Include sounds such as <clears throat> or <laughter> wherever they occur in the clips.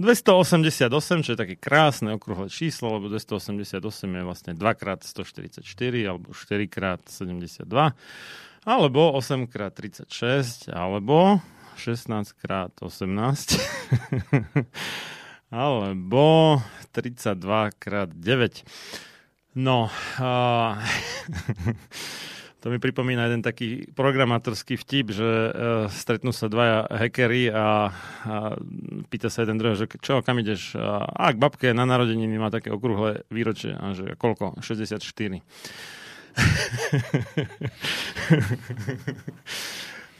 288, čo je také krásne okrúhle číslo, lebo 288 je vlastne 2x144 alebo 4x72 alebo 8x36 alebo 16x18 <laughs> alebo 32x9 No, uh, <laughs> To mi pripomína jeden taký programátorský vtip, že uh, stretnú sa dvaja hackery a, a pýta sa jeden druhého, že čo, kam ideš? A, a k babke na narodeniny má také okrúhle výročie. A že koľko? 64. <laughs>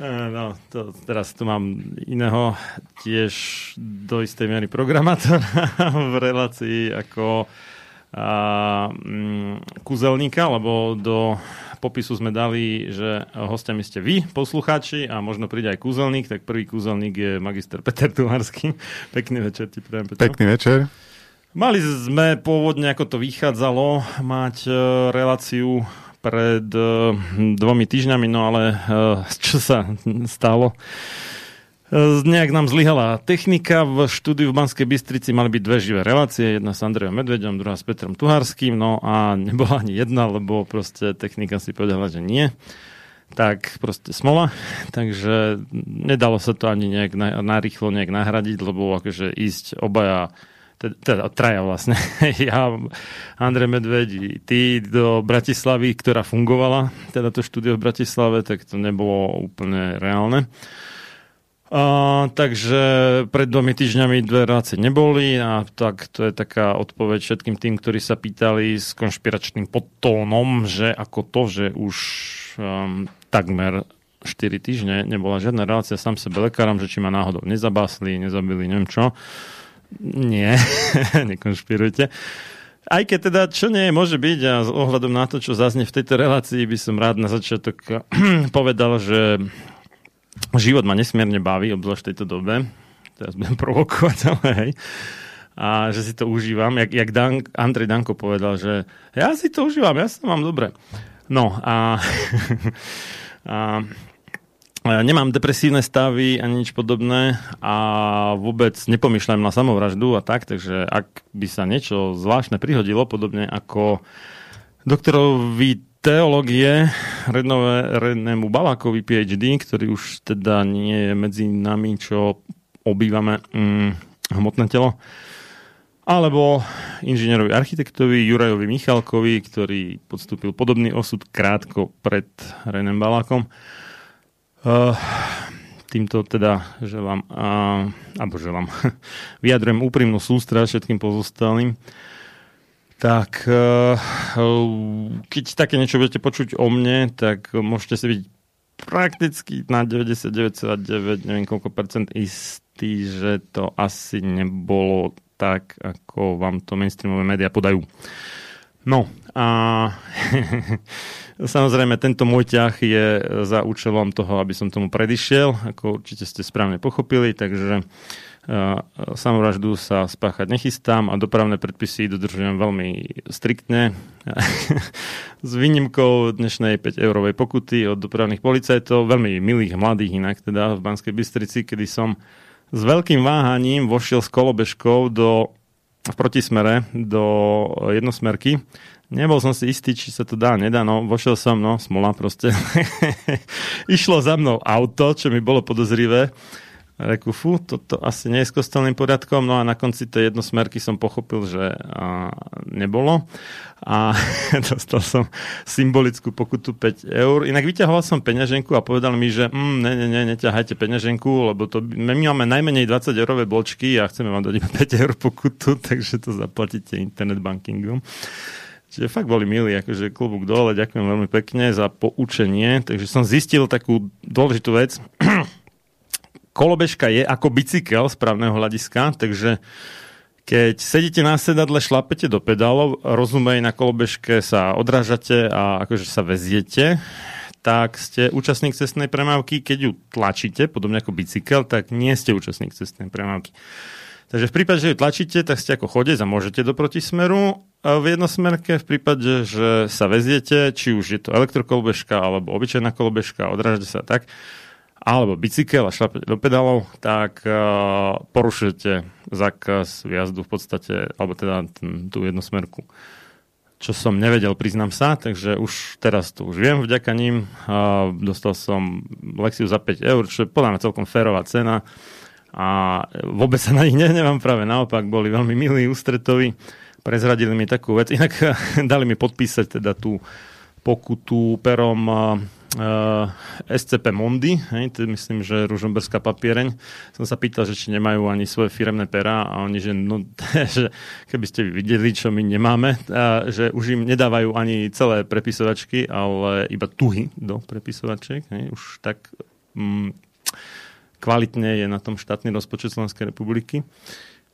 No, to, teraz tu mám iného tiež do istej miery programátora <laughs> v relácii ako mm, kuzelníka, lebo do popisu sme dali, že hostiami ste vy, poslucháči, a možno príde aj kúzelník, tak prvý kúzelník je magister Peter Tuharský. <laughs> Pekný večer ti prajem, Peter. Pekný večer. Mali sme pôvodne, ako to vychádzalo, mať uh, reláciu pred uh, dvomi týždňami, no ale uh, <laughs> čo sa stalo? Nejak nám zlyhala technika. V štúdiu v Banskej Bystrici mali byť dve živé relácie. Jedna s Andrejom Medvedom, druhá s Petrom Tuharským. No a nebola ani jedna, lebo proste technika si povedala, že nie. Tak proste smola. <laughs> Takže nedalo sa to ani nejak narýchlo nejak nahradiť, lebo akože ísť obaja teda traja vlastne, <laughs> ja, Andrej Medveď, ty do Bratislavy, ktorá fungovala, teda to štúdio v Bratislave, tak to nebolo úplne reálne. Uh, takže pred dvomi týždňami dve relácie neboli a tak to je taká odpoveď všetkým tým, ktorí sa pýtali s konšpiračným podtónom, že ako to, že už um, takmer 4 týždne nebola žiadna relácia sám sebe lekárom, že či ma náhodou nezabásli, nezabili, neviem čo. Nie, <laughs> nekonšpirujte. Aj keď teda, čo nie môže byť a s ohľadom na to, čo zaznie v tejto relácii, by som rád na začiatok <clears throat> povedal, že život ma nesmierne baví, obzvlášť v tejto dobe. Teraz budem provokovať, <laughs> ale hej. A že si to užívam. Jak, jak Dan, Andrej Danko povedal, že ja si to užívam, ja sa mám dobre. No a, <laughs> a Nemám depresívne stavy ani nič podobné a vôbec nepomýšľam na samovraždu a tak, takže ak by sa niečo zvláštne prihodilo, podobne ako doktorovi teológie Rednému Balákovi PhD, ktorý už teda nie je medzi nami, čo obývame mm, hmotné telo, alebo inžinierovi architektovi Jurajovi Michalkovi, ktorý podstúpil podobný osud krátko pred Renem Balákom. Uh, týmto teda želám, uh, alebo želám, <laughs> vyjadrujem úprimnú sústra všetkým pozostalým. Tak uh, keď také niečo budete počuť o mne, tak môžete si byť prakticky na 99,9 neviem koľko percent istý, že to asi nebolo tak, ako vám to mainstreamové médiá podajú. No a <laughs> Samozrejme, tento môj ťah je za účelom toho, aby som tomu predišiel, ako určite ste správne pochopili, takže samovraždu sa spáchať nechystám a dopravné predpisy dodržujem veľmi striktne. <laughs> S výnimkou dnešnej 5-eurovej pokuty od dopravných policajtov, veľmi milých mladých inak teda v Banskej Bystrici, kedy som s veľkým váhaním vošiel s kolobežkou do, v protismere do jednosmerky Nebol som si istý, či sa to dá, nedá, no vošiel som, no smola proste. <laughs> Išlo za mnou auto, čo mi bolo podozrivé. Reku, fú, toto asi nie je s kostelným poriadkom, no a na konci tej jednosmerky som pochopil, že a, nebolo a <laughs> dostal som symbolickú pokutu 5 eur. Inak vyťahoval som peňaženku a povedal mi, že mm, ne, ne, ne, neťahajte peňaženku, lebo to, my máme najmenej 20 eurové bločky a chceme vám dať iba 5 eur pokutu, <laughs> takže to zaplatíte internet. Čiže fakt boli milí, akože klubúk dole, ďakujem veľmi pekne za poučenie. Takže som zistil takú dôležitú vec. <clears throat> Kolobežka je ako bicykel z právneho hľadiska, takže keď sedíte na sedadle, šlapete do pedálov, rozumej, na kolobežke sa odrážate a akože sa veziete, tak ste účastník cestnej premávky. Keď ju tlačíte, podobne ako bicykel, tak nie ste účastník cestnej premávky. Takže v prípade, že ju tlačíte, tak ste ako chodec a môžete do protismeru v jednosmerke. V prípade, že sa veziete, či už je to elektrokolbežka alebo obyčajná kolbežka, odrážate sa tak, alebo bicykel a šlapete do pedálov, tak uh, porušujete zákaz výjazdu v podstate, alebo teda ten, tú jednosmerku. Čo som nevedel, priznám sa, takže už teraz to už viem vďaka ním. Uh, dostal som lekciu za 5 eur, čo je podľa mňa celkom férová cena a vôbec sa na nich <laughs> nehnevám, práve naopak, boli veľmi milí, ústretoví, prezradili mi takú vec, inak <laughs> dali mi podpísať teda tú pokutu perom uh, SCP Mondi, hej, to myslím, že Ružomberská papiereň. Som sa pýtal, že či nemajú ani svoje firemné pera a oni, že, no, <laughs> že keby ste videli, čo my nemáme, a že už im nedávajú ani celé prepisovačky, ale iba tuhy do prepisovačiek. Hej, už tak mm, kvalitne je na tom štátny rozpočet Slovenskej republiky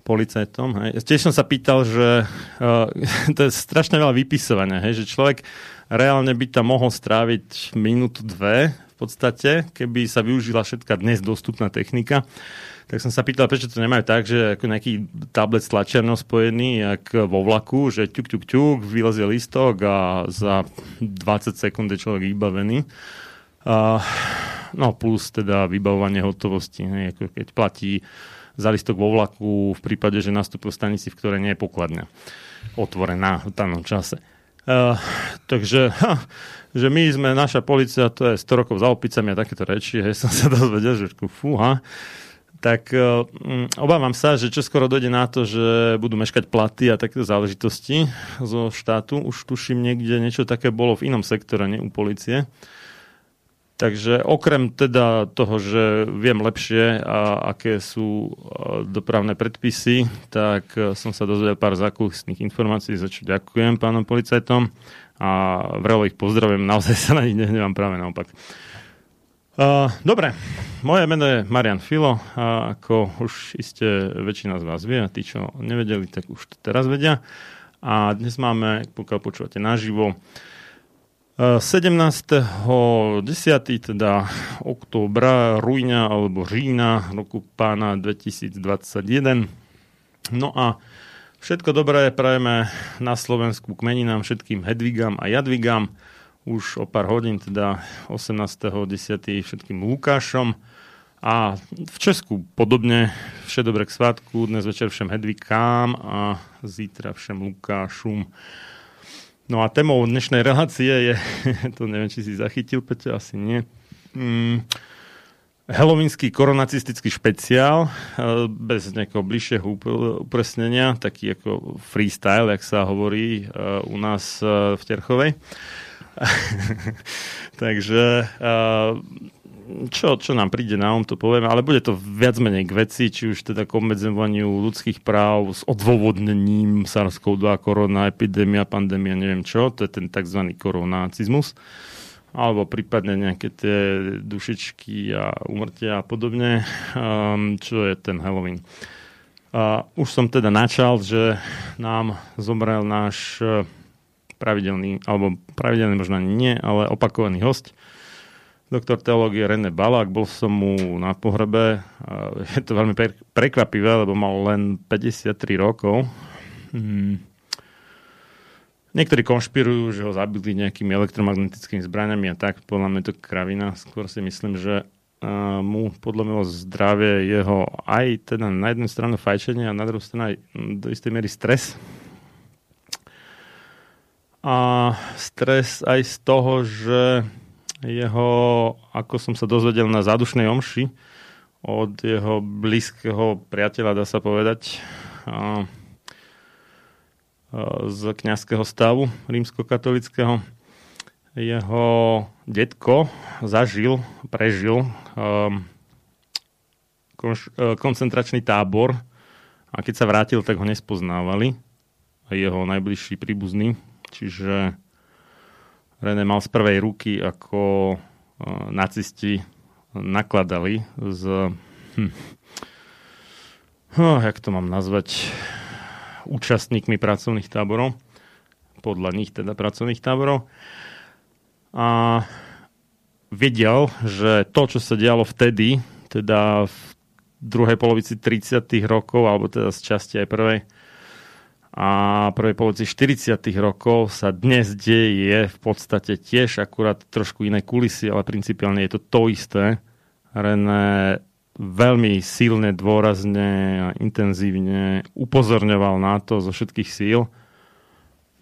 policajtom. Hej. Tiež som sa pýtal, že uh, <laughs> to je strašne veľa vypisovania, hej, že človek reálne by tam mohol stráviť minútu, dve v podstate, keby sa využila všetká dnes dostupná technika. Tak som sa pýtal, prečo to nemajú tak, že ako nejaký tablet s tlačiarnou spojený, jak vo vlaku, že ťuk, ťuk, ťuk, vylezie listok a za 20 sekúnd je človek vybavený. Uh, no plus teda vybavovanie hotovosti, hej, ako keď platí za listok vo vlaku v prípade, že nastúpil v stanici, v ktorej nie je pokladňa otvorená v danom čase. Uh, takže, ha, že my sme, naša policia, to je 100 rokov za opicami a takéto reči, hej, <laughs> som sa dozvedel, že fúha, tak uh, obávam sa, že čo skoro dojde na to, že budú meškať platy a takéto záležitosti zo štátu. Už tuším niekde niečo také bolo v inom sektore, nie u policie. Takže okrem teda toho, že viem lepšie, a aké sú dopravné predpisy, tak e, som sa dozvedel pár zákulisných informácií, za čo ďakujem pánom policajtom a vrelo ich pozdravujem, <laughs> naozaj sa na nich nehnevám práve naopak. Uh, dobre, moje meno je Marian Filo a ako už iste väčšina z vás vie a tí, čo nevedeli, tak už to teraz vedia. A dnes máme, pokiaľ počúvate naživo, 17.10. teda októbra, rujňa alebo října roku pána 2021. No a všetko dobré prajeme na Slovensku k meninám všetkým Hedvigám a Jadvigám. už o pár hodín, teda 18.10. všetkým Lukášom. A v Česku podobne vše dobre k svátku, dnes večer všem Hedvikám a zítra všem Lukášom. No a témou dnešnej relácie je, <laughs> to neviem, či si zachytil, Peťo, asi nie, mm, Helovínsky koronacistický špeciál, e, bez nejakého bližšieho upresnenia, taký ako freestyle, jak sa hovorí e, u nás e, v Terchovej. <laughs> Takže čo, čo nám príde na um, to povieme, ale bude to viac menej k veci, či už teda k obmedzovaniu ľudských práv s odôvodnením SARS-CoV-2, korona, epidémia, pandémia, neviem čo, to je ten tzv. koronacizmus alebo prípadne nejaké tie dušičky a umrtia a podobne, um, čo je ten Halloween. A už som teda načal, že nám zomrel náš e, pravidelný, alebo pravidelný možno nie, ale opakovaný host, doktor teológie René Balák. Bol som mu na pohrebe. Je to veľmi prekvapivé, lebo mal len 53 rokov. Hmm Niektorí konšpirujú, že ho zabili nejakými elektromagnetickými zbraniami a tak. Podľa mňa to kravina. Skôr si myslím, že mu podlomilo zdravie jeho aj teda na jednu stranu fajčenie a na druhú stranu aj do istej miery stres. A stres aj z toho, že jeho, ako som sa dozvedel na zádušnej omši od jeho blízkeho priateľa, dá sa povedať, z kňazského stavu rímskokatolického. Jeho detko zažil, prežil koncentračný tábor a keď sa vrátil, tak ho nespoznávali jeho najbližší príbuzný. Čiže René mal z prvej ruky, ako uh, nacisti nakladali z... Hm, oh, jak to mám nazvať? účastníkmi pracovných táborov, podľa nich teda pracovných táborov. A vedel, že to, čo sa dialo vtedy, teda v druhej polovici 30. rokov, alebo teda z časti aj prvej, a prvej polovici 40. rokov sa dnes deje v podstate tiež akurát trošku iné kulisy, ale principiálne je to to isté. René veľmi silne, dôrazne a intenzívne upozorňoval na to zo všetkých síl.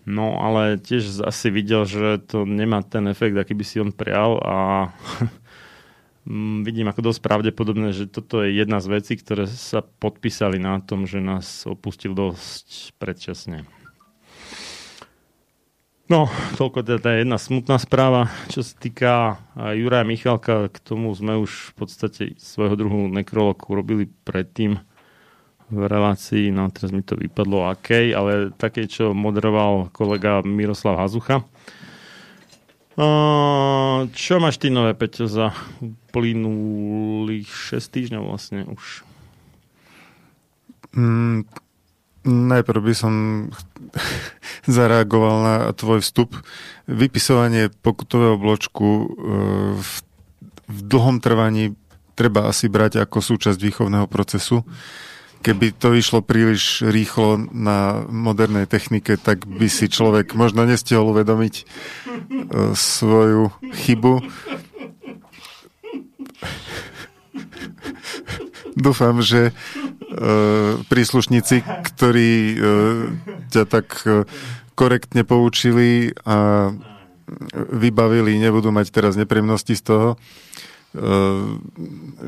No ale tiež asi videl, že to nemá ten efekt, aký by si on prial a <laughs> vidím ako dosť pravdepodobné, že toto je jedna z vecí, ktoré sa podpísali na tom, že nás opustil dosť predčasne. No, toľko teda jedna smutná správa. Čo sa týka Juraja Michalka, k tomu sme už v podstate svojho druhu nekrolog urobili predtým v relácii, no teraz mi to vypadlo akej, ale také, čo moderoval kolega Miroslav Hazucha. Čo máš ty nové, Peťo, za plynulých 6 týždňov vlastne už? Mm, najprv by som <laughs> zareagoval na tvoj vstup. Vypisovanie pokutového bločku e, v, v dlhom trvaní treba asi brať ako súčasť výchovného procesu. Keby to išlo príliš rýchlo na modernej technike, tak by si človek možno nestihol uvedomiť e, svoju chybu. Dúfam, že uh, príslušníci, ktorí uh, ťa tak korektne poučili a vybavili, nebudú mať teraz nepríjemnosti z toho,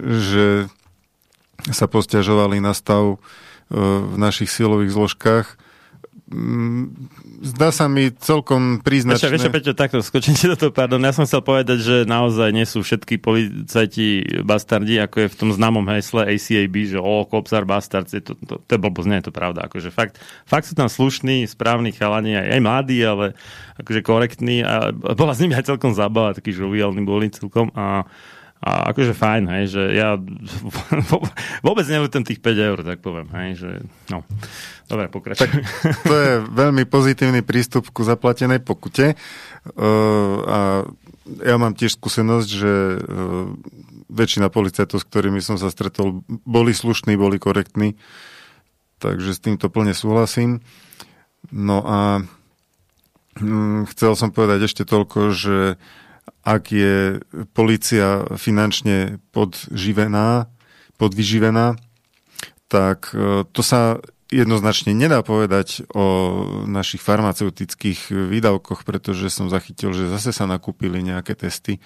že sa posťažovali na stav v našich silových zložkách Mm, zdá sa mi celkom príznačné. Vieš, Peťo, takto skočím do toho, pardon. Ja som chcel povedať, že naozaj nie sú všetky policajti bastardi, ako je v tom známom hesle ACAB, že o, kopsar bastard, to, to, to je je to pravda. Akože fakt, fakt sú tam slušní, správni chalani, aj, aj mladí, ale akože korektní a bola s nimi aj celkom zábava, takí žoviálni boli celkom a a akože fajn, hej, že ja <laughs> vôbec neľutujem tých 5 eur, tak poviem, hej, že no. Dobre, pokračuj. to je veľmi pozitívny prístup ku zaplatenej pokute uh, a ja mám tiež skúsenosť, že uh, väčšina policajtov, s ktorými som sa stretol, boli slušní, boli korektní, takže s týmto plne súhlasím. No a hm, chcel som povedať ešte toľko, že ak je policia finančne podživená, podvyživená, tak e, to sa jednoznačne nedá povedať o našich farmaceutických výdavkoch, pretože som zachytil, že zase sa nakúpili nejaké testy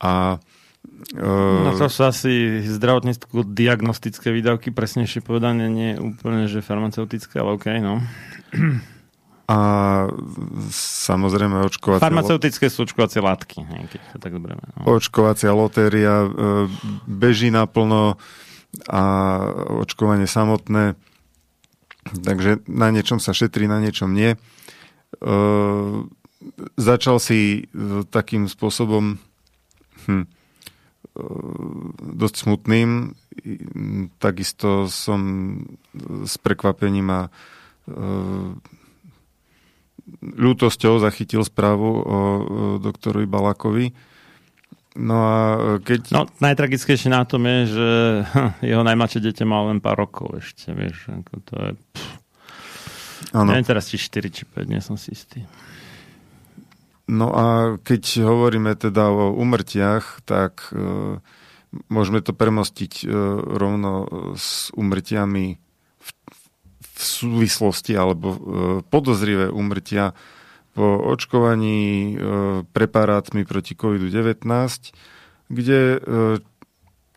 a No to sú asi zdravotnícko-diagnostické výdavky, presnejšie povedané, nie úplne, že farmaceutické, ale OK, no. A samozrejme očkovacie... Farmaceutické sú očkovacie látky, keď tak dobre. No. Očkovacia lotéria e, beží naplno a očkovanie samotné, takže na niečom sa šetrí, na niečom nie. E, začal si e, takým spôsobom hm, dosť smutným. Takisto som s prekvapením a ľútosťou zachytil správu o doktorovi Balakovi. No a keď... No, najtragickejšie na tom je, že jeho najmladšie dieťa má len pár rokov ešte, vieš, ako to je... Ano. Neviem teraz, či 4, či 5, nie som si istý. No a keď hovoríme teda o umrtiach, tak e, môžeme to premostiť e, rovno s umrtiami v súvislosti alebo e, podozrivé umrtia po očkovaní e, preparátmi proti COVID-19, kde e,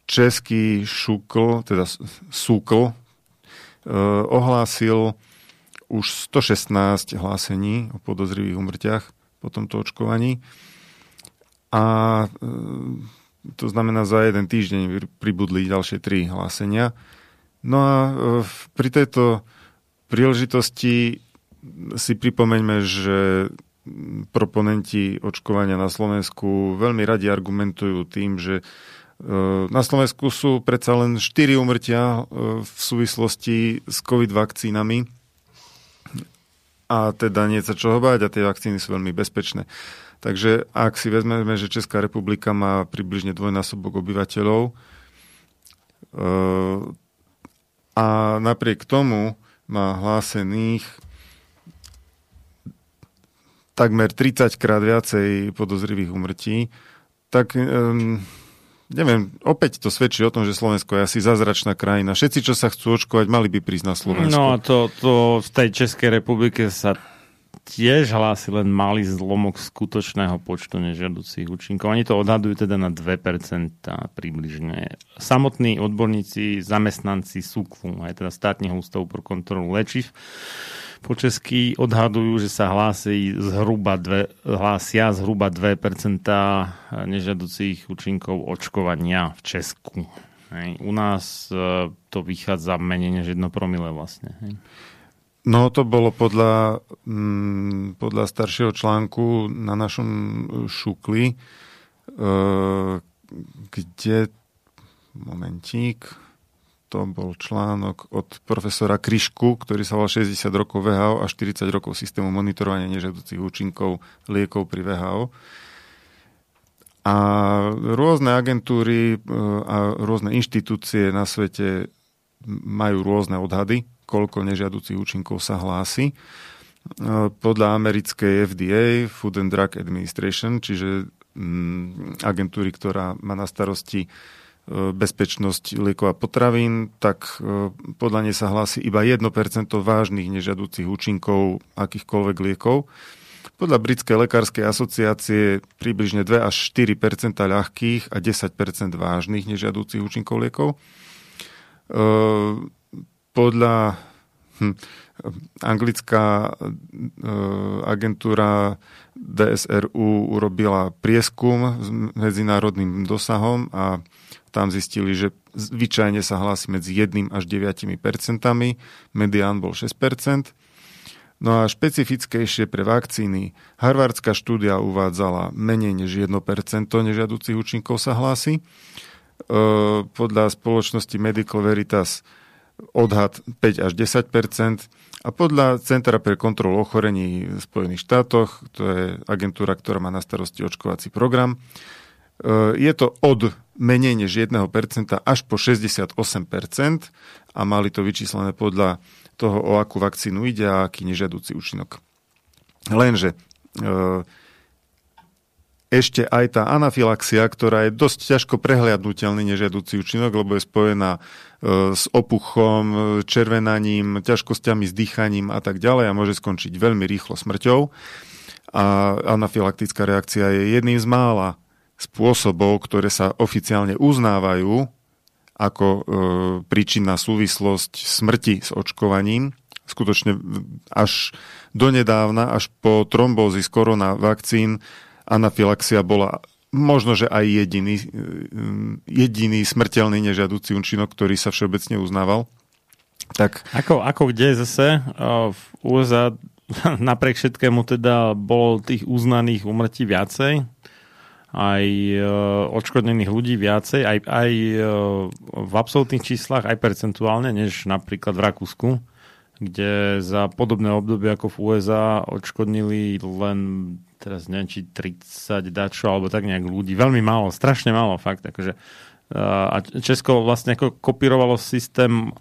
český šukl, teda súkl, ohlásil už 116 hlásení o podozrivých umrtiach po tomto očkovaní. A to znamená, za jeden týždeň pribudli ďalšie tri hlásenia. No a pri tejto príležitosti si pripomeňme, že proponenti očkovania na Slovensku veľmi radi argumentujú tým, že e, na Slovensku sú predsa len 4 umrtia e, v súvislosti s COVID vakcínami a teda nie sa čoho báť a tie vakcíny sú veľmi bezpečné. Takže ak si vezmeme, že Česká republika má približne dvojnásobok obyvateľov e, a napriek tomu má hlásených takmer 30 krát viacej podozrivých umrtí, tak um, neviem, opäť to svedčí o tom, že Slovensko je asi zázračná krajina. Všetci, čo sa chcú očkovať, mali by prísť na Slovensko. No a to, to v tej Českej republike sa tiež hlási len malý zlomok skutočného počtu nežiaducich účinkov. Oni to odhadujú teda na 2% približne. Samotní odborníci, zamestnanci SUKVu, aj teda státneho ústavu pro kontrolu lečiv, po česky odhadujú, že sa hlási zhruba dve, hlásia zhruba 2% nežiaducich účinkov očkovania v Česku. Hej. U nás e, to vychádza menej než 1 promile vlastne. Hej. No to bolo podľa, mm, podľa staršieho článku na našom šukli, e, kde, momentík, to bol článok od profesora Kryšku, ktorý sa volal 60 rokov VHO a 40 rokov systému monitorovania nežiaducich účinkov liekov pri VHO. A rôzne agentúry e, a rôzne inštitúcie na svete majú rôzne odhady koľko nežiaducich účinkov sa hlási. E, podľa americkej FDA, Food and Drug Administration, čiže mm, agentúry, ktorá má na starosti e, bezpečnosť liekov a potravín, tak e, podľa nej sa hlási iba 1% vážnych nežiaducich účinkov akýchkoľvek liekov. Podľa Britskej lekárskej asociácie približne 2 až 4% ľahkých a 10% vážnych nežiaducich účinkov liekov podľa hm, anglická e, agentúra DSRU urobila prieskum s medzinárodným dosahom a tam zistili, že zvyčajne sa hlási medzi 1 až 9 percentami, medián bol 6 No a špecifickejšie pre vakcíny, harvardská štúdia uvádzala menej než 1% nežiaducich účinkov sa hlási. E, podľa spoločnosti Medical Veritas odhad 5 až 10% a podľa Centra pre kontrolu ochorení v Spojených štátoch, to je agentúra, ktorá má na starosti očkovací program, e, je to od menej než 1% až po 68% a mali to vyčíslené podľa toho, o akú vakcínu ide a aký nežiaducí účinok. Lenže ešte aj tá anafilaxia, ktorá je dosť ťažko prehliadnutelný nežiaducí účinok, lebo je spojená e, s opuchom, červenaním, ťažkosťami s dýchaním a tak ďalej a môže skončiť veľmi rýchlo smrťou. A anafilaktická reakcia je jedným z mála spôsobov, ktoré sa oficiálne uznávajú ako e, príčinná súvislosť smrti s očkovaním. Skutočne až donedávna, až po trombózy z korona vakcín anafilaxia bola možno, že aj jediný, jediný smrteľný nežiaducí účinok, ktorý sa všeobecne uznával. Tak... Ako, ako kde zase v USA <laughs> napriek všetkému teda bolo tých uznaných umrtí viacej, aj odškodnených ľudí viacej, aj, aj v absolútnych číslach, aj percentuálne, než napríklad v Rakúsku, kde za podobné obdobie ako v USA odškodnili len teraz neviem, či 30 dačo, alebo tak nejak ľudí. Veľmi málo, strašne málo, fakt. Akože, a Česko vlastne ako kopírovalo systém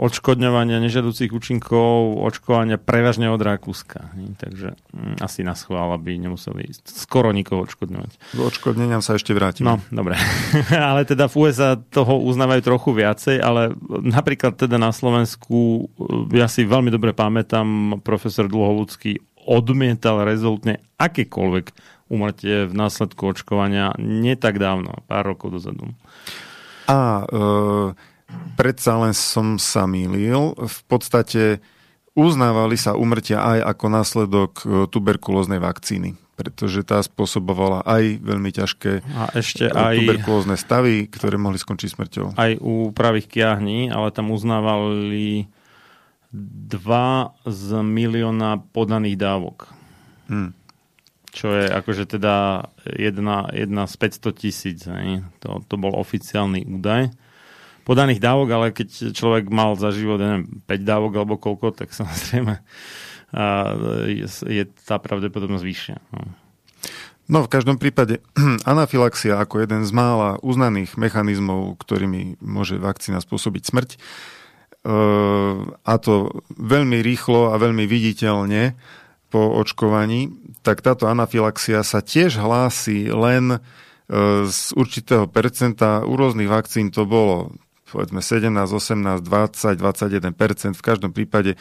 odškodňovania nežiaducich účinkov, očkovania prevažne od Rakúska. Takže hm, asi na schvál, aby nemuseli skoro nikoho odškodňovať. K odškodneniam sa ešte vrátim. No, dobre. <laughs> ale teda v USA toho uznávajú trochu viacej, ale napríklad teda na Slovensku, ja si veľmi dobre pamätám, profesor Dlhoľudský odmietal rezolutne akékoľvek umrtie v následku očkovania nie tak dávno, pár rokov dozadu. A e, predsa len som sa mýlil. V podstate uznávali sa umrtia aj ako následok e, tuberkulóznej vakcíny pretože tá spôsobovala aj veľmi ťažké a ešte aj, tuberkulózne stavy, ktoré mohli skončiť smrťou. Aj u pravých kiahní, ale tam uznávali 2 z milióna podaných dávok. Hmm. Čo je akože teda jedna, jedna z 500 tisíc. To, to bol oficiálny údaj podaných dávok, ale keď človek mal za život neviem, 5 dávok alebo koľko, tak samozrejme a je, je tá pravdepodobnosť vyššia. No. v každom prípade <clears throat> anafilaxia ako jeden z mála uznaných mechanizmov, ktorými môže vakcína spôsobiť smrť, a to veľmi rýchlo a veľmi viditeľne po očkovaní, tak táto anafilaxia sa tiež hlási len e, z určitého percenta. U rôznych vakcín to bolo povedzme 17, 18, 20, 21% v každom prípade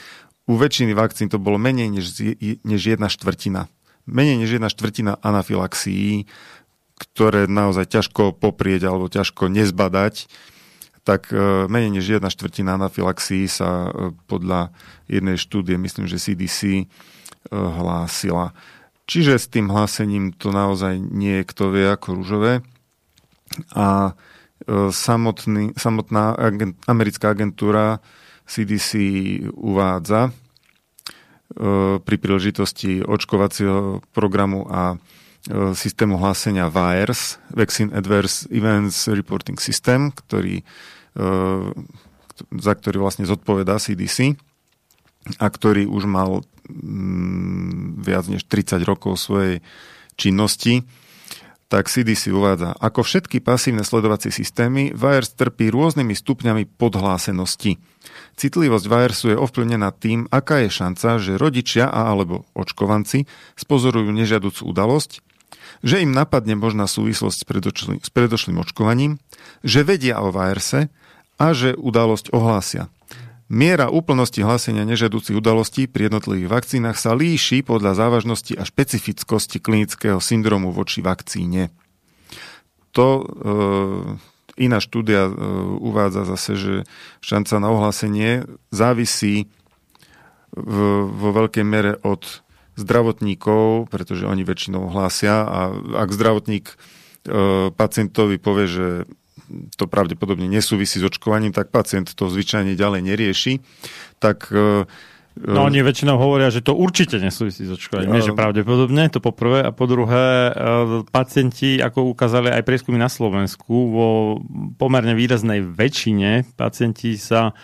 u väčšiny vakcín to bolo menej než, než jedna štvrtina. Menej než jedna štvrtina anafilaxií, ktoré naozaj ťažko poprieť alebo ťažko nezbadať tak e, menej než jedna štvrtina anafilaxií sa e, podľa jednej štúdie, myslím, že CDC, e, hlásila. Čiže s tým hlásením to naozaj nie je kto vie ako rúžové. A samotný, samotná agent, americká agentúra CDC uvádza pri príležitosti očkovacieho programu a systému hlásenia VAERS, Vaccine Adverse Events Reporting System, ktorý E, za ktorý vlastne zodpovedá CDC a ktorý už mal mm, viac než 30 rokov svojej činnosti, tak CDC uvádza, ako všetky pasívne sledovacie systémy, VIRS trpí rôznymi stupňami podhlásenosti. Citlivosť VIRSu je ovplyvnená tým, aká je šanca, že rodičia a alebo očkovanci spozorujú nežiaducú udalosť, že im napadne možná súvislosť s predošlým, s predošlým očkovaním, že vedia o VIRSe a že udalosť ohlásia. Miera úplnosti hlásenia nežiaducich udalostí pri jednotlivých vakcínach sa líši podľa závažnosti a špecifickosti klinického syndromu voči vakcíne. To e, iná štúdia e, uvádza zase, že šanca na ohlásenie závisí v, vo veľkej mere od zdravotníkov, pretože oni väčšinou hlásia a ak zdravotník e, pacientovi povie, že to pravdepodobne nesúvisí s očkovaním, tak pacient to zvyčajne ďalej nerieši. Tak e, e, No oni väčšinou hovoria, že to určite nesúvisí s očkovaním. Nie, že pravdepodobne, to po prvé. A po druhé, e, pacienti, ako ukázali aj prieskumy na Slovensku, vo pomerne výraznej väčšine pacienti sa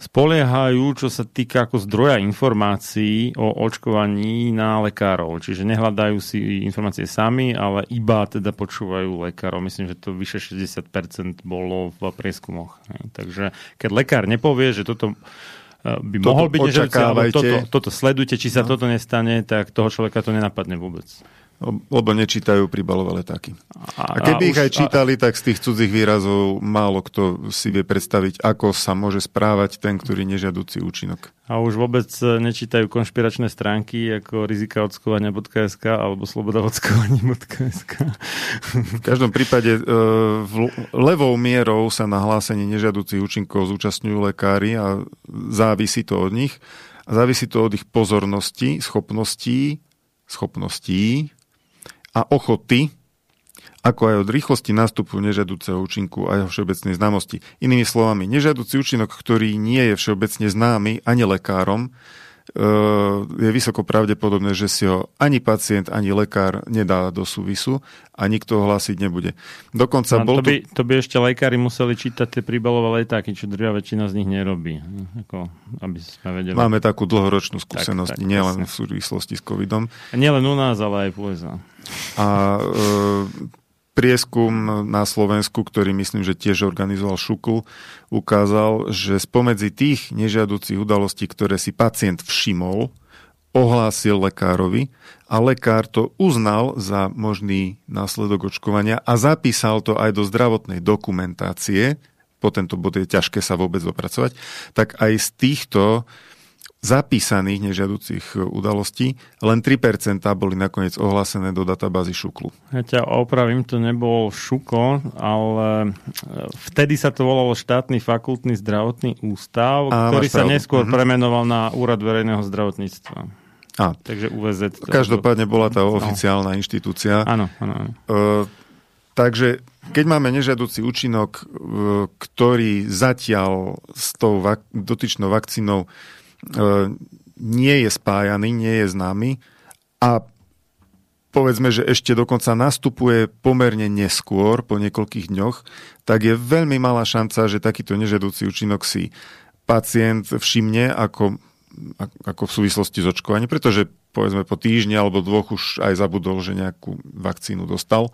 spoliehajú, čo sa týka ako zdroja informácií o očkovaní na lekárov. Čiže nehľadajú si informácie sami, ale iba teda počúvajú lekárov. Myslím, že to vyše 60% bolo v prieskumoch. Takže keď lekár nepovie, že toto by Toto mohol byť alebo očakávajte. toto, toto sledujte, či sa No. toto nestane, tak toho človeka to nenapadne vôbec. Lebo nečítajú príbalové letáky. A, A keby ich už- aj čítali, tak z tých cudzích výrazov málo kto si vie predstaviť, ako sa môže správať ten, ktorý nežiaducí účinok. A už vôbec e, nečítajú konšpiračné stránky ako rizikaodskovania.sk alebo slobodavodskovanie.sk. V každom prípade e, v- levou mierou sa na hlásenie nežiaducich účinkov zúčastňujú lekári a závisí to od nich. A závisí to od ich pozornosti, schopností, schopností a ochoty, ako aj od rýchlosti nástupu nežiaduceho účinku a jeho všeobecnej známosti. Inými slovami, nežiaducí účinok, ktorý nie je všeobecne známy ani lekárom, je vysoko pravdepodobné, že si ho ani pacient, ani lekár nedá do súvisu a nikto ho hlásiť nebude. Dokonca No, bol to, by, to by ešte lekári museli čítať tie príbalové letáky, čo drvia väčšina z nich nerobí. Ako, aby sme vedeli. Máme takú dlhoročnú skúsenosť, tak, nielen presne. v súvislosti s covidom. A nielen u nás, ale aj v USA. A e, prieskum na Slovensku, ktorý myslím, že tiež organizoval Šukl, ukázal, že spomedzi tých nežiaducich udalostí, ktoré si pacient všimol, ohlásil lekárovi a lekár to uznal za možný následok očkovania a zapísal to aj do zdravotnej dokumentácie, po tento bod je ťažké sa vôbec dopracovať, tak aj z týchto zapísaných nežiaducich udalostí len 3% boli nakoniec ohlásené do databázy Šuklu. Ja ťa opravím, to nebol Šuko, ale e, vtedy sa to volalo štátny fakultný zdravotný ústav, Á, ktorý sa neskôr Mhm. premenoval na Úrad verejného zdravotníctva. A, Takže UVZ. to- každopádne bola tá oficiálna inštitúcia. Áno, áno, áno. E, takže keď máme nežiaducí účinok, e, ktorý zatiaľ s tou vak- dotyčnou vakcínou e, nie je spájaný, nie je známy a povedzme, že ešte dokonca nastupuje pomerne neskôr, po niekoľkých dňoch, tak je veľmi malá šanca, že takýto nežiaducí účinok si pacient všimne ako, ako v súvislosti s očkovaním, pretože povedzme po týždni alebo dvoch už aj zabudol, že nejakú vakcínu dostal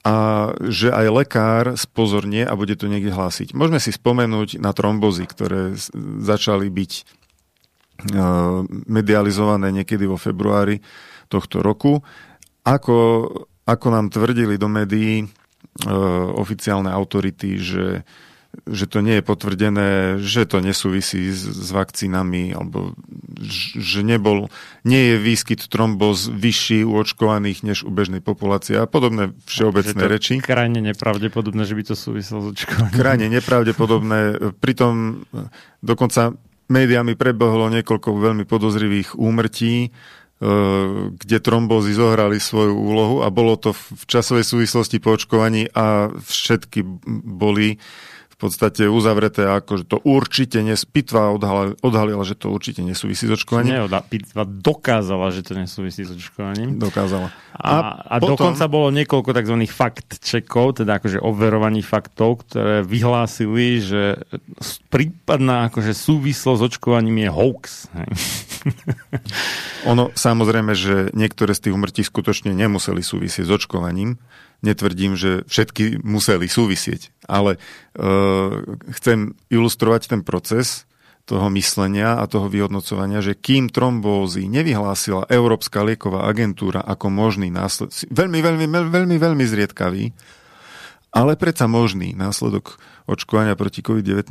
a že aj lekár spozornie a bude to niekde hlásiť. Môžeme si spomenúť na trombozy, ktoré začali byť e, medializované niekedy vo februári tohto roku. Ako, ako nám tvrdili do médií e, oficiálne autority, že, že to nie je potvrdené, že to nesúvisí s, s vakcínami, alebo že nebol, nie je výskyt tromboz vyšší u očkovaných než u bežnej populácie a podobné všeobecné Že to reči. krajne nepravdepodobné, že by to súviselo s očkovaním. Krajne nepravdepodobné. Pritom dokonca médiami prebehlo niekoľko veľmi podozrivých úmrtí, e, kde trombózy zohrali svoju úlohu a bolo to v časovej súvislosti po očkovaní a všetky boli podstate uzavreté ako, že to určite nes... Pitva odhalila, odhalila, že to určite nesúvisí s očkovaním. Neoda, pitva dokázala, že to nesúvisí s očkovaním. Dokázala. A, a potom- dokonca bolo niekoľko tzv. fakt-checkov, teda akože overovaní faktov, ktoré vyhlásili, že prípadná akože súvislosť s očkovaním je hoax. Hej. <laughs> Ono samozrejme, že niektoré z tých umrtí skutočne nemuseli súvisieť s očkovaním. Netvrdím, že všetky museli súvisieť, ale e, chcem ilustrovať ten proces toho myslenia a toho vyhodnocovania, že kým trombózy nevyhlásila Európska lieková agentúra ako možný následok, veľmi, veľmi, veľmi, veľmi, zriedkavý, ale predsa možný následok očkovania proti COVID-19,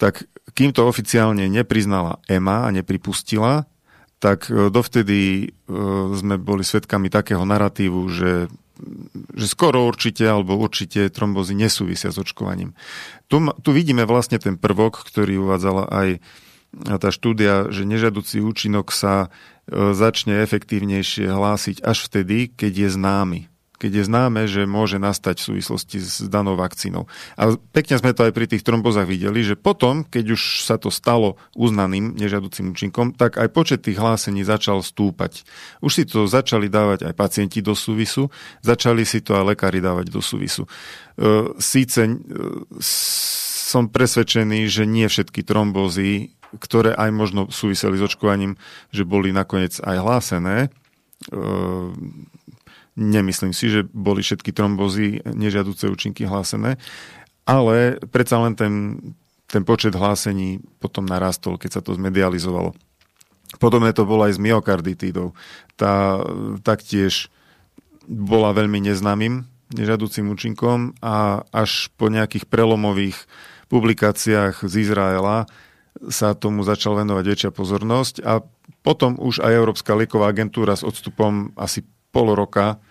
tak kým to oficiálne nepriznala EMA a nepripustila, tak e, dovtedy e, sme boli svedkami takého narratívu, že, že skoro určite alebo určite trombozy nesúvisia s očkovaním. Tu, tu vidíme vlastne ten prvok, ktorý uvádzala aj tá štúdia, že nežiaducí účinok sa e, začne efektívnejšie hlásiť až vtedy, keď je známy keď je známe, že môže nastať v súvislosti s danou vakcínou. A pekne sme to aj pri tých trombozách videli, že potom, keď už sa to stalo uznaným nežiaducím účinkom, tak aj počet tých hlásení začal stúpať. Už si to začali dávať aj pacienti do súvisu, začali si to aj lekári dávať do súvisu. E, Síce e, som presvedčený, že nie všetky trombózy, ktoré aj možno súviseli s očkovaním, že boli nakoniec aj hlásené, e, Nemyslím si, že boli všetky trombozy nežiaduce účinky hlásené, ale predsa len ten, ten počet hlásení potom narastol, keď sa to zmedializovalo. Podobné to bolo aj s myokarditídou. Tá taktiež bola veľmi neznámym nežadúcim účinkom a až po nejakých prelomových publikáciách z Izraela sa tomu začal venovať väčšia pozornosť a potom už aj Európska lieková agentúra s odstupom asi pol roka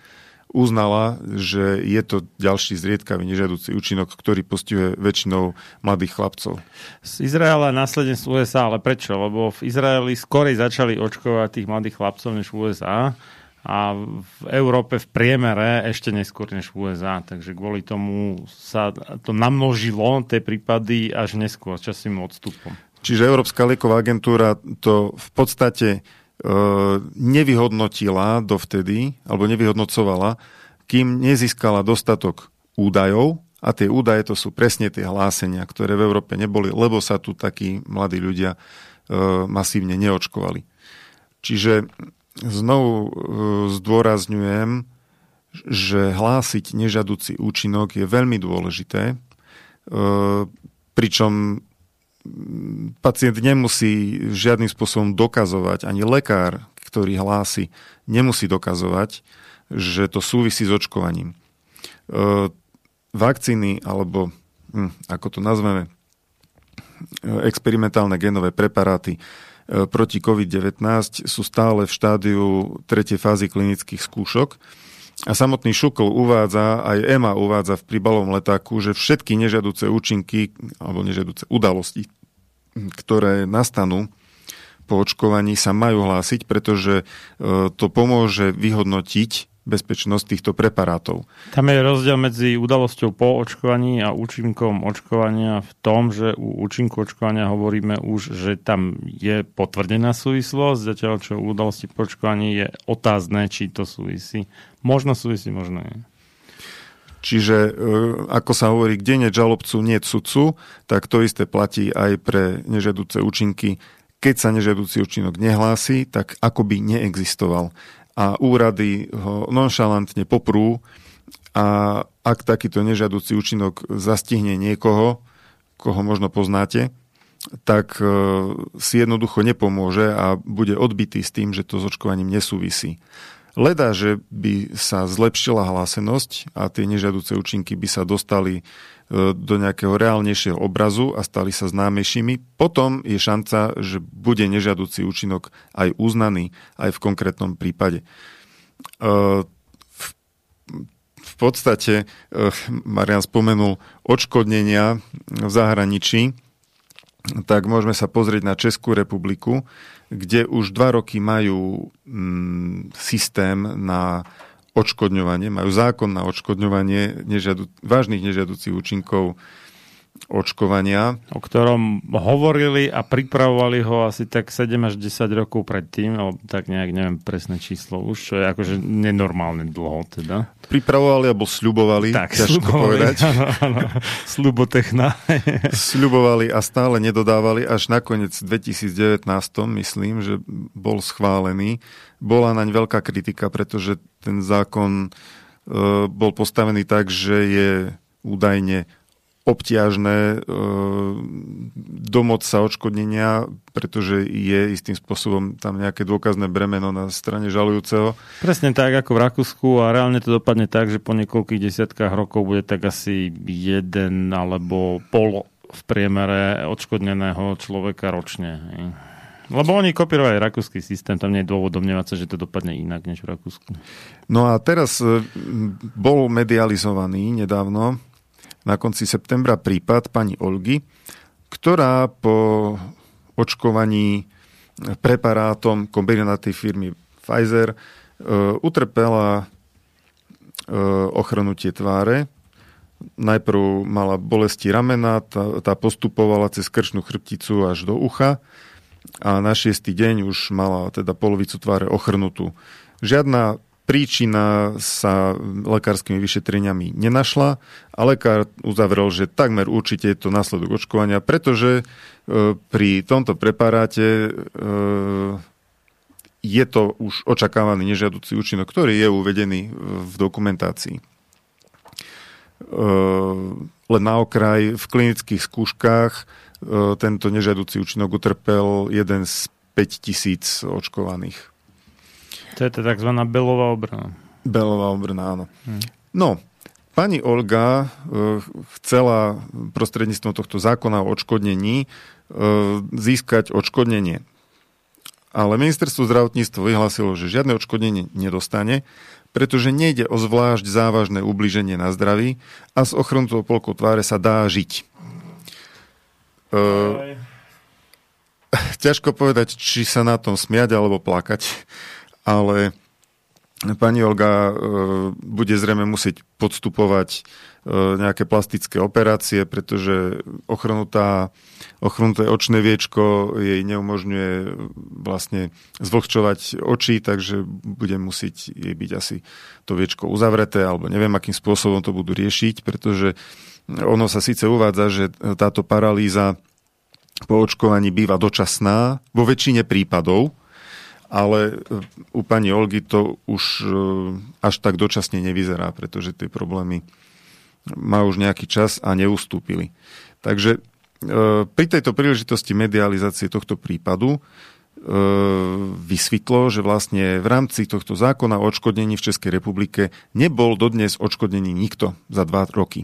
uznala, že je to ďalší zriedkavý nežiaducí účinok, ktorý postihuje väčšinou mladých chlapcov. Z Izraela následne z USA, ale prečo? Lebo v Izraeli skorej začali očkovať tých mladých chlapcov než v USA a v Európe v priemere ešte neskôr než v USA. Takže kvôli tomu sa to namnožilo, tie prípady až neskôr, časovým odstupom. Čiže Európska lieková agentúra to v podstate nevyhodnotila dovtedy, alebo nevyhodnocovala, kým nezískala dostatok údajov, a tie údaje to sú presne tie hlásenia, ktoré v Európe neboli, lebo sa tu takí mladí ľudia e, masívne neočkovali. Čiže znovu e, zdôrazňujem, že hlásiť nežadúci účinok je veľmi dôležité, pričom pacient nemusí žiadnym spôsobom dokazovať, ani lekár, ktorý hlási, nemusí dokazovať, že to súvisí s očkovaním. E, vakcíny, alebo hm, ako to nazveme, e, experimentálne genové preparáty e, proti COVID-19 sú stále v štádiu tretej fázy klinických skúšok. A samotný Šukl uvádza, aj EMA uvádza v príbalovom letáku, že všetky nežiaduce účinky alebo nežiaduce udalosti, ktoré nastanú po očkovaní, sa majú hlásiť, pretože e, to pomôže vyhodnotiť bezpečnosť týchto preparátov. Tam je rozdiel medzi udalosťou po očkovaní a účinkom očkovania v tom, že u účinku očkovania hovoríme už, že tam je potvrdená súvislosť, zatiaľ čo u udalosti po očkovaní je otázne, či to súvisí. Možno súvisí, možno nie. Čiže, e, ako sa hovorí, kde nie žalobcu, nie sudcu, tak to isté platí aj pre nežiaduce účinky. Keď sa nežiaducí účinok nehlási, tak ako by neexistoval. A úrady ho nonšalantne poprú a ak takýto nežiaducí účinok zastihne niekoho, koho možno poznáte, tak e, si jednoducho nepomôže a bude odbitý s tým, že to s očkovaním nesúvisí. Leda, že by sa zlepšila hlásenosť a tie nežiaduce účinky by sa dostali e, do nejakého reálnejšieho obrazu a stali sa známejšími, potom je šanca, že bude nežiaducí účinok aj uznaný aj v konkrétnom prípade. E, v podstate, e, Marian spomenul odškodnenia v zahraničí, tak môžeme sa pozrieť na Českú republiku, kde už dva roky majú mm, systém na odškodňovanie, majú zákon na odškodňovanie nežiadu, vážnych nežiaducich účinkov očkovania. O ktorom hovorili a pripravovali ho asi tak 7 až 10 rokov predtým, alebo tak nejak neviem presné číslo už, čo je akože nenormálne dlho teda. Pripravovali alebo sľubovali, tak, ťažko sľubovali, povedať. <laughs> Áno, áno, slubotechna. <laughs> sľubovali a stále nedodávali, až nakoniec v 2019, myslím, že bol schválený. Bola naň veľká kritika, pretože ten zákon e, bol postavený tak, že je údajne obťažné e, domoc sa odškodnenia, pretože je istým spôsobom tam nejaké dôkazné bremeno na strane žalujúceho. Presne tak ako v Rakúsku a reálne to dopadne tak, že po niekoľkých desiatkách rokov bude tak asi jeden alebo pol v priemere odškodneného človeka ročne. Lebo oni kopírovali rakúsky systém, tam nie je dôvod domnievať sa, že to dopadne inak než v Rakúsku. No a teraz e, bol medializovaný nedávno na konci septembra prípad pani Olgy, ktorá po očkovaní preparátom kombinátej firmy Pfizer e, utrpela e, ochrnutie tváre. Najprv mala bolesti ramena, tá, tá postupovala cez krčnú chrbticu až do ucha a na šiestý deň už mala teda polovicu tváre ochrnutú. Žiadna Príčina sa lekárskymi vyšetreniami nenašla a lekár uzavrel, že takmer určite je to následok očkovania, pretože e, pri tomto preparáte e, je to už očakávaný nežiaducí účinok, ktorý je uvedený v dokumentácii. E, len na okraj v klinických skúškach tento nežiaducí účinok utrpel jeden z 5 tisíc očkovaných. To je to tzv. belová obrana. Belová obrana, áno. Hmm. No, pani Olga chcela prostredníctvom tohto zákona o odškodnení získať odškodnenie. Ale ministerstvo zdravotníctva vyhlásilo, že žiadne odškodnenie nedostane, pretože nejde o zvlášť závažné ubliženie na zdraví a s ochronutou polkou tváre sa dá žiť. Uh, <laughs> ťažko povedať, či sa na tom smiať alebo plakať, ale pani Olga uh, bude zrejme musieť podstupovať uh, nejaké plastické operácie, pretože ochrnutá ochrnuté očné viečko jej neumožňuje vlastne zvlhčovať oči, takže bude musieť jej byť asi to viečko uzavreté, alebo neviem, akým spôsobom to budú riešiť, pretože ono sa síce uvádza, že táto paralýza po očkovaní býva dočasná vo väčšine prípadov, ale u pani Olgy to už e, až tak dočasne nevyzerá, pretože tie problémy má už nejaký čas a neustúpili. Takže E, pri tejto príležitosti medializácie tohto prípadu e, vysvetlo, že vlastne v rámci tohto zákona o odškodnení v Českej republike nebol dodnes odškodnený nikto za dva roky.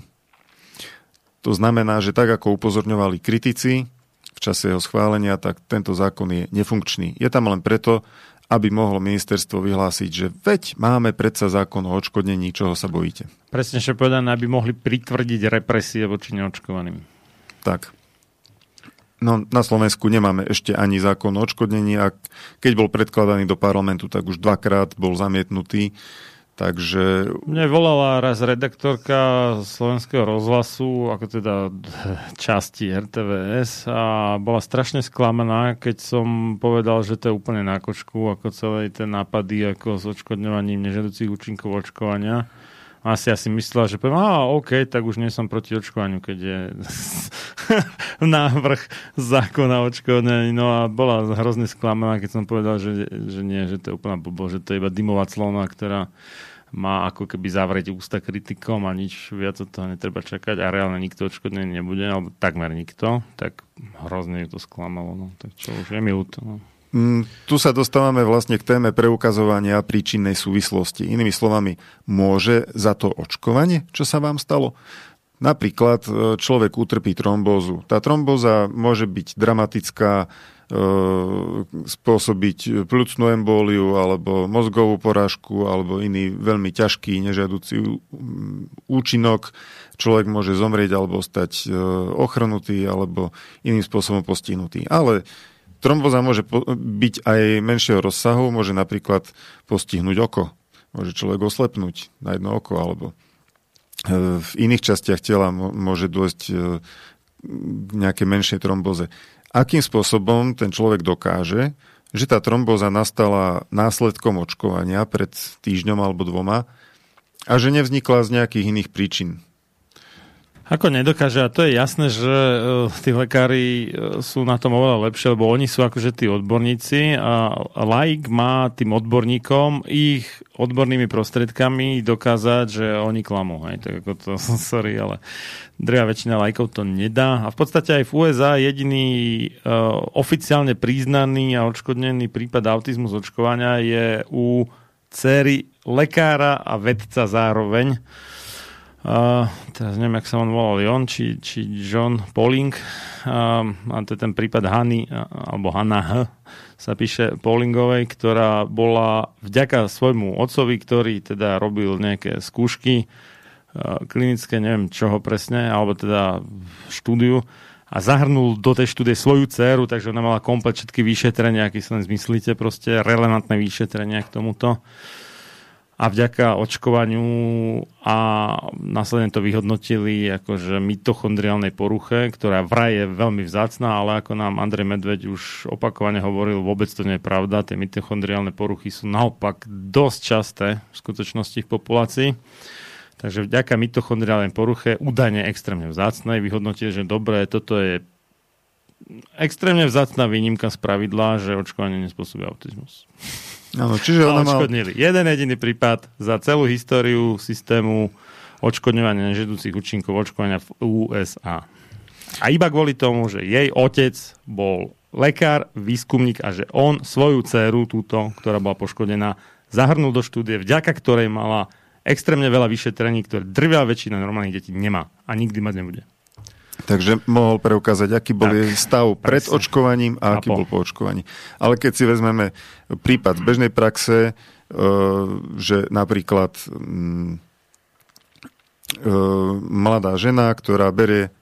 To znamená, že tak ako upozorňovali kritici v čase jeho schválenia, tak tento zákon je nefunkčný. Je tam len preto, aby mohlo ministerstvo vyhlásiť, že veď máme predsa zákon o odškodnení, čoho sa bojíte. Presne povedané, aby mohli pritvrdiť represie voči neočkovaným. Tak. No, na Slovensku nemáme ešte ani zákon o odškodnení a keď bol predkladaný do parlamentu, tak už dvakrát bol zamietnutý. Takže... Mne volala raz redaktorka slovenského rozhlasu, ako teda časti RTVS a bola strašne sklamaná, keď som povedal, že to je úplne na kočku, ako celé tie nápady ako s odškodňovaním nežadúcich účinkov očkovania asi asi myslela, že poviem, a OK, tak už nie som proti očkovaniu, keď je <laughs> návrh zákona očkovania. No a bola hrozne sklamaná, keď som povedal, že, že nie, že to je úplná blbo, že to je iba dymová clona, ktorá má ako keby zavrieť ústa kritikom a nič viac od toho netreba čakať a reálne nikto odškodnený nebude, alebo takmer nikto, tak hrozne ju to sklamalo. No. Tak čo už je mi ľúto. No. Mm, tu sa dostávame vlastne k téme preukazovania príčinnej súvislosti. Inými slovami, môže za to očkovanie, čo sa vám stalo? Napríklad e, človek utrpí trombózu. Tá trombóza môže byť dramatická, e, spôsobiť plúcnú embóliu alebo mozgovú porážku alebo iný veľmi ťažký nežiaducí účinok. Človek môže zomrieť alebo stať e, ochrnutý alebo iným spôsobom postihnutý. Ale Tromboza môže byť aj menšieho rozsahu, môže napríklad postihnúť oko. Môže človek oslepnúť na jedno oko, alebo e, v iných častiach tela môže dôjsť e, k nejakej menšej tromboze. Akým spôsobom ten človek dokáže, že tá tromboza nastala následkom očkovania pred týždňom alebo dvoma a že nevznikla z nejakých iných príčin. Ako nedokáže, a to je jasné, že uh, tí lekári uh, sú na tom oveľa lepšie, lebo oni sú akože tí odborníci a, laik má tým odborníkom ich odbornými prostriedkami dokázať, že oni klamú. Hej, tak ako to, <laughs> sorry, ale drvia väčšina lajkov to nedá. A v podstate aj v USA jediný uh, oficiálne priznaný a odškodnený prípad autizmu z očkovania je u cery lekára a vedca zároveň Uh, teraz neviem, jak sa on volal, Jon, či, či John Pauling. Uh, a to je ten prípad Hany, alebo Hanna H. sa píše Paulingovej, ktorá bola vďaka svojmu otcovi, ktorý teda robil nejaké skúšky klinické, neviem čoho presne, alebo teda štúdiu, a zahrnul do tej štúdie svoju dceru, takže ona mala komplet všetky vyšetrenia, aký sa len zmyslíte, proste relevantné vyšetrenia k tomuto a vďaka očkovaniu a následne to vyhodnotili akože mitochondriálnej poruche, ktorá vraj je veľmi vzácná, ale ako nám Andrej Medveď už opakovane hovoril, vôbec to nie je pravda. Tie mitochondriálne poruchy sú naopak dosť časté v skutočnosti v populácii. Takže vďaka mitochondriálnej poruche údajne extrémne vzácnej vyhodnotili, že dobre, toto je extrémne vzácná výnimka z pravidla, že očkovanie nespôsobí autizmus. Áno, čiže ona mal... Jeden jediný prípad za celú históriu systému odškodňovania nežedúcich účinkov očkovania v USA. A iba kvôli tomu, že jej otec bol lekár, výskumník a že on svoju dceru, túto, ktorá bola poškodená, zahrnul do štúdie, vďaka ktorej mala extrémne veľa vyšetrení, ktoré drvia väčšina normálnych detí nemá a nikdy mať nebude. Takže mohol preukázať, aký bol tak, jej stav pred presne. očkovaním a aký a bol po očkovaní. Ale keď si vezmeme prípad z bežnej praxe, e, že napríklad mm, e, mladá žena, ktorá berie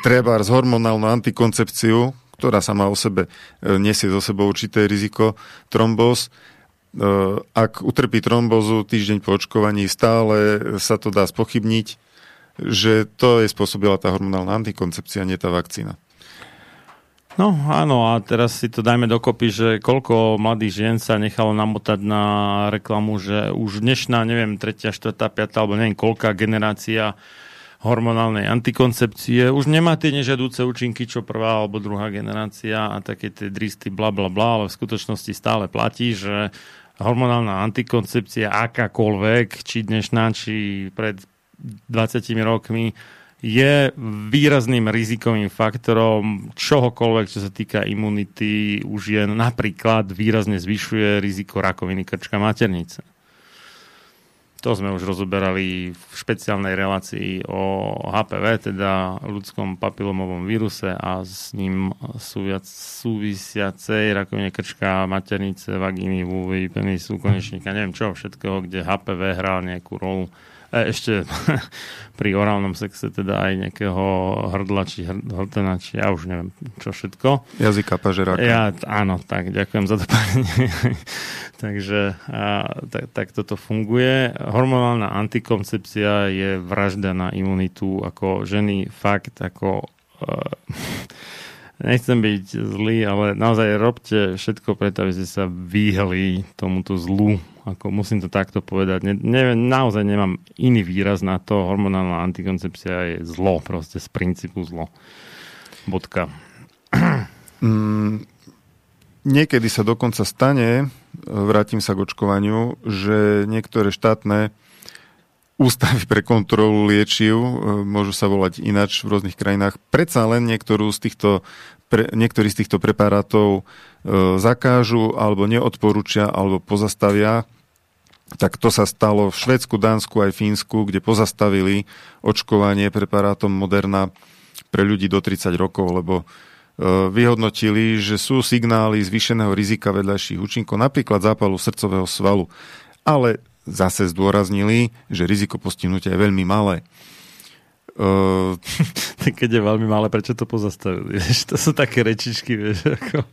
treba z hormonálnu antikoncepciu, ktorá sa má o sebe, e, nesie zo sebou určité riziko trombóz, ak utrpí trombózu týždeň po očkovaní, stále sa to dá spochybniť, že to je spôsobila tá hormonálna antikoncepcia, nie tá vakcína. No áno, a teraz si to dajme dokopy, že koľko mladých žien sa nechalo namotať na reklamu, že už dnešná, neviem, tretia, štvrtá, piatá, alebo neviem, koľká generácia hormonálnej antikoncepcie už nemá tie nežadúce účinky, čo prvá alebo druhá generácia a také tie dristy bla bla bla, ale v skutočnosti stále platí, že hormonálna antikoncepcia akákoľvek, či dnešná, či pred 20 rokmi, je výrazným rizikovým faktorom čohokoľvek, čo sa týka imunity, už je napríklad výrazne zvyšuje riziko rakoviny krčka maternice. To sme už rozoberali v špeciálnej relácii o HPV, teda ľudskom papilomovom víruse a s ním súvisiacej rakovine krčka, maternice, vagíny, vúvy, penisu, konečníka, neviem čo, všetkého, kde HPV hral nejakú rolu E, ešte <laughs> pri orálnom sexe teda aj nejakého hrdla či hrtena, či ja už neviem čo všetko. Jazyka pažeráka. Ja, áno, tak ďakujem za doplnenie. <laughs> Takže a, tak, tak toto funguje. Hormonálna antikoncepcia je vražda na imunitu, ako ženy fakt ako uh, <laughs> nechcem byť zlý, ale naozaj robte všetko preto, aby ste sa vyhli tomuto zlu. Ako musím to takto povedať. Ne, ne, naozaj nemám iný výraz na to. Hormonálna antikoncepcia je zlo, proste z princípu zlo. Bodka. Mm, niekedy sa dokonca stane, vrátim sa k očkovaniu, že niektoré štátne ústavy pre kontrolu liečiv, e, môžu sa volať inač v rôznych krajinách, predsa len niektorú z týchto, pre, niektorý z týchto preparátov e, zakážu alebo neodporúčia alebo pozastavia. Tak to sa stalo v Švedsku, Dánsku aj Fínsku, kde pozastavili očkovanie preparátom Moderna pre ľudí do 30 rokov, lebo e, vyhodnotili, že sú signály zvýšeného rizika vedľajších účinkov, napríklad zápalu srdcového svalu. Ale zase zdôraznili, že riziko postihnutia je veľmi malé. <laughs> Uh... Keď je veľmi malé, prečo to pozastavili? <laughs> To sú také rečičky, vieš, ako,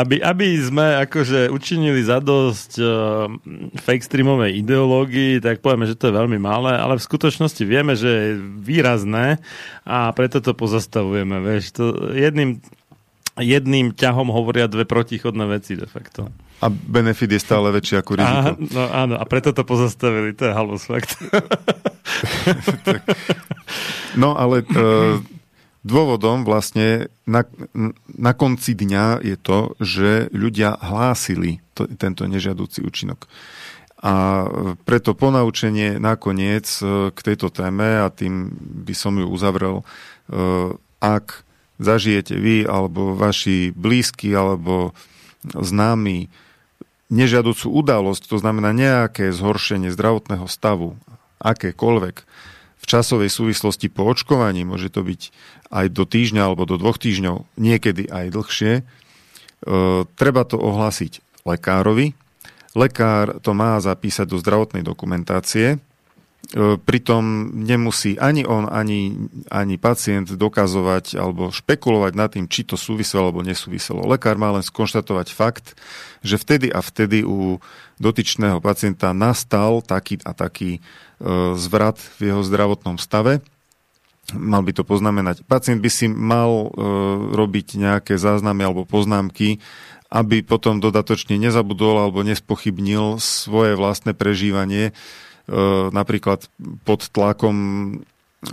aby, aby sme akože učinili zadosť uh, fake streamovej ideológii, tak povieme, že to je veľmi malé, ale v skutočnosti vieme, že je výrazné a preto to pozastavujeme. Vieš, to jedným, jedným ťahom hovoria dve protichodné veci de facto. A benefit je stále väčší ako riziko. Aha, no áno, a preto to pozastavili, to je halus fakt. <laughs> no ale e, dôvodom vlastne na, na konci dňa je to, že ľudia hlásili to, tento nežiadúci účinok. A preto ponaučenie nakoniec e, k tejto téme, a tým by som ju uzavrel, e, ak zažijete vy, alebo vaši blízky, alebo známi nežiaducú udalosť, to znamená nejaké zhoršenie zdravotného stavu, akékoľvek, v časovej súvislosti po očkovaní, môže to byť aj do týždňa alebo do dvoch týždňov, niekedy aj dlhšie, e, treba to ohlásiť lekárovi. Lekár to má zapísať do zdravotnej dokumentácie, pritom nemusí ani on, ani, ani pacient dokazovať alebo špekulovať nad tým, či to súviselo alebo nesúviselo. Lekár má len skonštatovať fakt, že vtedy a vtedy u dotyčného pacienta nastal taký a taký e, zvrat v jeho zdravotnom stave. Mal by to poznamenať. Pacient by si mal e, robiť nejaké záznamy alebo poznámky, aby potom dodatočne nezabudol alebo nespochybnil svoje vlastné prežívanie E, napríklad pod tlakom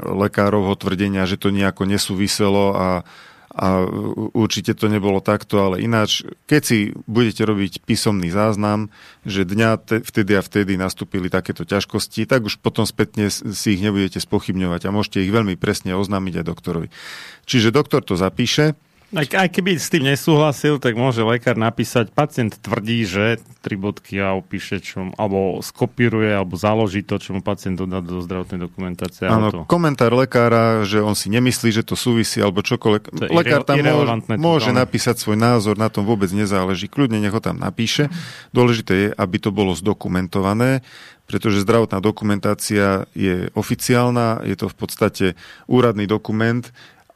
lekárovho tvrdenia, že to nejako nesúviselo a, a určite to nebolo takto, ale ináč, keď si budete robiť písomný záznam, že dňa te, vtedy a vtedy nastúpili takéto ťažkosti, tak už potom spätne si ich nebudete spochybňovať a môžete ich veľmi presne oznámiť aj doktorovi. Čiže doktor to zapíše, aj, aj keby s tým nesúhlasil, tak môže lekár napísať, pacient tvrdí, že tri bodky a opíše, čo, alebo skopíruje, alebo založí to, čo mu pacient dodá do zdravotnej dokumentácie. Áno, to... komentár lekára, že on si nemyslí, že to súvisí, alebo čokoľvek. Lekár tam môže, môže napísať svoj názor, na tom vôbec nezáleží. Kľudne nech ho tam napíše. Dôležité je, aby to bolo zdokumentované, pretože zdravotná dokumentácia je oficiálna, je to v podstate úradný dokument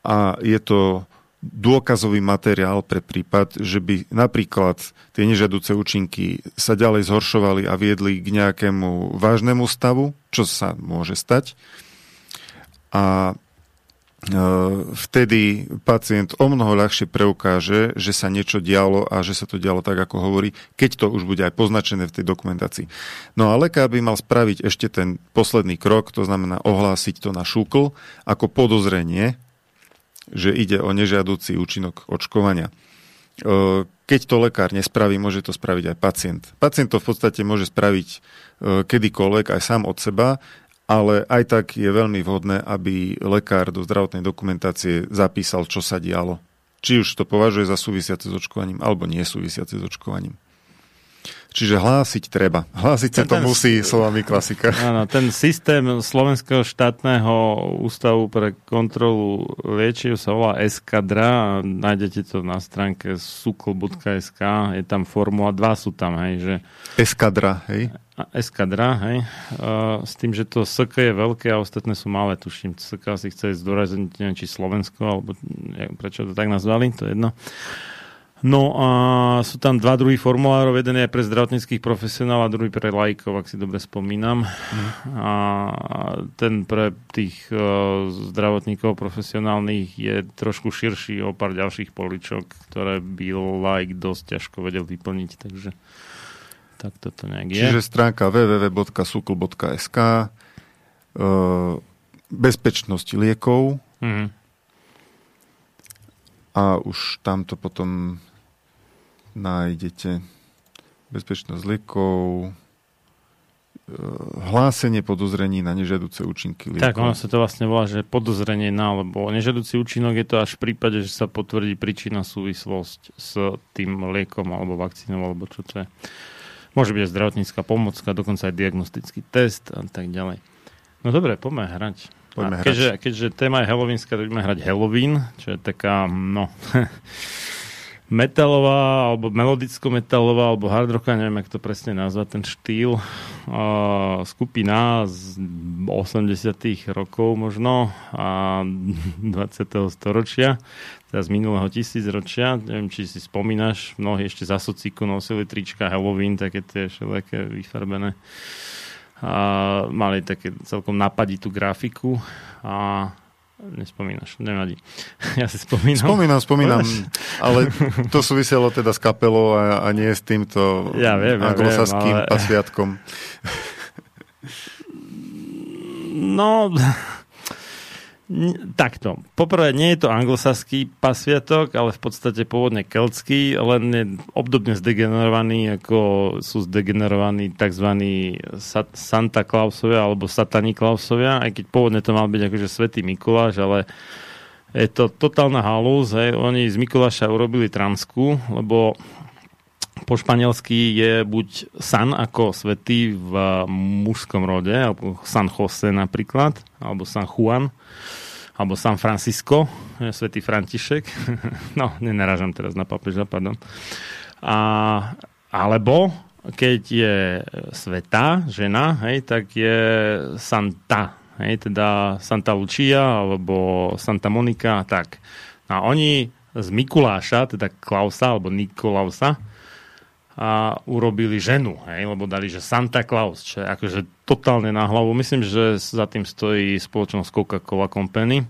a je to dôkazový materiál pre prípad, že by napríklad tie nežiaduce účinky sa ďalej zhoršovali a viedli k nejakému vážnemu stavu, čo sa môže stať. A e, vtedy pacient o mnoho ľahšie preukáže, že sa niečo dialo a že sa to dialo tak, ako hovorí, keď to už bude aj poznačené v tej dokumentácii. No a lekár by mal spraviť ešte ten posledný krok, to znamená ohlásiť to na šúkl ako podozrenie že ide o nežiaducí účinok očkovania. Keď to lekár nespraví, môže to spraviť aj pacient. Pacient to v podstate môže spraviť kedykoľvek aj sám od seba, ale aj tak je veľmi vhodné, aby lekár do zdravotnej dokumentácie zapísal, čo sa dialo. Či už to považuje za súvisiace s očkovaním, alebo nie súvisiace s očkovaním. Čiže hlásiť treba. Hlásiť sa to ten, musí slovami klasika. Áno, ten systém Slovenského štátneho ústavu pre kontrolu liečiv sa volá Eskadra nájdete to na stránke sukl.sk, je tam formula, dva sú tam, hej, že... Eskadra, hej? Eskadra, hej. Uh, s tým, že to SK je veľké a ostatné sú malé, tuším. SK si chce zdôrazniť, neviem, či Slovensko, alebo prečo to tak nazvali, to je jedno. Uh, No a sú tam dva druhy formulárov. Jeden je pre zdravotníckých profesionálov a druhý pre lajkov, ak si dobre spomínam. Mm. A ten pre tých uh, zdravotníkov profesionálnych je trošku širší o pár ďalších poličok, ktoré by like dosť ťažko vedel vyplniť. Takže tak toto nejak je. Čiže stránka www.sukl.sk uh, bezpečnosť liekov mm. a už tamto potom nájdete bezpečnosť liekov, e, hlásenie podozrení na nežiaduce účinky liekov. Tak, ono sa to vlastne volá, že podozrenie na, lebo nežiaducí účinok je to až v prípade, že sa potvrdí príčina súvislosť s tým liekom alebo vakcínou, alebo čo to je. Môže byť aj zdravotnícká pomocka, dokonca aj diagnostický test a tak ďalej. No dobre, poďme hrať. Poďme hrať. Keďže, keďže téma je Halloweenská, tak budeme hrať Halloween, čo je taká, no, <laughs> metalová, alebo melodicko-metalová, alebo hard rock, neviem, jak to presne nazvať, ten štýl. Uh, skupina z 80 rokov možno a <laughs> 20. storočia, teda z minulého tisícročia. Neviem, či si spomínaš, mnohí ešte za socíku nosili trička Halloween, také tie všelijaké vyfarbené. A mali také celkom napaditú grafiku a Nespomínaš, nevadí. <laughs> Ja si spomínam. Spomínam, spomínam, ale to súviselo teda s kapelou a, a nie s týmto ja viem, anglosaským ja viem, ale... pasviatkom. No, Takto. Poprvé, nie je to anglosaský pasviatok, ale v podstate pôvodne keltský, len je obdobne zdegenerovaný, ako sú zdegenerovaní tzv. Santa Clausovia alebo Satani Clausovia, aj keď pôvodne to mal byť akože Svetý Mikuláš, ale je to totálna halúz. Oni z Mikuláša urobili transku, lebo po španielsky je buď San ako svetý v mužskom rode, alebo San Jose napríklad, alebo San Juan alebo San Francisco, svätý František. <laughs> no, nenarážam teraz na papeža, pardon. A, alebo keď je sveta, žena, hej, tak je Santa, hej, teda Santa Lucia alebo Santa Monika, tak. A oni z Mikuláša, teda Klausa alebo Nikolausa, a urobili ženu, hej, lebo dali, že Santa Claus, čo je akože totálne na hlavu. Myslím, že za tým stojí spoločnosť Coca-Cola Company.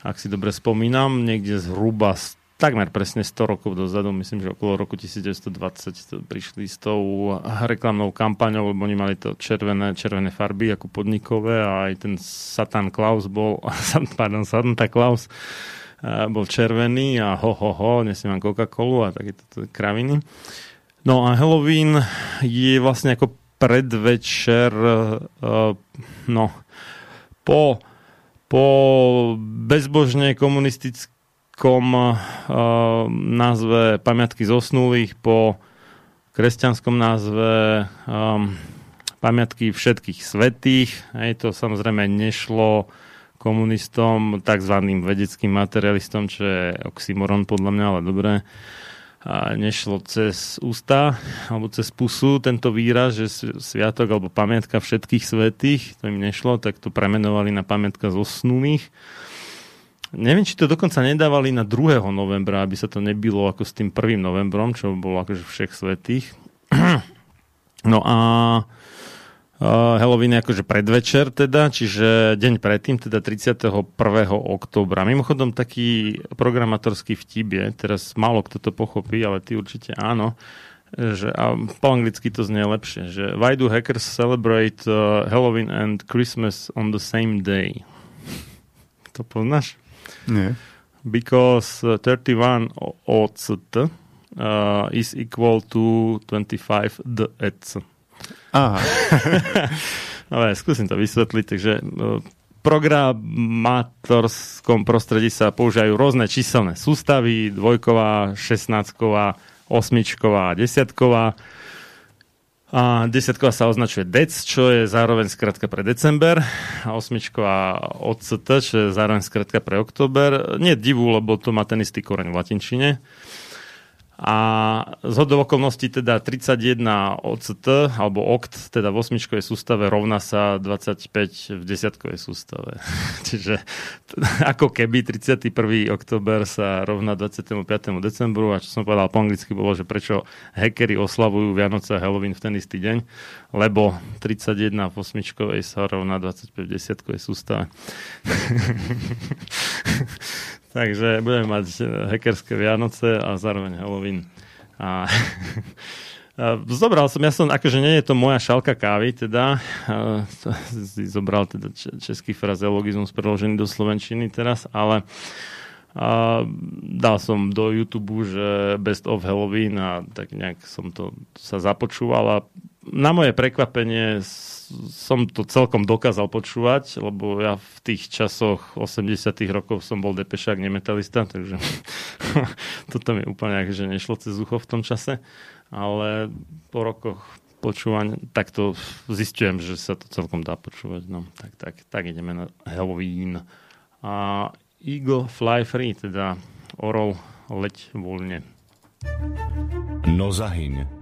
Ak si dobre spomínam, niekde zhruba takmer presne 100 rokov dozadu, myslím, že okolo roku 1920 prišli s tou reklamnou kampaňou, lebo oni mali to červené, červené farby ako podnikové a aj ten Satan Claus bol, <laughs> pardon, Santa Claus bol červený a ho, ho, ho, nesiem Coca-Colu a takéto kraviny. No a Halloween je vlastne ako predvečer, uh, no, po, po bezbožne komunistickom uh, názve pamiatky zosnulých, po kresťanskom názve um, pamiatky všetkých svetých. Hej, to samozrejme nešlo komunistom, tzv. vedeckým materialistom, čo je oxymoron podľa mňa, ale dobré a nešlo cez ústa alebo cez pusu tento výraz, že sviatok alebo pamiatka všetkých svetých, to im nešlo, tak to premenovali na pamiatka zosnulých. Neviem, či to dokonca nedávali na 2. novembra, aby sa to nebilo ako s tým 1. novembrom, čo bolo akože všech svetých. <clears throat> No a Halloween je akože predvečer teda, čiže deň predtým, teda 31. októbra. Mimochodom taký programátorský vtip je, teraz málo kto to pochopí, ale ty určite áno, že, a po anglicky to znie lepšie, že why do hackers celebrate uh, Halloween and Christmas on the same day? To poznáš? Nie. Because uh, 31 OCT uh, is equal to 25 DEC. Aha. <laughs> Ale skúsim to vysvetliť. Takže e, programátorskom prostredí sa používajú rôzne číselné sústavy, dvojková, šestnáctková, osmičková a desiatková. A desiatková sa označuje DEC, čo je zároveň skratka pre december. A osmičková OCT, čo je zároveň skratka pre október. Nie divu, lebo to má ten istý koreň v latinčine. A z hodov okolností teda 31 OCT alebo OCT, teda v osmičkovej sústave rovná sa 25 v desiatkovej sústave. <laughs> Čiže ako keby 31. október sa rovná 25. decembru a čo som povedal po anglicky bolo, že prečo hackery oslavujú Vianoce a Halloween v ten istý deň, lebo 31 v osmičkovej sa rovná 25 v desiatkovej sústave. <laughs> Takže budeme mať e, hackerské Vianoce a zároveň Halloween. <laughs> A, zobral som, ja som, akože nie je to moja šalka kávy, teda, zobral teda český frazeologizmus preložený do Slovenčiny teraz, ale a dal som do YouTube, že Best of Halloween a tak nejak som to sa započúval a na moje prekvapenie som to celkom dokázal počúvať, lebo ja v tých časoch 80 rokov som bol depešák, nemetalista, takže <laughs> toto mi úplne že nešlo cez ucho v tom čase, ale po rokoch počúvania, tak to zistujem, že sa to celkom dá počúvať. No, tak, tak, tak ideme na Halloween. A Eagle Fly Free, teda orol leď voľne. No zahyň,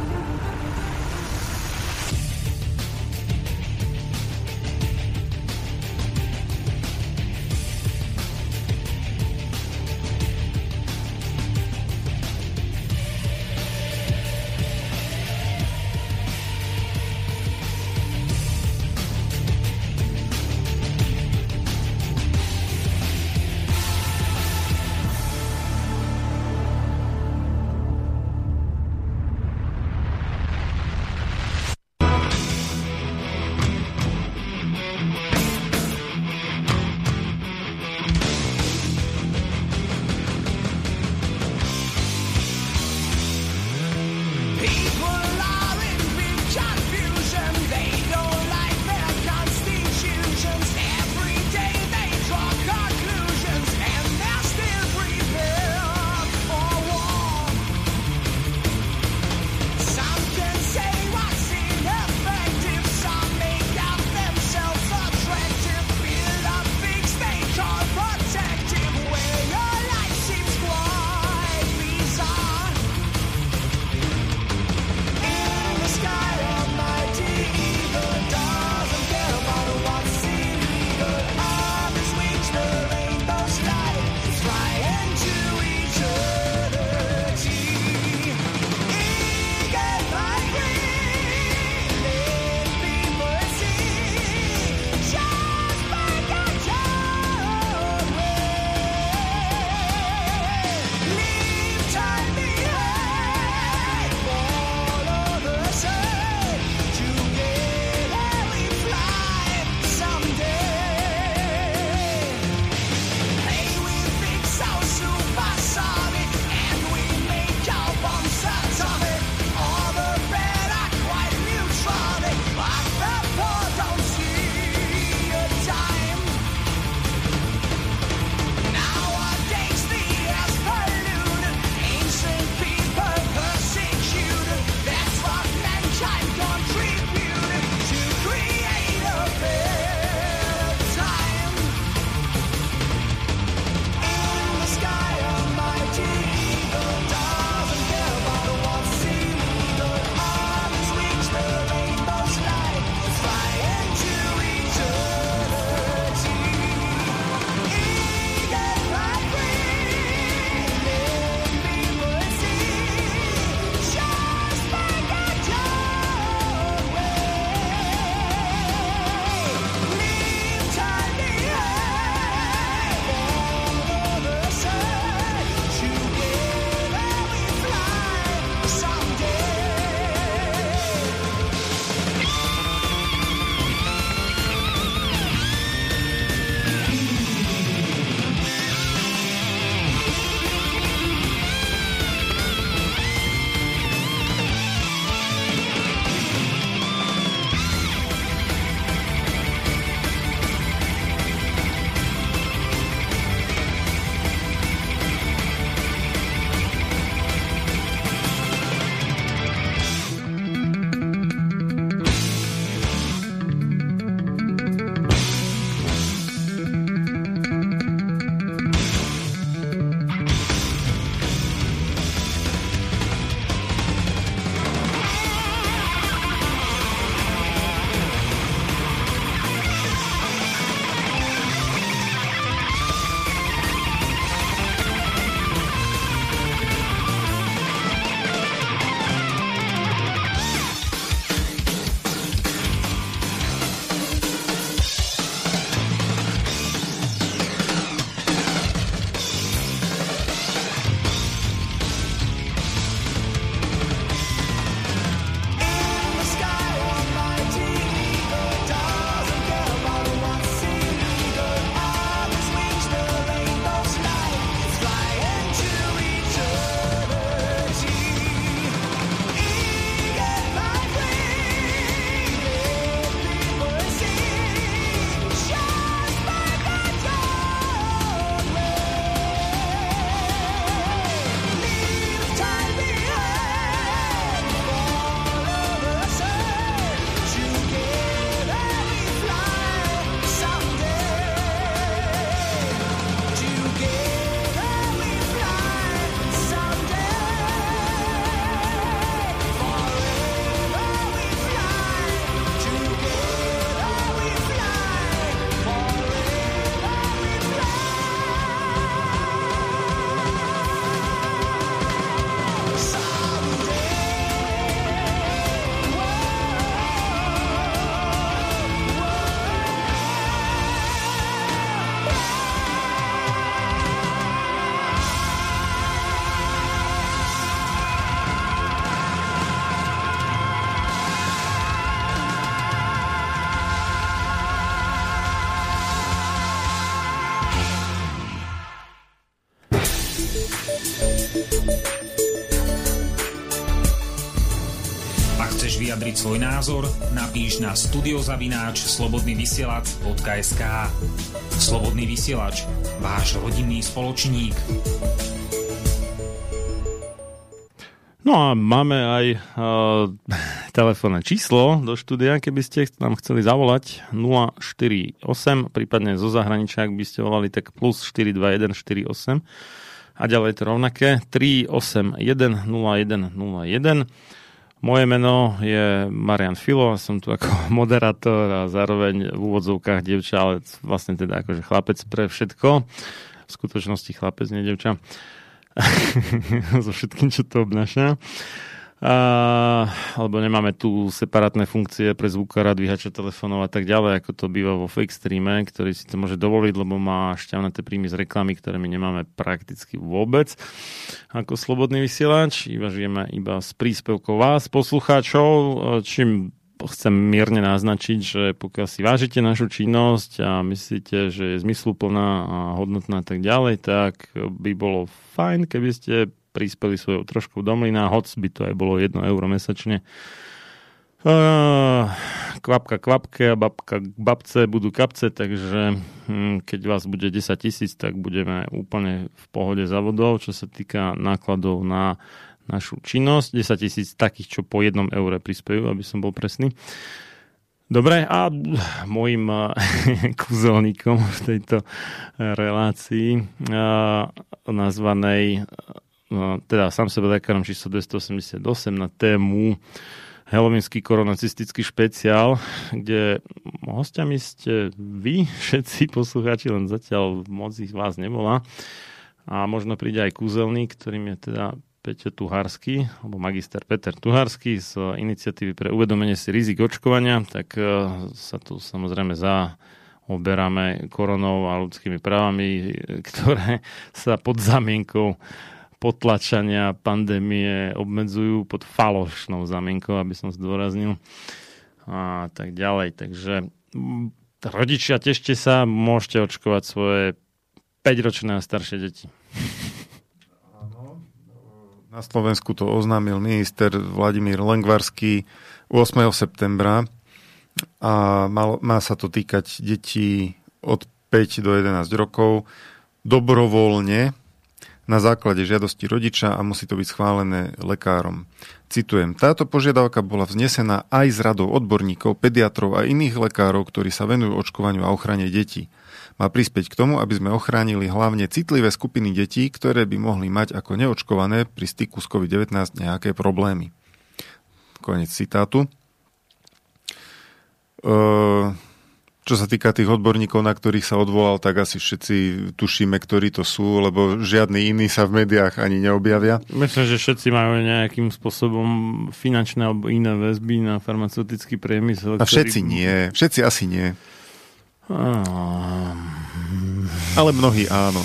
Vyjadriť svoj názor, napíš na studiozavináč slobodnyvysielac.sk Slobodný vysielač, váš rodinný spoločník. No a máme aj uh, telefónne číslo do štúdia, keby ste nám chceli zavolať 048, prípadne zo zahraničia, ak by ste volali, tak plus 42148 a ďalej to rovnaké 3810101. Moje meno je Marian Filo, som tu ako <laughs> moderátor a zároveň v úvodzovkách dievča, ale vlastne teda akože chlapec pre všetko. V skutočnosti chlapec, nie dievča. <laughs> so všetkým, čo to obnáša. A, alebo nemáme tu separátne funkcie pre zvukára, dvíhača telefónov a tak ďalej, ako to býva vo fake streame, ktorý si to môže dovoliť, lebo má šťavnaté príjmy z reklamy, ktoré my nemáme prakticky vôbec. Ako slobodný vysielač, iba žijeme iba z príspevkov vás, poslucháčov, čím chcem mierne naznačiť, že pokiaľ si vážite našu činnosť a myslíte, že je zmysluplná a hodnotná a tak ďalej, tak by bolo fajn, keby ste prispeli svojou trošku do mlyna, hoc by to aj bolo 1 euro mesačne. Uh, kvapka kvapke a babka babce budú kapce, takže hm, keď vás bude 10 tisíc, tak budeme úplne v pohode za vodou, čo sa týka nákladov na našu činnosť. 10 tisíc takých, čo po jednom eure prispejú, aby som bol presný. Dobre, a môjim <laughs> kúzelníkom v tejto relácii nazvanej teda sám sebe lekárom číslo 288 na tému Helovinský koronacistický špeciál, kde hostiami ste vy, <laughs> všetci poslucháči, len zatiaľ moc ich vás nebola. A možno príde aj kúzelník, ktorým je teda Peťo Tuharský, alebo magister Peter Tuharský z iniciatívy pre uvedomenie si rizik očkovania, tak e, sa tu samozrejme za oberáme koronou a ľudskými právami, ktoré <laughs> sa pod zamienkou potlačania pandémie obmedzujú pod falošnou zamienkou, aby som zdôraznil a tak ďalej. Takže rodičia, tešte sa, môžete očkovať svoje 5-ročné a staršie deti. Na Slovensku to oznámil minister Vladimír Lengvarský 8. septembra a mal, má sa to týkať detí od 5 do 11 rokov dobrovoľne na základe žiadosti rodiča a musí to byť schválené lekárom. Citujem, táto požiadavka bola vznesená aj z radou odborníkov, pediatrov a iných lekárov, ktorí sa venujú očkovaniu a ochrane detí má prispieť k tomu, aby sme ochránili hlavne citlivé skupiny detí, ktoré by mohli mať ako neočkované pri styku s COVID-19 nejaké problémy. Konec citátu. Čo sa týka tých odborníkov, na ktorých sa odvolal, tak asi všetci tušíme, ktorí to sú, lebo žiadny iný sa v médiách ani neobjavia. Myslím, že všetci majú nejakým spôsobom finančné alebo iné väzby na farmaceutický priemysel. A všetci ktorý... nie, všetci asi nie. Ale mnohí áno.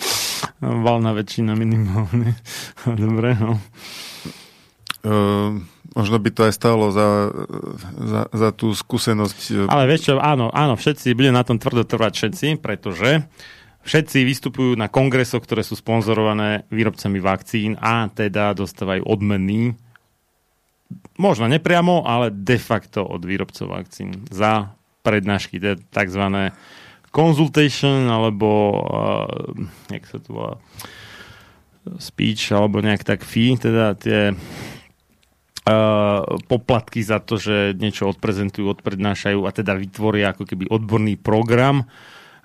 <laughs> Valná väčšina minimálne. <laughs> Dobre, no. Uh, možno by to aj stalo za, za, za tú skúsenosť. E, Ale vieš čo, áno, áno, všetci, bude na tom tvrdo trvať všetci, pretože všetci vystupujú na kongresoch, ktoré sú sponzorované výrobcami vakcín a teda dostávajú odmeny možno nepriamo, ale de facto od výrobcov vakcín za prednášky, tzv. consultation, alebo uh, jak sa to volá, speech, alebo nejak tak fee, teda tie poplatky za to, že niečo odprezentujú, odprednášajú a teda vytvoria ako keby odborný program,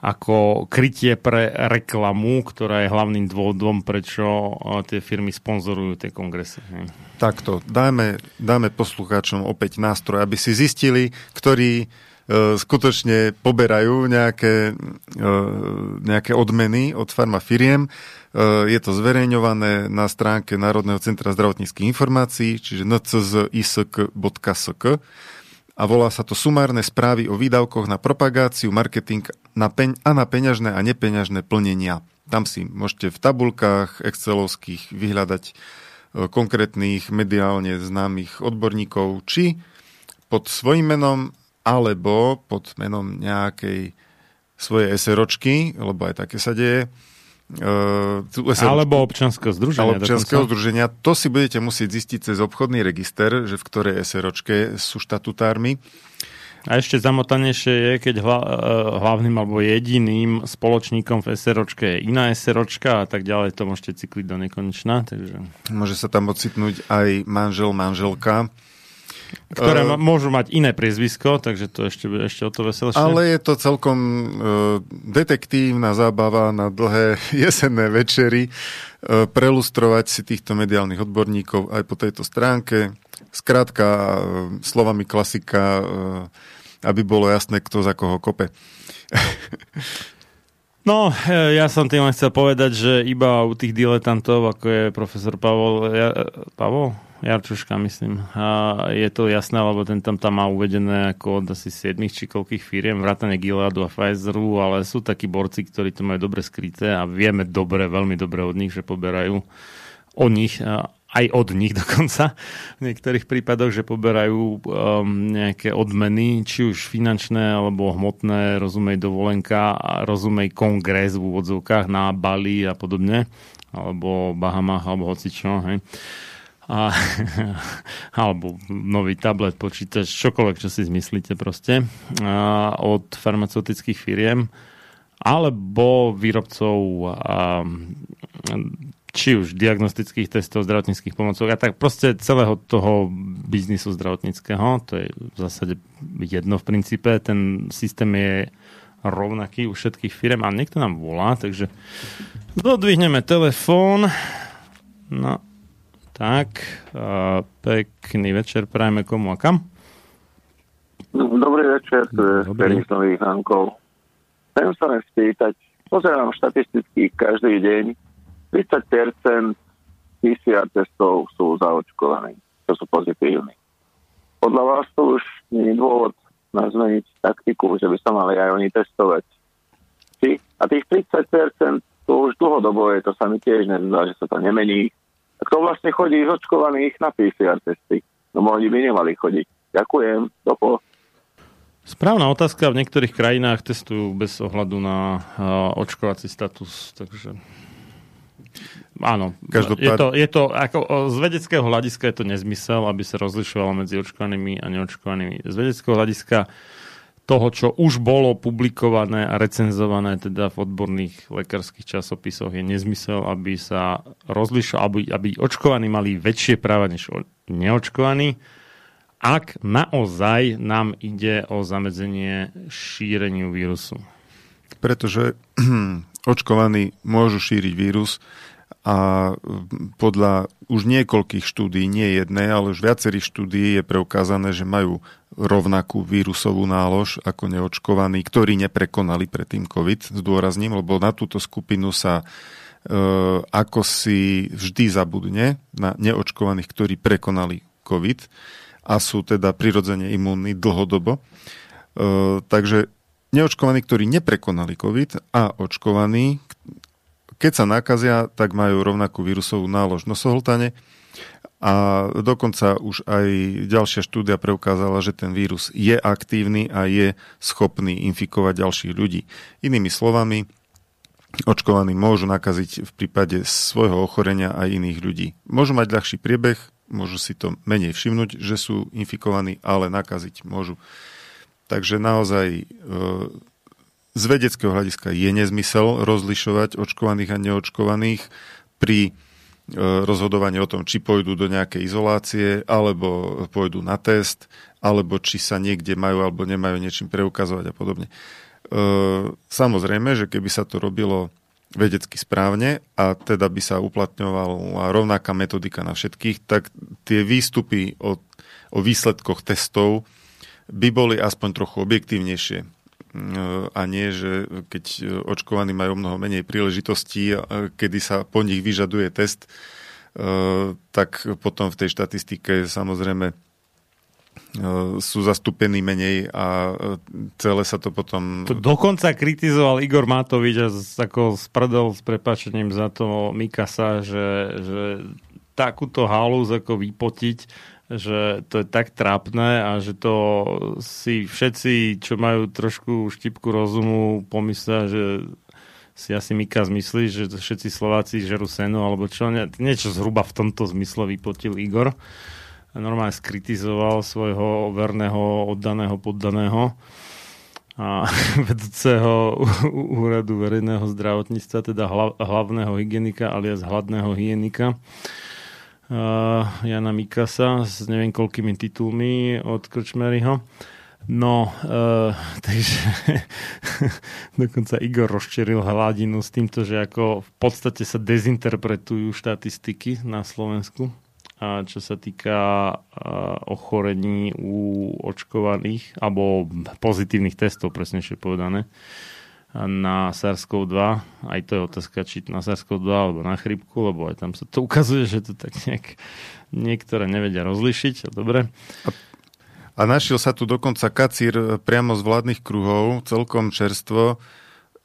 ako krytie pre reklamu, ktorá je hlavným dôvodom, prečo uh, tie firmy sponzorujú tie kongresy. Takto, dáme, dáme poslucháčom opäť nástroj, aby si zistili, ktorý skutočne poberajú nejaké, e, nejaké odmeny od farmafiriem. E, je to zverejňované na stránke Národného centra zdravotníckých informácií, čiže nczISK.sk a volá sa to sumárne správy o výdavkoch na propagáciu, marketing na peň- a na peňažné a nepeňažné plnenia. Tam si môžete v tabulkách excelovských vyhľadať konkrétnych mediálne známych odborníkov, či pod svojím menom alebo pod menom nejakej svojej SROčky, lebo aj také sa deje, uh, alebo občanského združenia. Alebo občanského združenia. To si budete musieť zistiť cez obchodný register, že v ktorej SROčke sú štatutármi. A ešte zamotanejšie je, keď hla, e, hlavným alebo jediným spoločníkom v SROčke je iná SROčka a tak ďalej, to môžete cykliť do nekonečna. Takže... Môže sa tam ocitnúť aj manžel, manželka ktoré uh, môžu mať iné priezvisko, takže to ešte ešte o to veselšie. Ale je to celkom uh, detektívna zábava na dlhé <laughs> jesenné večery uh, prelustrovať si týchto mediálnych odborníkov aj po tejto stránke. Skrátka, uh, slovami klasika, uh, aby bolo jasné, kto za koho kope. <laughs> No, ja som tým len chcel povedať, že iba u tých diletantov, ako je profesor Pavol, ja, Pavol? Jarčuška, myslím. A je to jasné, lebo ten tam, tam má uvedené ako od asi 7 či koľkých firiem, vrátane Gileadu a Pfizeru, ale sú takí borci, ktorí to majú dobre skryté a vieme dobre, veľmi dobre od nich, že poberajú o nich, aj od nich <laughs> dokonca, v niektorých prípadoch, že poberajú um, nejaké odmeny, či už finančné alebo hmotné, rozumej dovolenka, rozumej kongres v úvodzovkách na Bali a podobne, alebo Bahamách, alebo hocičo, hej. A, <laughs> alebo nový tablet, počítač, čokoľvek, čo si zmyslíte proste a, od farmaceutických firiem alebo výrobcov a, či už diagnostických testov, zdravotníckých pomocov a tak proste celého toho biznisu zdravotníckého. To je v zásade jedno v princípe. Ten systém je rovnaký u všetkých firm a niekto nám volá, takže dodvihneme telefón. No tak, uh, pekný večer prajeme komu a kam? Dobrý večer, tu je Dobrý. Nových Hankov. Chcem sa len spýtať, pozerám štatisticky každý deň, 30% PCR testov sú zaočkovaní, čo sú pozitívni. Podľa vás to už nie je dôvod na zmeniť taktiku, že by sa mali aj oni testovať. A tých 30% to už dlhodobo je, to sa mi tiež nezdá, že sa to nemení kto vlastne chodí z očkovaných na PCR testy? No oni by nemali chodiť. Ďakujem. Dopo. Správna otázka. V niektorých krajinách testujú bez ohľadu na uh, očkovací status, takže áno. Každopád... Je to, je to, ako, z vedeckého hľadiska je to nezmysel, aby sa rozlišovalo medzi očkovanými a neočkovanými. Z vedeckého hľadiska toho, čo už bolo publikované a recenzované teda v odborných lekárskych časopisoch, je nezmysel, aby sa rozlišo, aby, aby očkovaní mali väčšie práva než neočkovaní, ak naozaj nám ide o zamedzenie šíreniu vírusu. Pretože <clears throat> očkovaní môžu šíriť vírus a podľa už niekoľkých štúdí, nie jednej, ale už viacerých štúdí je preukázané, že majú rovnakú vírusovú nálož ako neočkovaní, ktorí neprekonali predtým COVID, zdôrazním, lebo na túto skupinu sa e, ako si vždy zabudne na neočkovaných, ktorí prekonali COVID a sú teda prirodzene imúnni dlhodobo. E, takže neočkovaní, ktorí neprekonali COVID a očkovaní, keď sa nakazia, tak majú rovnakú vírusovú nálož nosohltane a dokonca už aj ďalšia štúdia preukázala, že ten vírus je aktívny a je schopný infikovať ďalších ľudí. Inými slovami, očkovaní môžu nakaziť v prípade svojho ochorenia aj iných ľudí. Môžu mať ľahší priebeh, môžu si to menej všimnúť, že sú infikovaní, ale nakaziť môžu. Takže naozaj e, z vedeckého hľadiska je nezmysel rozlišovať očkovaných a neočkovaných pri e, rozhodovaní o tom, či pôjdu do nejakej izolácie, alebo pôjdu na test, alebo či sa niekde majú alebo nemajú niečím preukazovať a podobne. E, samozrejme, že keby sa to robilo vedecky správne a teda by sa uplatňovala rovnaká metodika na všetkých, tak tie výstupy o, o výsledkoch testov by boli aspoň trochu objektívnejšie a nie, že keď očkovaní majú mnoho menej príležitostí, kedy sa po nich vyžaduje test, e, tak potom v tej štatistike samozrejme e, sú zastúpení menej a celé sa to potom... To dokonca kritizoval Igor Matovič a ako sprdol s prepačením za to Mikasa, že, že takúto halúz ako vypotiť že to je tak trápne a že to si všetci, čo majú trošku štipku rozumu, pomyslia, že si asi Mika zmyslí, že všetci Slováci žerú seno, alebo čo, nie, niečo zhruba v tomto zmysle vypotil Igor. Normálne skritizoval svojho verného, oddaného, poddaného a <laughs> vedúceho úradu verejného zdravotníctva, teda hlavného hygienika alias hladného hygienika Jana Mikasa s neviem koľkými titulmi od Krčmeryho. No, uh, <laughs> takže <laughs> dokonca Igor rozčeril hladinu s týmto, že ako v podstate sa dezinterpretujú štatistiky na Slovensku, a čo sa týka uh, ochorení u očkovaných, alebo pozitívnych testov, presnejšie povedané, na SARS-CoV-2. Aj to je otázka, či na SARS-CoV-2 alebo na chrypku, lebo aj tam sa to ukazuje, že to tak nejak niektoré nevedia rozlišiť. Dobre. A a našiel sa tu dokonca kacír priamo z vládnych kruhov, celkom čerstvo.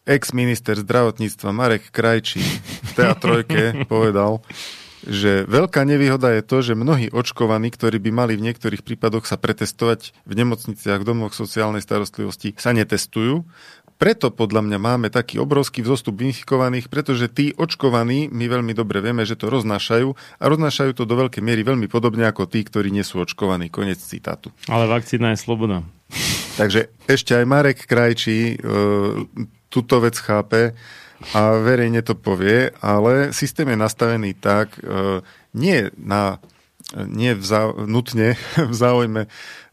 Ex-minister zdravotníctva Marek Krajčí v TA3 <laughs> povedal, že veľká nevýhoda je to, že mnohí očkovaní, ktorí by mali v niektorých prípadoch sa pretestovať v nemocniciach, v domoch sociálnej starostlivosti, sa netestujú preto podľa mňa máme taký obrovský vzostup infikovaných, pretože tí očkovaní, my veľmi dobre vieme, že to roznášajú a roznášajú to do veľkej miery veľmi podobne ako tí, ktorí nie sú očkovaní. Konec citátu. Ale vakcína je sloboda. Takže ešte aj Marek Krajčí e, túto vec chápe a verejne to povie, ale systém je nastavený tak, e, nie na nie v zá, nutne <laughs> v záujme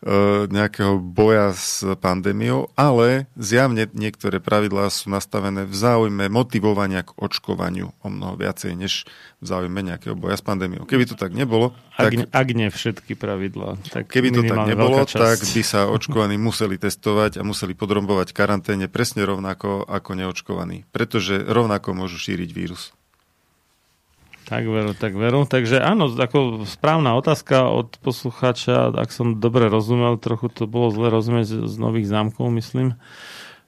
E, nejakého boja s pandémiou, ale zjavne niektoré pravidlá sú nastavené v záujme motivovania k očkovaniu o mnoho viacej, než v záujme nejakého boja s pandémiou. Keby to tak nebolo... Ak, tak, ak nie všetky pravidlá. Tak keby to tak nebolo, tak by sa <laughs> očkovaní museli testovať a museli podrobovať karanténe presne rovnako ako neočkovaní. Pretože rovnako môžu šíriť vírus. Tak veru, tak veru. Takže áno, ako správna otázka od poslucháča, ak som dobre rozumel, trochu to bolo zle rozumieť z nových zámkov, myslím.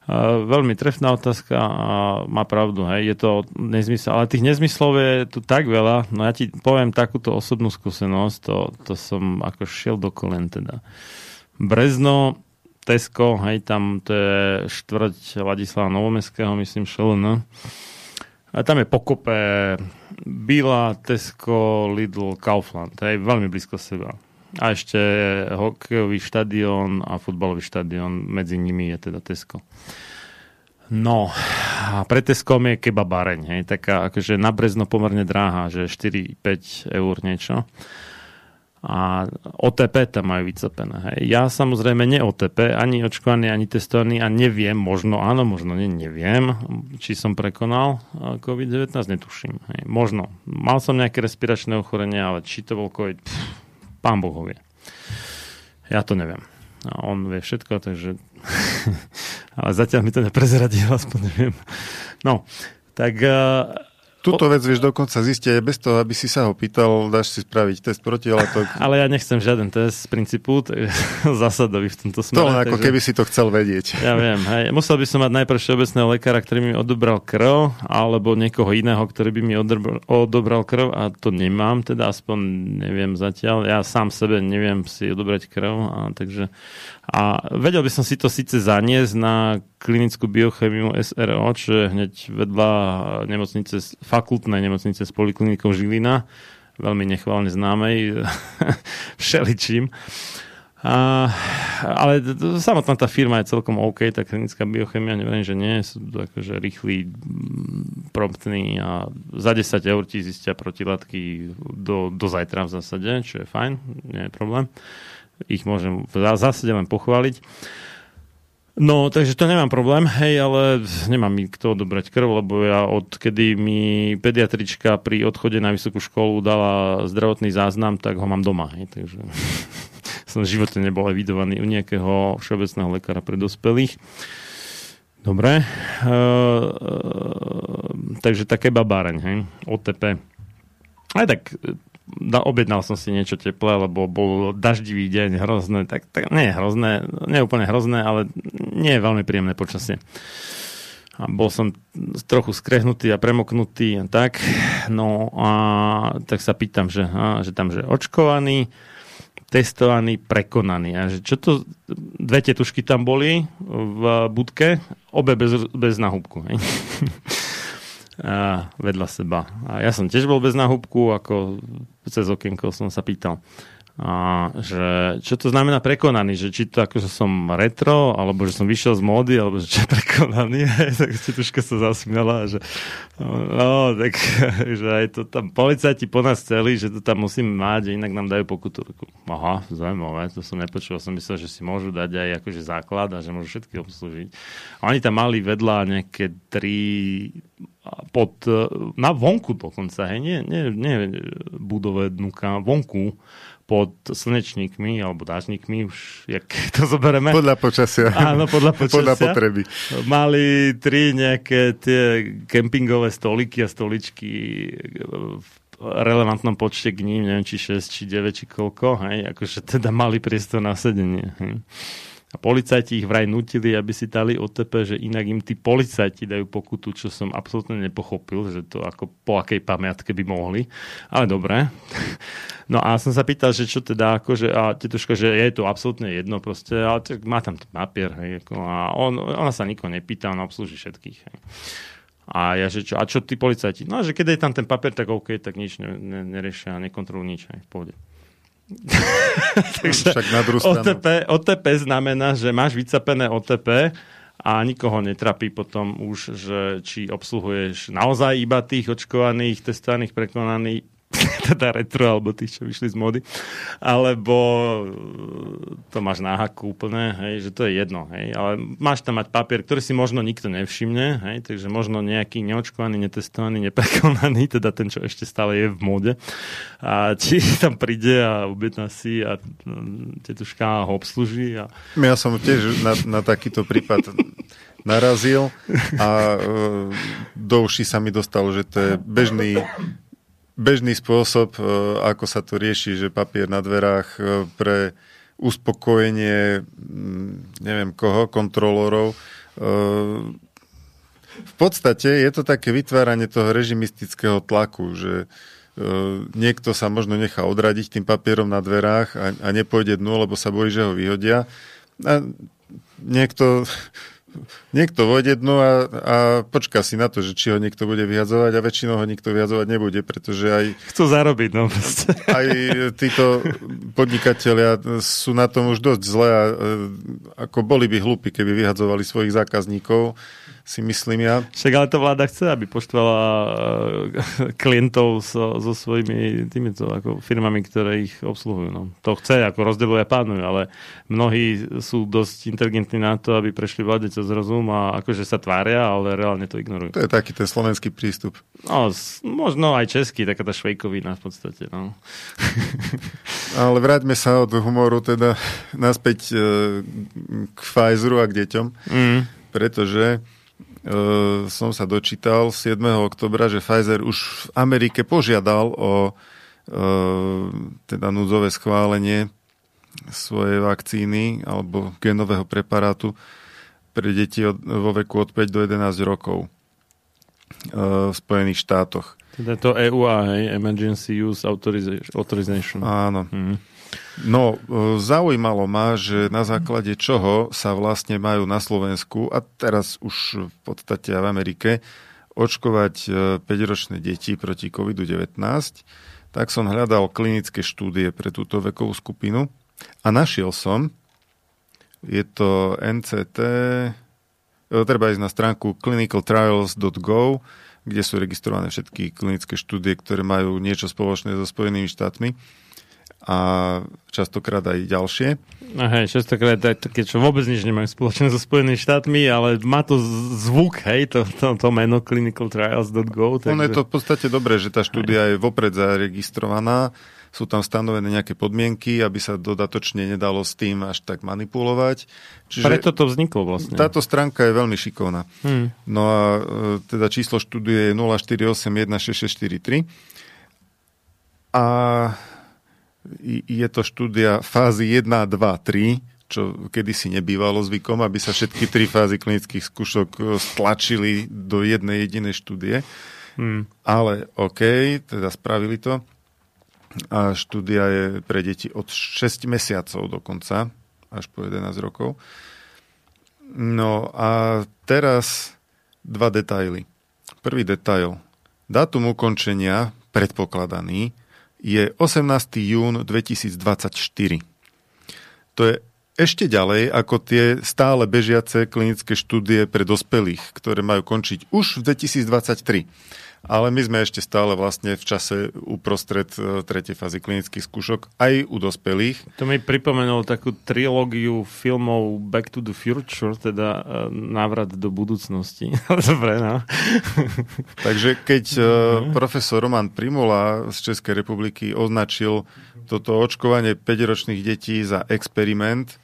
Uh, veľmi trefná otázka a má pravdu, hej, je to nezmysel. Ale tých nezmyslov je tu tak veľa, no ja ti poviem takúto osobnú skúsenosť, to, to som ako šiel do kolen teda. Brezno, Tesco, hej, tam to je štvrť Ladislava Novomestského, myslím, šelená. A tam je pokope Bila, Tesco, Lidl, Kaufland. Je veľmi blízko seba. A ešte hokejový štadión a futbalový štadión. Medzi nimi je teda Tesco. No, a pre Tesco je kebabáreň, hej, taká akože na Brezno pomerne dráha, že 4-5 eur niečo a OTP tam majú vycepené. Hej. Ja samozrejme ne OTP, ani očkovaný, ani testovaný a neviem, možno áno, možno nie, neviem, či som prekonal COVID-19, netuším. Hej. Možno. Mal som nejaké respiračné ochorenie, ale či to bol COVID, pff, pán Boh ho vie. Ja to neviem. A on vie všetko, takže... <laughs> ale zatiaľ mi to neprezradil, <laughs> aspoň neviem. No, tak Tuto vec vieš dokonca zistiť aj bez toho, aby si sa ho pýtal, dáš si spraviť test protilátok. <laughs> Ale ja nechcem žiaden test z princípu, tak <laughs> zásadový v tomto smere. To len ako takže... keby si to chcel vedieť. Ja viem, hej. Musel by som mať najprv všeobecného lekára, ktorý mi odobral krv, alebo niekoho iného, ktorý by mi odobral, odobral krv a to nemám, teda aspoň neviem zatiaľ. Ja sám sebe neviem si odobrať krv, a, takže a vedel by som si to síce zaniesť na klinickú biochemiu SRO, čo je hneď vedľa nemocnice, fakultnej nemocnice s poliklinikou Žilina, veľmi nechválne známej <laughs> všeličím. A, ale samotná tá firma je celkom OK, tá klinická biochemia, neviem, že nie, sú to akože rýchli, promptní a za 10 eur ti zistia protilátky do, do zajtra v zásade, čo je fajn, nie je problém ich môžem v zásade len pochváliť. No, takže to nemám problém, hej, ale nemám mi kto odobrať krv, lebo ja odkedy mi pediatrička pri odchode na vysokú školu dala zdravotný záznam, tak ho mám doma, hej, takže <laughs> som v živote nebol evidovaný u nejakého všeobecného lekára pre dospelých. Dobre. E, e, takže také babáreň, hej, OTP. Aj tak da, objednal som si niečo teplé, lebo bol daždivý deň, hrozné, tak, tak nie je hrozné, nie úplne hrozné, ale nie je veľmi príjemné počasie. A bol som trochu skrehnutý a premoknutý a tak. No a tak sa pýtam, že, a, že tam, že očkovaný, testovaný, prekonaný. A že čo to, dve tetušky tam boli v budke, obe bez, bez nahúbku. <laughs> Vedľa seba. A ja som tiež bol bez náhubku, ako cez okienko som sa pýtal. A že čo to znamená prekonaný, že či to ako, že som retro, alebo že som vyšiel z módy, alebo že čo je prekonaný, <laughs> tak troška sa zasmiala, že no, tak, <laughs> že aj to tam policajti po nás chceli, že to tam musím mať, že inak nám dajú pokutu. Aha, zaujímavé, to som nepočul, som myslel, že si môžu dať aj akože základ a že môžu všetky obslúžiť. A oni tam mali vedľa nejaké tri pod, na vonku dokonca, hej, nie, nie, nie budove dnuka, vonku pod slnečníkmi alebo dážnikmi, už jak to zoberieme. Podľa počasia. Áno, podľa <laughs> počasia. Podľa potreby. Mali tri nejaké tie kempingové stoliky a stoličky v relevantnom počte k ním, neviem, či 6, či 9, či koľko, hej, akože teda mali priestor na sedenie. Hej. A policajti ich vraj nutili, aby si dali OTP, že inak im tí policajti dajú pokutu, čo som absolútne nepochopil, že to ako po akej pamiatke by mohli. Ale dobre. <laughs> No a som sa pýtal, že čo teda, akože, a tetuška, že je to absolútne jedno proste, ale má tam ten papier, hej, ako, a on, ona sa nikoho nepýta, on obslúži všetkých. Hej. A ja, že čo, a čo tí policajti? No, že keď je tam ten papier, tak OK, tak nič ne, ne, nerešia, nekontrolujú nič, aj v pohode. <laughs> Takže Však na OTP, OTP znamená, že máš vycapené OTP a nikoho netrapí potom už, že či obsluhuješ naozaj iba tých očkovaných, testovaných, prekonaných, <laughs> teda retro, alebo tých, čo vyšli z mody, alebo e, to máš na haku úplne, hej, že to je jedno, hej, ale máš tam mať papier, ktorý si možno nikto nevšimne, hej, takže možno nejaký neočkovaný, netestovaný, neprekonaný, <laughs> teda ten, čo ešte stále je v móde, a či <laughs> tam príde a objedná si a mm, tetuška ho obsluží. A... Ja som tiež na, na takýto prípad narazil a e, do uši sa mi dostalo, že to je bežný bežný spôsob, e, ako sa to rieši, že papier na dverách e, pre uspokojenie mm, neviem koho, kontrolorov. E, v podstate je to také vytváranie toho režimistického tlaku, že niekto sa možno nechá odradiť tým papierom na dverách a, nepôjde dnu, lebo sa bojí, že ho vyhodia. A niekto niekto vojde dnu a, a počká si na to, že či ho niekto bude vyhadzovať a väčšinou ho nikto vyhadzovať nebude, pretože aj... Chcú zarobiť, no proste. Aj títo podnikatelia sú na tom už dosť zle a e, ako boli by hlúpi, keby vyhadzovali svojich zákazníkov si myslím ja. Však ale to vláda chce, aby poštvala eh, <laughs> klientov so, so svojimi týmito ako firmami, ktoré ich obsluhujú. No. To chce, ako rozdeľuje a ale mnohí sú dosť inteligentní na to, aby prešli vláde cez rozum a akože sa tvária, ale reálne to ignorujú. To je taký ten slovenský prístup. No, možno aj český, taká tá švejkovina v podstate. No. <laughs> ale vráťme sa od humoru teda naspäť e, k Pfizeru a k deťom, mm. pretože som sa dočítal 7. oktobra, že Pfizer už v Amerike požiadal o uh, teda núdzové schválenie svojej vakcíny alebo genového preparátu pre deti vo veku od 5 do 11 rokov uh, v Spojených štátoch. Teda to EUA, hej? Emergency Use Authorization. Áno. Mm. No, e, zaujímalo ma, že na základe čoho sa vlastne majú na Slovensku a teraz už v podstate v Amerike očkovať 5-ročné e, deti proti COVID-19, tak som hľadal klinické štúdie pre túto vekovú skupinu a našiel som, je to NCT, e, treba ísť na stránku clinicaltrials.go, kde sú registrované všetky klinické štúdie, ktoré majú niečo spoločné so Spojenými štátmi a častokrát aj ďalšie. A hej, častokrát aj také, čo vôbec nič nemajú spoločné so Spojenými štátmi, ale má to zvuk, hej, to, to, to meno clinicaltrials.go. Takže... Ono je to v podstate dobré, že tá štúdia je vopred zaregistrovaná, sú tam stanovené nejaké podmienky, aby sa dodatočne nedalo s tým až tak manipulovať. Čiže Preto to vzniklo vlastne. Táto stránka je veľmi šikovná. Hmm. No a e, teda číslo štúdie je 04816643. A je to štúdia fázy 1, 2, 3, čo kedysi nebývalo zvykom, aby sa všetky tri fázy klinických skúšok e, stlačili do jednej jedinej štúdie. Hmm. Ale OK, teda spravili to. A štúdia je pre deti od 6 mesiacov dokonca, až po 11 rokov. No a teraz dva detaily. prvý detail. Dátum ukončenia, predpokladaný, je 18. jún 2024. To je ešte ďalej ako tie stále bežiace klinické štúdie pre dospelých, ktoré majú končiť už v 2023 ale my sme ešte stále vlastne v čase uprostred e, tretej fázy klinických skúšok aj u dospelých. To mi pripomenulo takú trilógiu filmov Back to the Future, teda e, návrat do budúcnosti. <laughs> Dobre, no. Takže keď uh, profesor Roman Primula z Českej republiky označil toto očkovanie 5-ročných detí za experiment,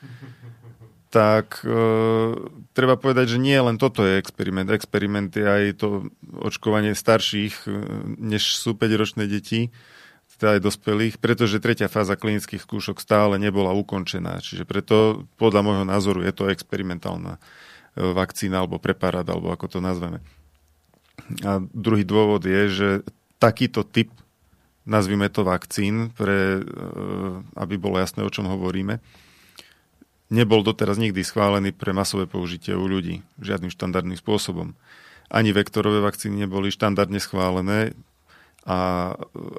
tak e, treba povedať, že nie len toto je experiment. Experiment je aj to očkovanie starších, e, než sú 5-ročné deti, teda aj dospelých, pretože tretia fáza klinických skúšok stále nebola ukončená. Čiže preto, podľa môjho názoru, je to experimentálna e, vakcína alebo preparát, alebo ako to nazveme. A druhý dôvod je, že takýto typ, nazvime to vakcín, pre, e, aby bolo jasné, o čom hovoríme, nebol doteraz nikdy schválený pre masové použitie u ľudí žiadnym štandardným spôsobom. Ani vektorové vakcíny neboli štandardne schválené a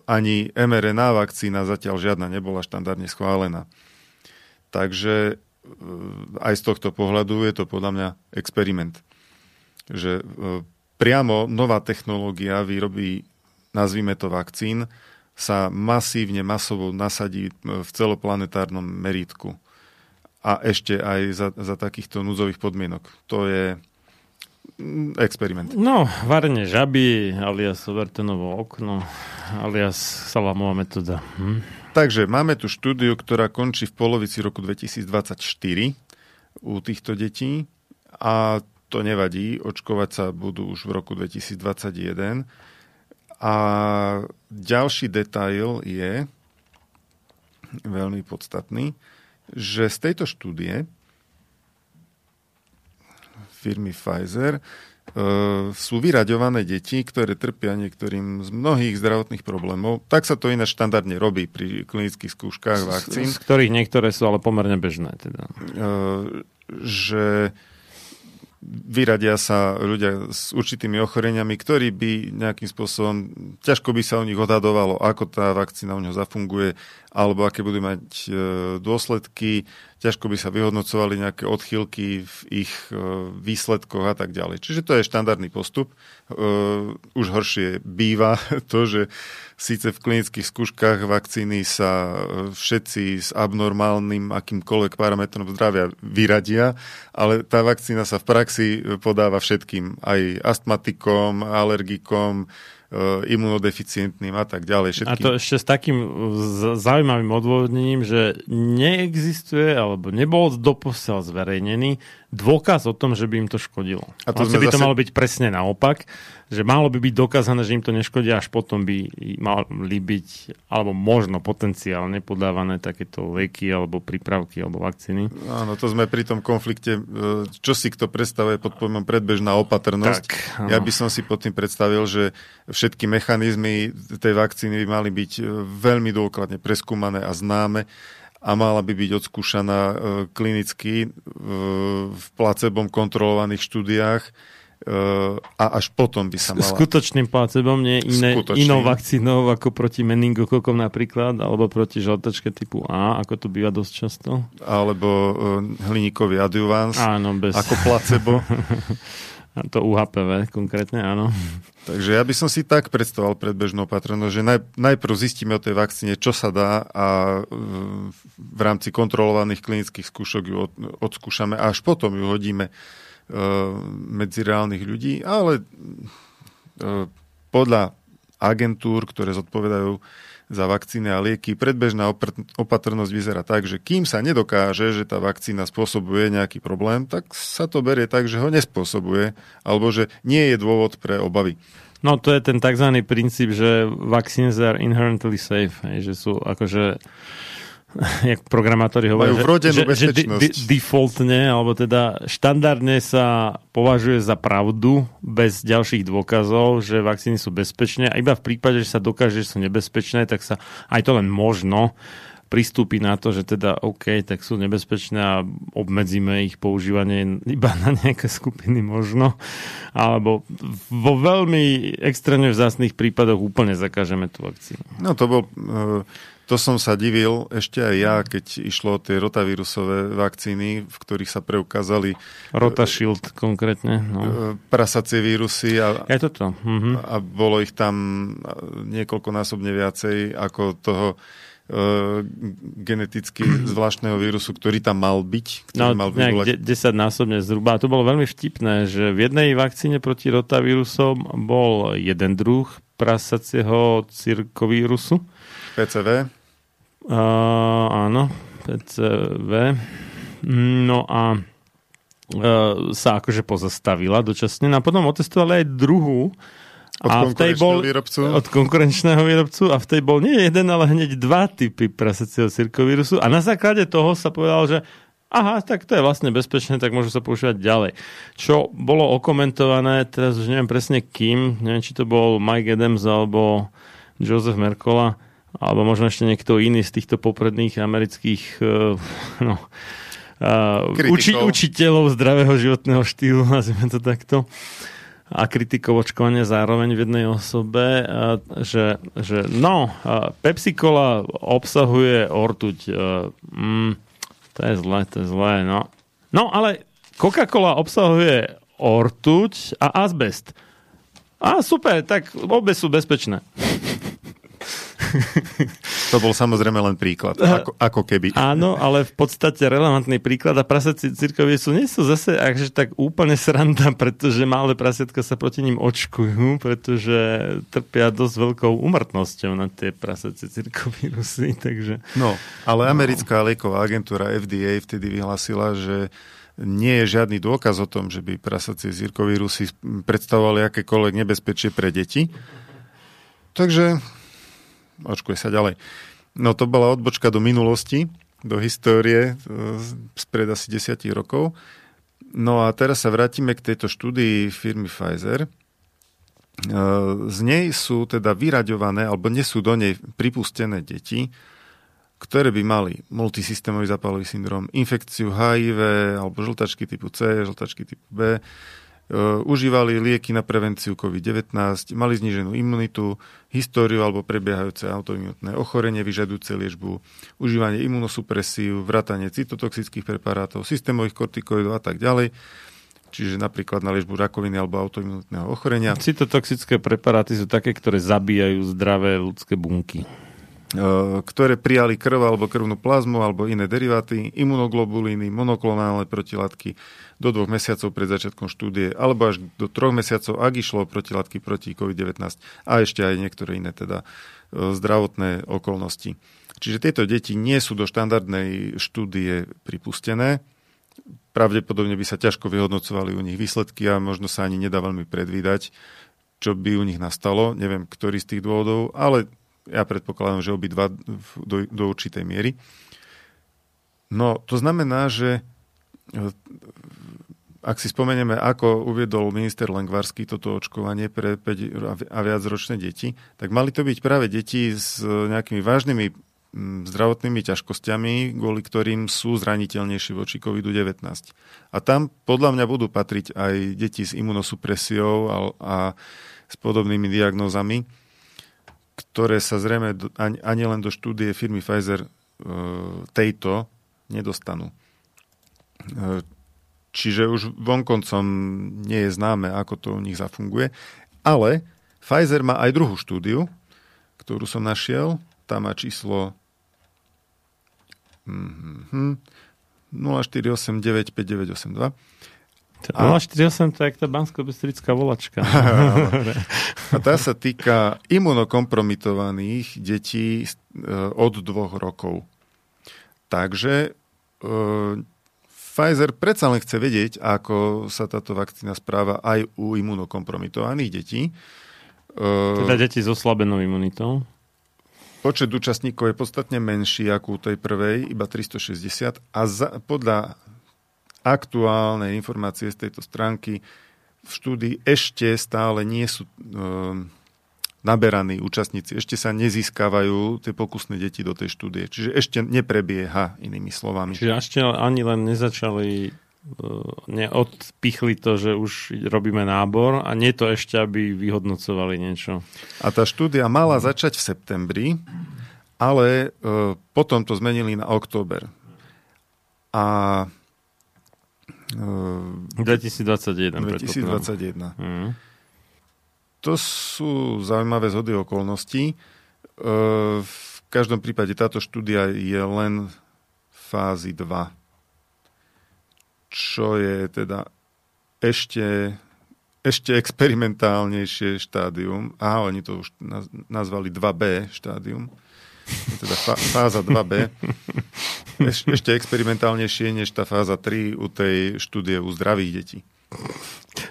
ani mRNA vakcína zatiaľ žiadna nebola štandardne schválená. Takže e, aj z tohto pohľadu je to podľa mňa experiment. Že e, priamo nová technológia výroby, nazvime to vakcín, sa masívne, masovo nasadí v celoplanetárnom meritku a ešte aj za, za takýchto núdzových podmienok. To je mm, experiment. No, varenie žaby, alias Overtonovo okno, alias salámová metóda. Hm? Takže máme tu štúdiu, ktorá končí v polovici roku 2024 u týchto detí a to nevadí, očkovať sa budú už v roku 2021. A ďalší detail je veľmi podstatný že z tejto štúdie firmy Pfizer uh, sú vyraďované deti, ktoré trpia niektorým z mnohých zdravotných problémov. Tak sa to ináč štandardne robí pri klinických skúškach vakcín. Z, z ktorých niektoré sú ale pomerne bežné. Teda. Uh, že vyradia sa ľudia s určitými ochoreniami, ktorí by nejakým spôsobom, ťažko by sa o nich odhadovalo, ako tá vakcína u neho zafunguje, alebo aké budú mať e, dôsledky, ťažko by sa vyhodnocovali nejaké odchýlky v ich e, výsledkoch a tak ďalej. Čiže to je štandardný postup. E, už horšie býva <laughs> to, že Síce v klinických skúškach vakcíny sa e, všetci s abnormálnym akýmkoľvek parametrom zdravia vyradia, ale tá vakcína sa v praxi podáva všetkým, aj astmatikom, alergikom, imunodeficientným a tak ďalej. Všetkým. A to ešte s takým zaujímavým odôvodnením, že neexistuje alebo nebol doposiaľ zverejnený dôkaz o tom, že by im to škodilo. A to by zase... to malo byť presne naopak, že malo by byť dokázané, že im to neškodí, až potom by mali byť, alebo možno potenciálne podávané takéto lieky alebo prípravky alebo vakcíny. Áno, to sme pri tom konflikte, e, čo si kto predstavuje pod pojmom predbežná opatrnosť. Tak, ja by som si pod tým predstavil, že všetky mechanizmy tej vakcíny by mali byť e, veľmi dôkladne preskúmané a známe a mala by byť odskúšaná e, klinicky v placebom kontrolovaných štúdiách a až potom by sa mala... Skutočným placebom, nie iné, inou vakcínou ako proti meningokokom napríklad, alebo proti žltačke typu A, ako to býva dosť často. Alebo uh, hliníkový adjuvans Áno, bez... ako placebo. <laughs> A to UHPV konkrétne, áno. Takže ja by som si tak predstavoval predbežnú opatrnosť, že naj, najprv zistíme o tej vakcíne, čo sa dá a uh, v rámci kontrolovaných klinických skúšok ju od, odskúšame a až potom ju hodíme Eh, medzi reálnych ľudí, ale eh, podľa agentúr, ktoré zodpovedajú za vakcíny a lieky, predbežná opatrnosť vyzerá tak, že kým sa nedokáže, že tá vakcína spôsobuje nejaký problém, tak sa to berie tak, že ho nespôsobuje, alebo že nie je dôvod pre obavy. No to je ten tzv. princíp, že vaccines are inherently safe, že sú akože <laughs> jak programátori hovoria, že, že, že di, di, defaultne, alebo teda štandardne sa považuje za pravdu bez ďalších dôkazov, že vakcíny sú bezpečné. A iba v prípade, že sa dokáže, že sú nebezpečné, tak sa aj to len možno pristúpi na to, že teda OK, tak sú nebezpečné a obmedzíme ich používanie iba na nejaké skupiny možno, alebo vo veľmi extrémne vzácných prípadoch úplne zakážeme tú vakcínu. No to bol... To som sa divil ešte aj ja, keď išlo o tie rotavírusové vakcíny, v ktorých sa preukázali... Rotashield konkrétne. No. E, prasacie vírusy. A, je toto. Mhm. A bolo ich tam niekoľkonásobne viacej ako toho uh, geneticky <clears throat> zvláštneho vírusu, ktorý tam mal byť. Ktorý no, mal nejak 10 násobne zhruba. A to bolo veľmi vtipné, že v jednej vakcíne proti rotavírusom bol jeden druh prasacieho cirkovírusu. PCV. Uh, áno, PCV. No a uh, sa akože pozastavila dočasne. No a potom otestovali aj druhú. Od a v tej bol, výrobcu? Od konkurenčného výrobcu. A v tej bol nie jeden, ale hneď dva typy prasacieho cirkovírusu. A na základe toho sa povedalo, že aha, tak to je vlastne bezpečné, tak môžu sa používať ďalej. Čo bolo okomentované, teraz už neviem presne kým, neviem, či to bol Mike Adams alebo Joseph Merkola, alebo možno ešte niekto iný z týchto popredných amerických uh, no, uh, uči, učiteľov zdravého životného štýlu, <laughs> nazvime to takto, a kritikov očkovania zároveň v jednej osobe, uh, že, že no, Pepsi Cola obsahuje ortuť. Mm, to je zlé, to je zlé, no. No, ale Coca-Cola obsahuje ortuť a azbest. A super, tak obe sú bezpečné. <laughs> to bol samozrejme len príklad, ako, ako keby. Áno, ale v podstate relevantný príklad a prasací cirkovie sú nie sú zase akže tak úplne sranda, pretože malé prasiatka sa proti ním očkujú, pretože trpia dosť veľkou umrtnosťou na tie prasacie cirkovírusy, takže... No, ale americká lieková agentúra FDA vtedy vyhlasila, že nie je žiadny dôkaz o tom, že by prasacie zirkovírusy predstavovali akékoľvek nebezpečie pre deti. Takže očkuje sa ďalej. No to bola odbočka do minulosti, do histórie e, spred asi desiatich rokov. No a teraz sa vrátime k tejto štúdii firmy Pfizer. E, z nej sú teda vyraďované, alebo nie sú do nej pripustené deti, ktoré by mali multisystémový zápalový syndrom, infekciu HIV alebo žltačky typu C, žltačky typu B, užívali lieky na prevenciu COVID-19, mali zníženú imunitu, históriu alebo prebiehajúce autoimunitné ochorenie vyžadujúce liečbu, užívanie imunosupresív, vrátanie cytotoxických preparátov, systémových kortikoidov a tak ďalej. Čiže napríklad na liečbu rakoviny alebo autoimunitného ochorenia. Cytotoxické preparáty sú také, ktoré zabíjajú zdravé ľudské bunky e, ktoré prijali krv alebo krvnú plazmu alebo iné deriváty, imunoglobulíny, monoklonálne protilátky, do dvoch mesiacov pred začiatkom štúdie, alebo až do troch mesiacov, ak išlo o protilátky proti COVID-19 a ešte aj niektoré iné teda zdravotné okolnosti. Čiže tieto deti nie sú do štandardnej štúdie pripustené. Pravdepodobne by sa ťažko vyhodnocovali u nich výsledky a možno sa ani nedá veľmi predvídať, čo by u nich nastalo. Neviem, ktorý z tých dôvodov, ale ja predpokladám, že obidva do, do určitej miery. No, to znamená, že ak si spomenieme, ako uviedol minister Lengvarský toto očkovanie pre 5 a viac ročné deti, tak mali to byť práve deti s nejakými vážnymi zdravotnými ťažkosťami, kvôli ktorým sú zraniteľnejší voči COVID-19. A tam podľa mňa budú patriť aj deti s imunosupresiou a, a s podobnými diagnózami, ktoré sa zrejme ani, ani len do štúdie firmy Pfizer e, tejto nedostanú. E, čiže už vonkoncom nie je známe, ako to u nich zafunguje. Ale Pfizer má aj druhú štúdiu, ktorú som našiel. Tam má číslo mhm, hm, 04895982 teda- a... 048 to je tá bansko volačka. <laughs> a tá sa týka imunokompromitovaných detí e, od dvoch rokov. Takže e, Pfizer predsa len chce vedieť, ako sa táto vakcína správa aj u imunokompromitovaných detí. E, teda deti s oslabenou imunitou? Počet účastníkov je podstatne menší ako u tej prvej, iba 360 a za, podľa aktuálnej informácie z tejto stránky v štúdii ešte stále nie sú um, naberaní účastníci. Ešte sa nezískavajú tie pokusné deti do tej štúdie. Čiže ešte neprebieha, inými slovami. Čiže ešte ani len nezačali e, neodpichli to, že už robíme nábor a nie to ešte, aby vyhodnocovali niečo. A tá štúdia mala začať v septembri, ale e, potom to zmenili na október. A 2021. 2021. Mm. To sú zaujímavé zhody okolností. E, v každom prípade táto štúdia je len fázi 2. Čo je teda ešte, ešte experimentálnejšie štádium. A oni to už nazvali 2B štádium. Teda fáza 2B. Eš, ešte experimentálnejšie než tá fáza 3 u tej štúdie u zdravých detí.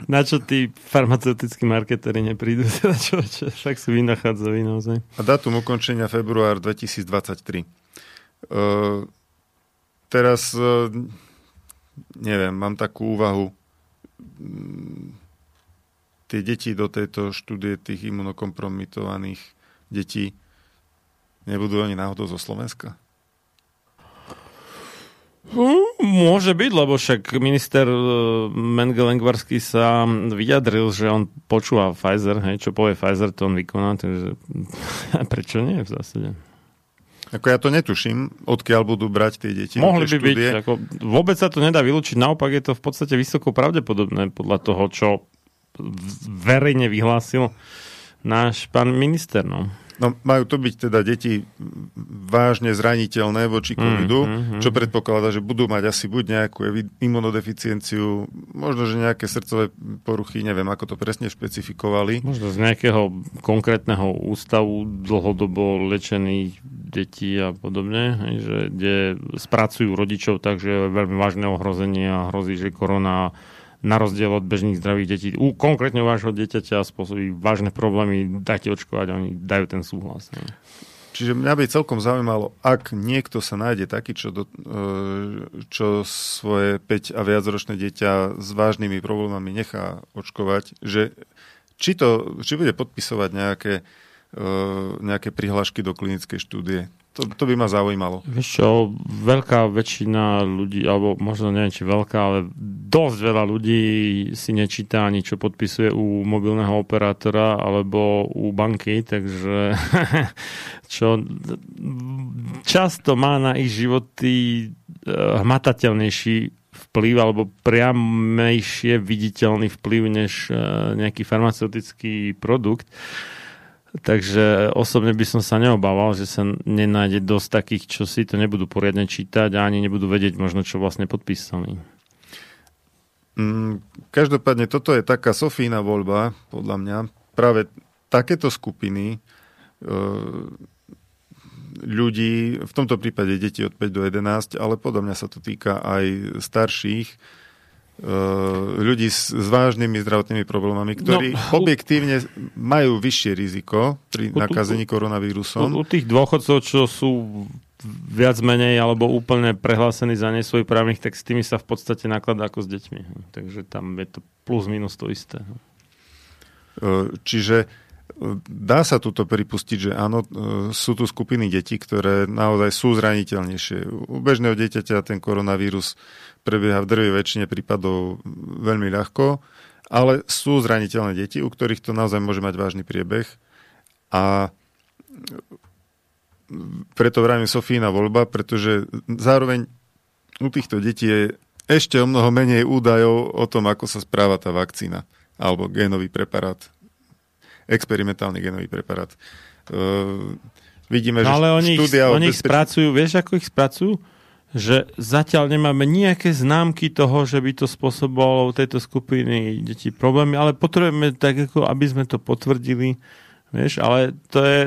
Na čo tí farmaceutickí marketéri neprídu? <laughs> Teda čo, čo, však sú vynachádzaví naozaj. A dátum ukončenia február 2023. Uh, teraz, uh, neviem, mám takú úvahu. Tie deti do tejto štúdie tých imunokompromitovaných detí nebudú ani náhodou zo Slovenska? Hm, môže byť, lebo však minister e, Mengel Engvarský sa vyjadril, že on počúva Pfizer, hej, čo povie Pfizer, to on vykoná, takže <laughs> prečo nie v zásade? Ako ja to netuším, odkiaľ budú brať tie deti. Mohli by byť. Ako, vôbec sa to nedá vylúčiť. Naopak je to v podstate vysoko pravdepodobné podľa toho, čo verejne vyhlásil náš pán minister. No. No, majú to byť teda deti vážne zraniteľné voči covidu, mm, mm, čo predpokladá, že budú mať asi buď nejakú imunodeficienciu, možno, že nejaké srdcové poruchy, neviem, ako to presne špecifikovali. Možno z nejakého konkrétneho ústavu dlhodobo lečených detí a podobne, že, kde spracujú rodičov, takže je veľmi vážne ohrozenie a hrozí, že korona na rozdiel od bežných zdravých detí. U konkrétne vášho dieťaťa spôsobí vážne problémy, dajte očkovať a oni dajú ten súhlas. Ne? Čiže mňa by celkom zaujímalo, ak niekto sa nájde taký, čo, do, e, čo svoje 5 a viacročné dieťa s vážnymi problémami nechá očkovať, že či, to, či bude podpisovať nejaké, e, nejaké prihlášky do klinickej štúdie. To, to by ma zaujímalo. Vieš čo, veľká väčšina ľudí, alebo možno neviem, či veľká, ale dosť veľa ľudí si nečíta ani čo podpisuje u mobilného operátora alebo u banky, takže <laughs> čo často má na ich životy eh, hmatateľnejší vplyv alebo priamejšie viditeľný vplyv než eh, nejaký farmaceutický produkt. Takže osobne by som sa neobával, že sa nenájde dosť takých, čo si to nebudú poriadne čítať a ani nebudú vedieť možno, čo vlastne podpísali. Mm, každopádne toto je taká Sofína voľba, podľa mňa. Práve takéto skupiny e, ľudí, v tomto prípade deti od 5 do 11, ale podľa mňa sa to týka aj starších, Eh, ľudí s, s vážnymi zdravotnými problémami, ktorí no, objektívne majú vyššie riziko pri nakazení koronavírusom. U, u tých dôchodcov, čo sú viac menej alebo úplne prehlásení za nesvoj právnych, tak s tými sa v podstate nakladá ako s deťmi. Takže tam je to plus minus to isté. Eh, čiže eh, dá sa tuto pripustiť, že áno, sú tu skupiny detí, ktoré naozaj sú zraniteľnejšie. U bežného dieťaťa ten koronavírus prebieha v drvej väčšine prípadov veľmi ľahko, ale sú zraniteľné deti, u ktorých to naozaj môže mať vážny priebeh a preto vravím Sofína voľba, pretože zároveň u týchto detí je ešte o mnoho menej údajov o tom, ako sa správa tá vakcína alebo génový preparát, experimentálny génový preparát. Uh, vidíme, no, že ale oni ich, oni ich spracujú, vieš, ako ich spracujú? že zatiaľ nemáme nejaké známky toho, že by to spôsobovalo u tejto skupiny detí problémy, ale potrebujeme tak, ako aby sme to potvrdili. Vieš, ale to je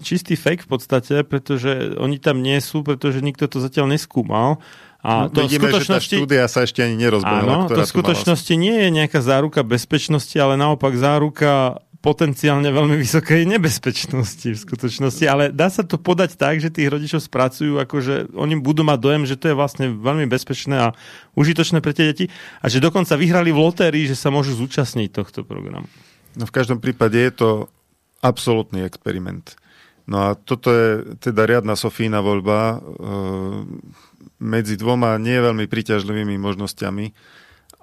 čistý fake v podstate, pretože oni tam nie sú, pretože nikto to zatiaľ neskúmal. A no, to vidíme, skutočnosti... že tá štúdia sa ešte ani nerozbehla. Áno, to v skutočnosti nie je nejaká záruka bezpečnosti, ale naopak záruka potenciálne veľmi vysokej nebezpečnosti v skutočnosti, ale dá sa to podať tak, že tých rodičov spracujú, akože oni budú mať dojem, že to je vlastne veľmi bezpečné a užitočné pre tie deti a že dokonca vyhrali v lotérii, že sa môžu zúčastniť tohto programu. No v každom prípade je to absolútny experiment. No a toto je teda riadna Sofína voľba e, medzi dvoma nie veľmi príťažlivými možnosťami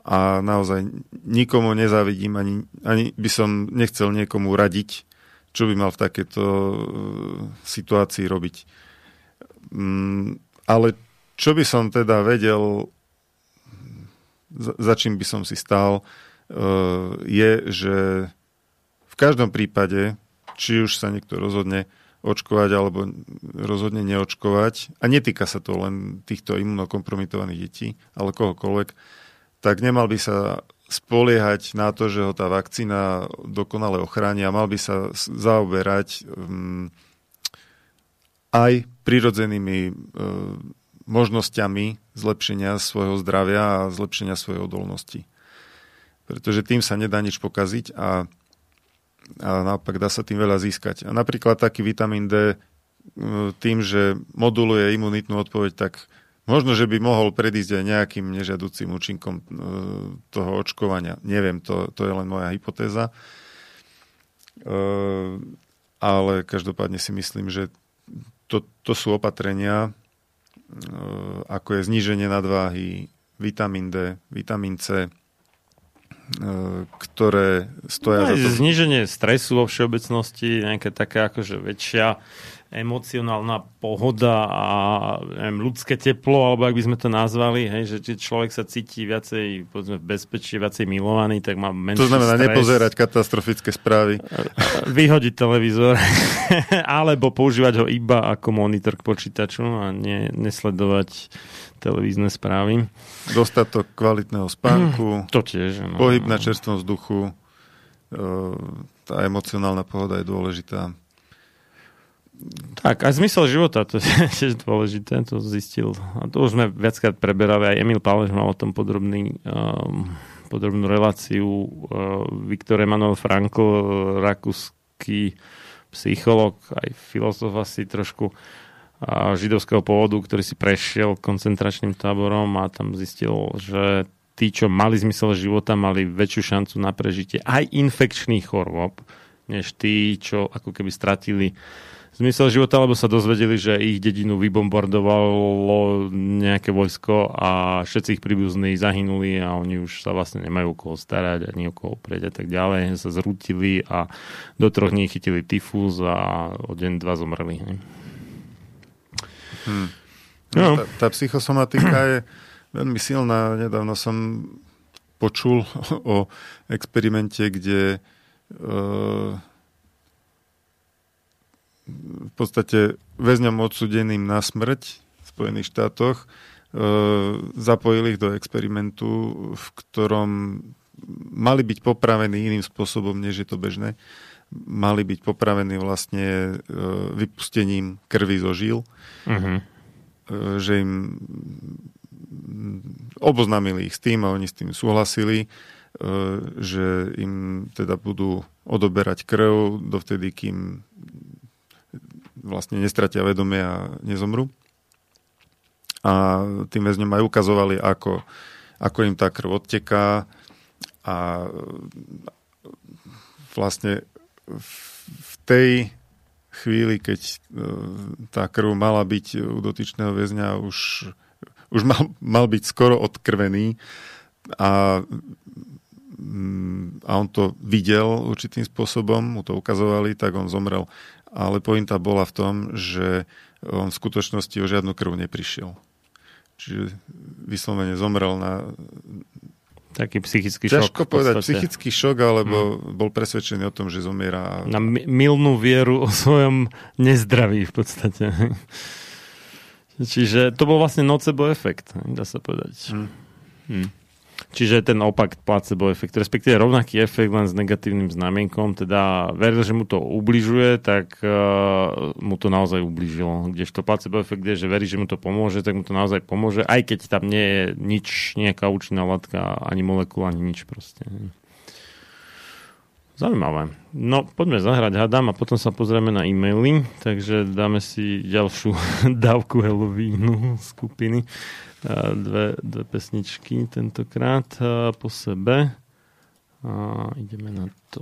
a naozaj nikomu nezávidím, ani, ani by som nechcel niekomu radiť, čo by mal v takéto e, situácii robiť. Mm, ale čo by som teda vedel, za, za čím by som si stál, e, je, že v každom prípade, či už sa niekto rozhodne očkovať alebo rozhodne neočkovať, a netýka sa to len týchto imunokompromitovaných detí, ale kohokoľvek, tak nemal by sa spoliehať na to, že ho tá vakcína dokonale ochráni a mal by sa zaoberať um, aj prirodzenými uh, možnosťami zlepšenia svojho zdravia a zlepšenia svojej odolnosti. Pretože tým sa nedá nič pokaziť a, a naopak dá sa tým veľa získať. A napríklad taký vitamín D tým, že moduluje imunitnú odpoveď, tak Možno, že by mohol predísť aj nejakým nežiaducím účinkom toho očkovania. Neviem, to, to je len moja hypotéza. E, ale každopádne si myslím, že to, to sú opatrenia, e, ako je zníženie nadváhy, vitamín D, vitamín C, ktoré stoja no, za to. Zníženie stresu vo všeobecnosti, nejaká taká akože väčšia emocionálna pohoda a neviem, ľudské teplo, alebo ak by sme to nazvali, hej, že či človek sa cíti viacej povedzme, v bezpečí, viacej milovaný, tak má menší To znamená stres. nepozerať katastrofické správy. <laughs> Vyhodiť televízor, <laughs> alebo používať ho iba ako monitor k počítaču a ne, nesledovať televízne správy. Dostatok kvalitného spánku, to tiež, no. pohyb na čerstvom vzduchu, tá emocionálna pohoda je dôležitá. Tak, aj zmysel života, to je <laughs> tiež dôležité, to zistil. A to už sme viackrát preberali, aj Emil Pálež mal o tom podrobný, um, podrobnú reláciu. Uh, Viktor Emanuel Frankl, rakúsky psycholog, aj filozof asi trošku uh, židovského pôvodu, ktorý si prešiel koncentračným táborom a tam zistil, že tí, čo mali zmysel života, mali väčšiu šancu na prežitie aj infekčných chorôb, než tí, čo ako keby stratili zmysel života, lebo sa dozvedeli, že ich dedinu vybombardovalo nejaké vojsko a všetci ich príbuzní zahynuli a oni už sa vlastne nemajú koho starať ani o koho prieť a tak ďalej. Sa zrútili a do troch dní chytili tyfus a o deň, dva zomreli. Hmm. No. Tá, tá psychosomatika je veľmi silná. Nedávno som počul <laughs> o experimente, kde uh, v podstate väzňom odsudeným na smrť v Spojených štátoch e, zapojili ich do experimentu, v ktorom mali byť popravení iným spôsobom, než je to bežné. Mali byť popravení vlastne e, vypustením krvi zo žil. Uh-huh. Že im oboznámili ich s tým a oni s tým súhlasili, e, že im teda budú odoberať krv dovtedy, kým vlastne nestratia vedomie a nezomru. A tým väzňom aj ukazovali, ako, ako im tá krv odteká a vlastne v tej chvíli, keď e, tá krv mala byť u dotyčného väzňa, už, už mal, mal byť skoro odkrvený a, mm, a on to videl určitým spôsobom, mu to ukazovali, tak on zomrel ale pointa bola v tom, že on v skutočnosti o žiadnu krv neprišiel. Čiže vyslovene zomrel na... Taký psychický Ťažko šok. Ťažko povedať psychický šok, alebo hmm. bol presvedčený o tom, že zomiera. Na milnú vieru o svojom nezdraví v podstate. Čiže to bol vlastne nocebo efekt, dá sa povedať. Hmm. Hmm. Čiže ten opak placebo efekt, respektíve rovnaký efekt len s negatívnym znamienkom, teda veril, že mu to ubližuje, tak uh, mu to naozaj ubližilo. Kdežto placebo efekt je, že verí, že mu to pomôže, tak mu to naozaj pomôže, aj keď tam nie je nič, nejaká účinná látka, ani molekula, ani nič proste. Zaujímavé. No, poďme zahrať hadám a potom sa pozrieme na e-maily, takže dáme si ďalšiu <laughs> dávku Halloweenu skupiny dve, dve pesničky tentokrát po sebe. A ideme na to.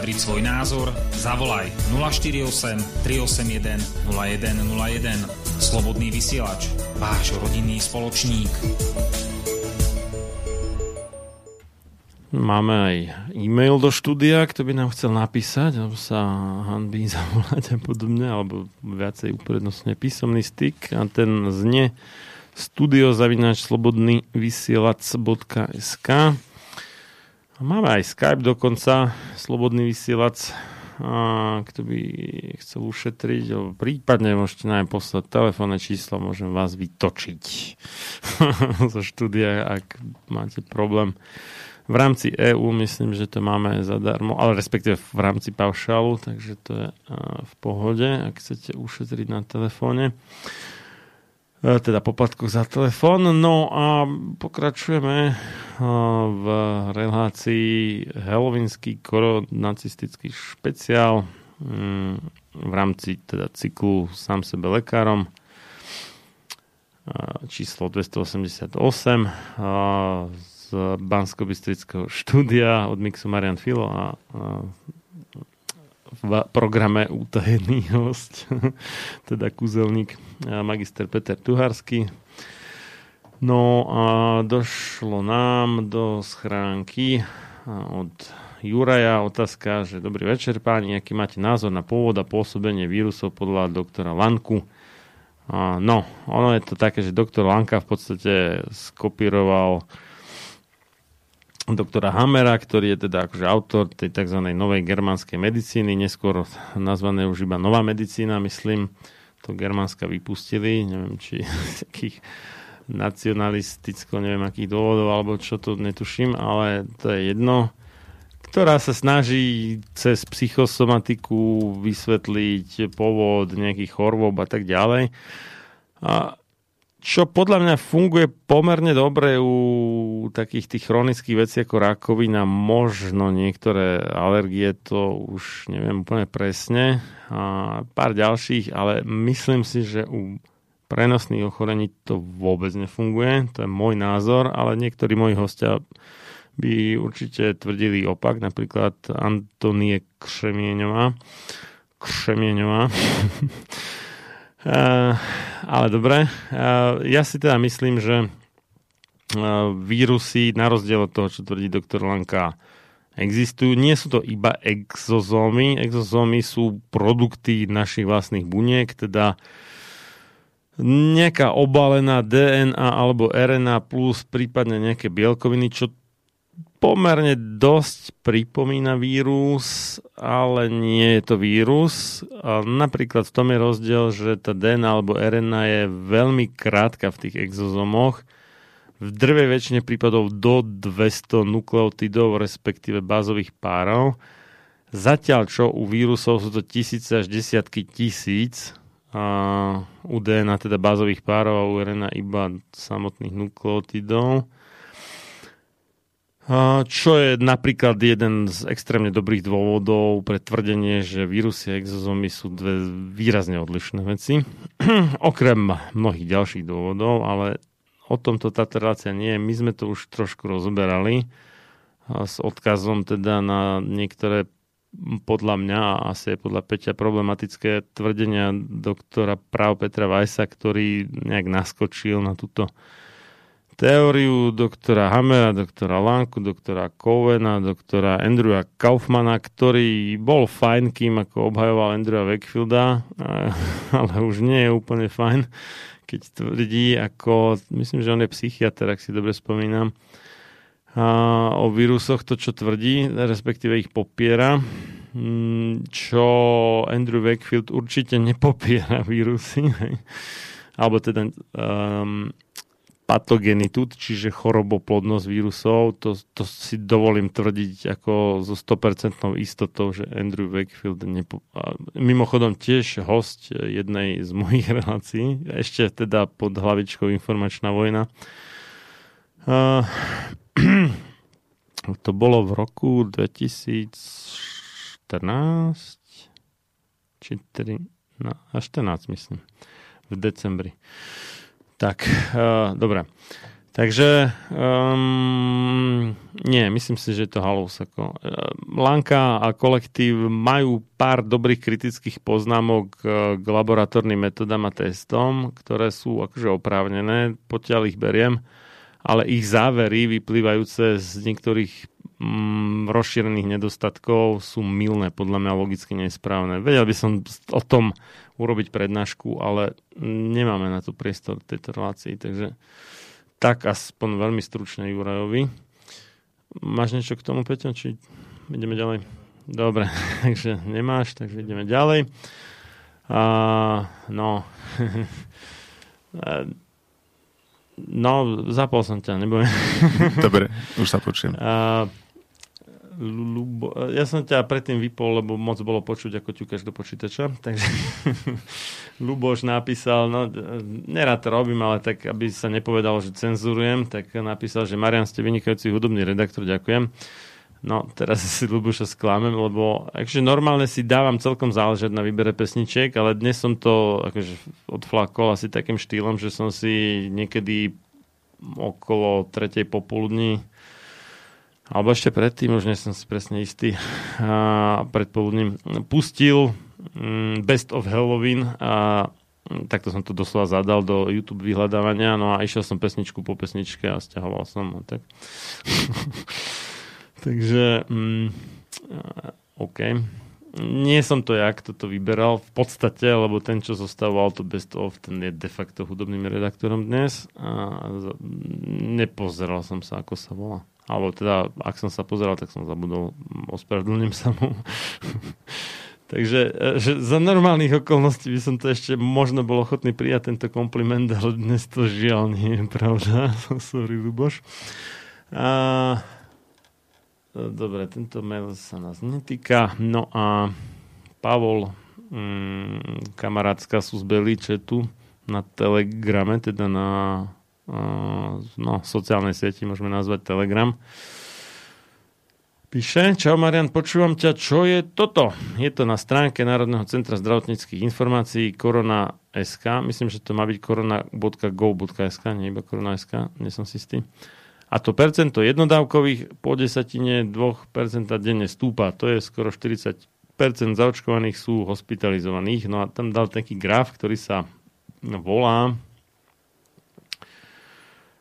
Vyjadriť svoj názor, zavolaj 048 381 0101. Slobodný vysielač, váš rodinný spoločník. Máme aj e-mail do štúdia, kto by nám chcel napísať, alebo sa hanbí <laughs> zavolať a podobne, alebo viacej uprednostne písomný styk a ten znie studiozavinač slobodnyvysielac.sk Máme aj Skype dokonca, slobodný vysielač, a kto by chcel ušetriť, alebo prípadne môžete nám poslať telefónne číslo, môžem vás vytočiť <laughs> zo štúdia, ak máte problém. V rámci EÚ myslím, že to máme zadarmo, ale respektíve v rámci paušálu, takže to je v pohode, ak chcete ušetriť na telefóne. E, teda poplatku za telefón. No a pokračujeme e, v relácii Halloweenský koronacistický špeciál mm, v rámci teda cyklu Sám sebe lekárom e, číslo 288 z bansko štúdia od Mixu Marian Filo a v programe utajený host, <laughs> teda kúzelník magister Peter Tuharský. No a došlo nám do schránky od Juraja otázka, že dobrý večer páni, aký máte názor na pôvod a pôsobenie vírusov podľa doktora Lanku? no, ono je to také, že doktor Lanka v podstate skopíroval doktora Hamera, ktorý je teda akože autor tej tzv. novej germánskej medicíny, neskôr nazvané už iba nová medicína, myslím. To Germánska vypustili, neviem, či <laughs> z akých nacionalisticko, neviem akých dôvodov, alebo čo to netuším, ale to je jedno ktorá sa snaží cez psychosomatiku vysvetliť pôvod nejakých chorôb a tak ďalej. A čo podľa mňa funguje pomerne dobre u takých tých chronických vecí ako rakovina, možno niektoré alergie, to už neviem úplne presne, a pár ďalších, ale myslím si, že u prenosných ochorení to vôbec nefunguje, to je môj názor, ale niektorí moji hostia by určite tvrdili opak, napríklad Antonie Kšemieňová. Kšemieňová. <laughs> Uh, ale dobre. Uh, ja si teda myslím, že uh, vírusy, na rozdiel od toho, čo tvrdí doktor Lanka, existujú. Nie sú to iba exozómy. Exozómy sú produkty našich vlastných buniek, teda nejaká obalená DNA alebo RNA plus prípadne nejaké bielkoviny, čo pomerne dosť pripomína vírus, ale nie je to vírus. Napríklad v tom je rozdiel, že tá DNA alebo RNA je veľmi krátka v tých exozomoch. V drve väčšine prípadov do 200 nukleotidov, respektíve bázových párov. Zatiaľ čo u vírusov sú to tisíce až desiatky tisíc a u DNA teda bázových párov a u RNA iba samotných nukleotidov. Čo je napríklad jeden z extrémne dobrých dôvodov pre tvrdenie, že vírusy a exozomy sú dve výrazne odlišné veci. <clears throat> Okrem mnohých ďalších dôvodov, ale o tomto táto relácia nie je. My sme to už trošku rozoberali s odkazom teda na niektoré podľa mňa a asi aj podľa Peťa problematické tvrdenia doktora práv Petra Vajsa, ktorý nejak naskočil na túto teóriu doktora Hamera, doktora Lanku, doktora Covena, doktora Andrewa Kaufmana, ktorý bol fajn, kým ako obhajoval Andrewa Wakefielda, <laughs> ale už nie je úplne fajn, keď tvrdí ako, myslím, že on je psychiatr, ak si dobre spomínam, a o vírusoch to, čo tvrdí, respektíve ich popiera, mm, čo Andrew Wakefield určite nepopiera <laughs> vírusy, alebo teda um, patogenitu, čiže choroboplodnosť vírusov, to, to si dovolím tvrdiť ako so 100% istotou, že Andrew Wakefield nepo... mimochodom tiež host jednej z mojich <laughs> relácií, ešte teda pod hlavičkou Informačná vojna. <clears throat> To bolo v roku 2014 či 3, no, až 14 myslím, v decembri. Tak, uh, dobre. Takže um, nie, myslím si, že je to halus. Ako. Lanka a kolektív majú pár dobrých kritických poznámok eh, k laboratórnym metodám a testom, ktoré sú akože oprávnené, potiaľ ich beriem, ale ich závery vyplývajúce z niektorých mm, rozšírených nedostatkov sú milné, podľa mňa logicky nesprávne. Vedel by som o tom urobiť prednášku, ale nemáme na to priestor v tejto relácii, takže tak aspoň veľmi stručne Jurajovi. Máš niečo k tomu, Peťo? Či ideme ďalej? Dobre, <laughs> takže nemáš, takže ideme ďalej. A, no, <laughs> no, zapol som ťa, nebudem. Dobre, už sa počujem. A, Lubo, ja som ťa predtým vypol, lebo moc bolo počuť, ako ťukáš do počítača. Takže <laughs> Luboš napísal, no nerad to robím, ale tak, aby sa nepovedalo, že cenzurujem, tak napísal, že Marian, ste vynikajúci hudobný redaktor, ďakujem. No, teraz si Luboša sklamem, lebo akože normálne si dávam celkom záležať na výbere pesničiek, ale dnes som to akože odflakol asi takým štýlom, že som si niekedy okolo tretej popoludní alebo ešte predtým, už nie som si presne istý, <laughs> a predpoludním, pustil mm, Best of Halloween a mm, takto som to doslova zadal do YouTube vyhľadávania, no a išiel som pesničku po pesničke a stiahoval som. No, tak. <laughs> Takže, mm, OK. Nie som to jak toto vyberal v podstate, lebo ten, čo zostavoval to Best of, ten je de facto hudobným redaktorom dnes a nepozeral som sa, ako sa volá alebo teda, ak som sa pozeral, tak som zabudol, ospravedlňujem sa mu. <laughs> Takže e, že za normálnych okolností by som to ešte možno bol ochotný prijať tento kompliment, ale dnes to žiaľ nie je pravda. <laughs> Sorry, Luboš. A, dobre, tento mail sa nás netýka. No a Pavol, mm, kamarátska sú z Beličetu na Telegrame, teda na no, sociálnej sieti, môžeme nazvať Telegram. Píše, čau Marian, počúvam ťa, čo je toto? Je to na stránke Národného centra zdravotníckých informácií korona.sk, myslím, že to má byť korona.go.sk, nie iba korona.sk, nie som si istý. A to percento jednodávkových po desatine 2% denne stúpa, to je skoro 40% zaočkovaných sú hospitalizovaných. No a tam dal taký graf, ktorý sa volá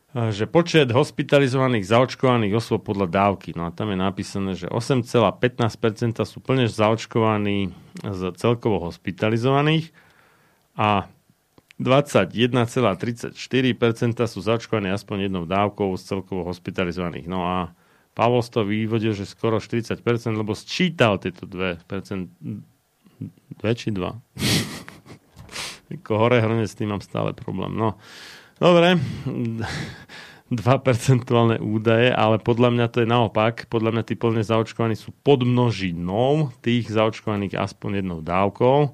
že počet hospitalizovaných zaočkovaných osôb podľa dávky. No a tam je napísané, že 8,15% sú plne zaočkovaní z celkovo hospitalizovaných a 21,34% sú zaočkovaní aspoň jednou dávkou z celkovo hospitalizovaných. No a Pavol toho vyvodil, že skoro 40%, lebo sčítal tieto 2%. 2 či 2? <laughs> hore hrne s tým mám stále problém. No, Dobre, dva percentuálne údaje, ale podľa mňa to je naopak. Podľa mňa tí plne zaočkovaní sú pod množinou tých zaočkovaných aspoň jednou dávkou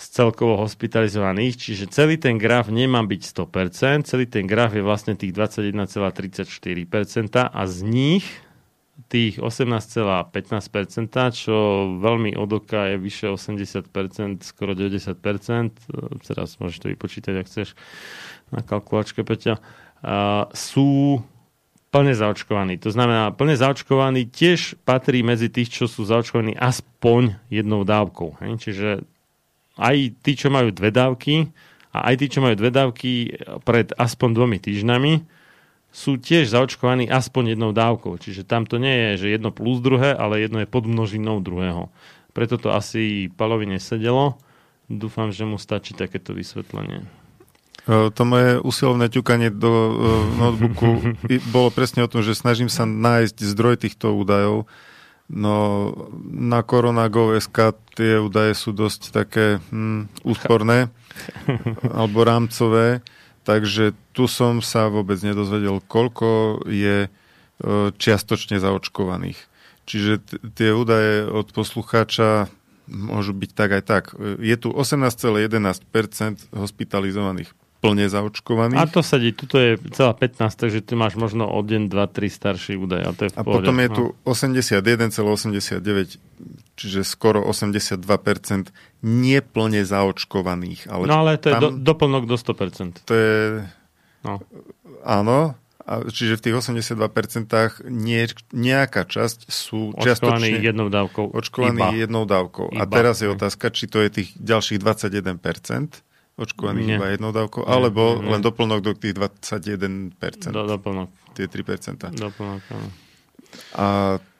z celkovo hospitalizovaných, čiže celý ten graf nemá byť 100%, celý ten graf je vlastne tých 21,34% a z nich tých 18,15%, čo veľmi od oka je vyše 80%, skoro 90%, teraz môžeš to vypočítať, ak chceš na kalkulačke, Peťa, sú plne zaočkovaní. To znamená, plne zaočkovaní tiež patrí medzi tých, čo sú zaočkovaní aspoň jednou dávkou. Hej? Čiže aj tí, čo majú dve dávky a aj tí, čo majú dve dávky pred aspoň dvomi týždňami, sú tiež zaočkovaní aspoň jednou dávkou. Čiže tam to nie je, že jedno plus druhé, ale jedno je pod množinou druhého. Preto to asi Palovi nesedelo. Dúfam, že mu stačí takéto vysvetlenie. E, to moje usilovné ťukanie do uh, notebooku bolo presne o tom, že snažím sa nájsť zdroj týchto údajov. No na korona.gov.sk tie údaje sú dosť také hm, úsporné <laughs> alebo rámcové. Takže tu som sa vôbec nedozvedel, koľko je e, čiastočne zaočkovaných. Čiže t- tie údaje od poslucháča môžu byť tak aj tak. Je tu 18,11% hospitalizovaných plne zaočkovaných. A to sedí, tuto je celá 15, takže ty máš možno o deň, 2, 3 starší údaj. A, to je v a potom je tu 81,89, čiže skoro 82% neplne zaočkovaných. Ale no ale to je do, doplnok do 100%. To je No. Áno, a čiže v tých 82% nie, nejaká časť sú Očkovaní čiastočne jednou dávkou. očkovaní Iba. jednou dávkou. A Iba. teraz je otázka, či to je tých ďalších 21% očkovaných Nie. iba jednou dávkou, alebo nie. len doplnok do tých 21%, Do, doplnok. tie 3%. doplnok áno. A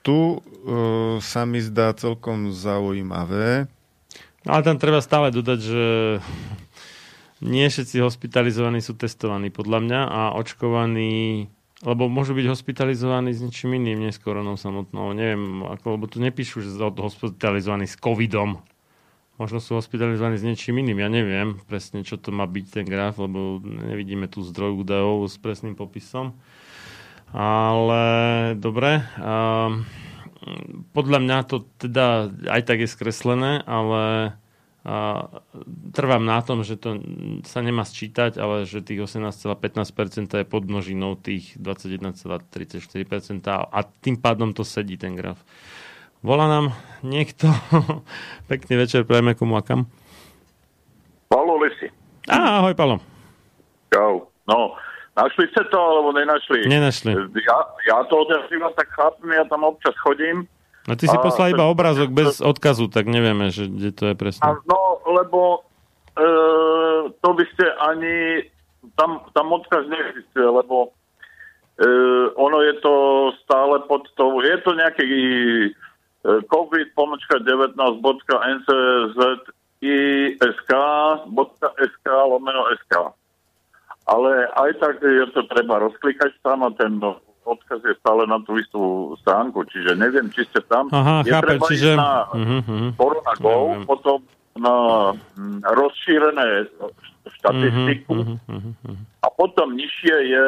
tu uh, sa mi zdá celkom zaujímavé. Ale tam treba stále dodať, že nie všetci hospitalizovaní sú testovaní podľa mňa a očkovaní lebo môžu byť hospitalizovaní s ničím iným, nie s koronou samotnou. Neviem, ako, lebo tu nepíšu, že hospitalizovaní s covidom. Možno sú hospitalizovaní s niečím iným. Ja neviem presne, čo to má byť ten graf, lebo nevidíme tu zdroj údajov s presným popisom. Ale dobre. Um, podľa mňa to teda aj tak je skreslené, ale a, trvám na tom, že to sa nemá sčítať, ale že tých 18,15% je podmnožinou tých 21,34% a tým pádom to sedí ten graf. Volá nám niekto. <laughs> Pekný večer, prajeme komu a kam. Palo Lisi. Á, ahoj, Palo. Čau. No, našli ste to, alebo nenašli? Nenašli. Ja, ja to odjazývam, tak chápem, ja tam občas chodím. No ty si A poslal iba obrázok bez odkazu, tak nevieme, že kde to je A, presne. no, lebo e, to by ste ani... Tam, tam odkaz neexistuje, lebo e, ono je to stále pod tou... Je to nejaký covid pomočka 19.isk.sk lomeno SK. Ale aj tak je to treba rozklikať tam a ten odkaz je stále na tú istú stránku, čiže neviem, či ste tam. Aha, je chápem, treba čiže... ísť na mhm. Korona Go, Neviem. potom na mm, rozšírené štatistiku Mhm, mhm, a potom nižšie je,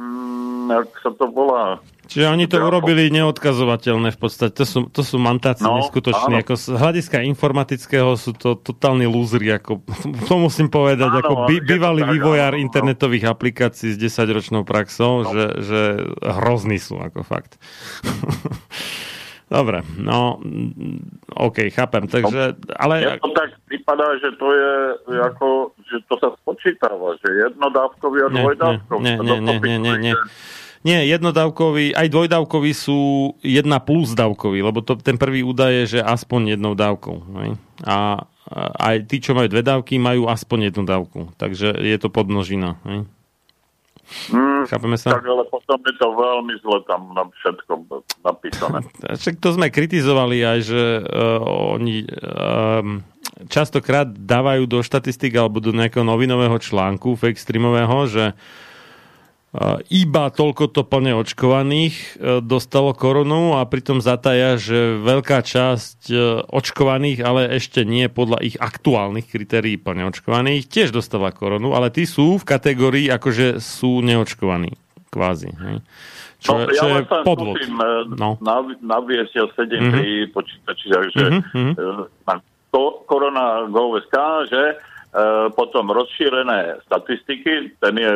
mm, jak sa to volá, Čiže oni to urobili neodkazovateľné v podstate. To sú, to sú mantáci No, neskutoční. áno. Ako z hľadiska informatického sú to totálni lúzri. Ako, <laughs> to musím povedať. Áno, ako by, bývalý tak, vývojár áno, no. internetových aplikácií s 10-ročnou praxou, že, že hrozní sú ako fakt. <laughs> Dobre, no OK, chápem. Takže, ale Mne to tak vypadá, že to je ako, že to sa spočítava, že jednodávkový a dvojdávkový. nie, nie, nie, nie, nie, nie. Nie, jednodávkový, aj dvojdávkový sú jedna plus dávkový, lebo to, ten prvý údaj je, že aspoň jednou dávkou. Hej? A, aj tí, čo majú dve dávky, majú aspoň jednu dávku. Takže je to podmnožina. Hej? Mm, Chápeme sa? tak ale potom je to veľmi zle tam na všetko napísané. <laughs> Však to sme kritizovali aj, že uh, oni um, častokrát dávajú do štatistik alebo do nejakého novinového článku fake streamového, že uh, iba toľko to plne očkovaných uh, dostalo koronu a pritom zataja, že veľká časť uh, očkovaných, ale ešte nie podľa ich aktuálnych kritérií plne očkovaných, tiež dostala koronu, ale tí sú v kategórii akože sú neočkovaní kvázi. Hej? Čo, no, je- čo ja je podvod. musím No. nav- naviesť, ja sedím Mhm. pri počítači, takže Mhm, mhm. eh, na ko- Korona Go.sk, že potom rozšírené statistiky, ten je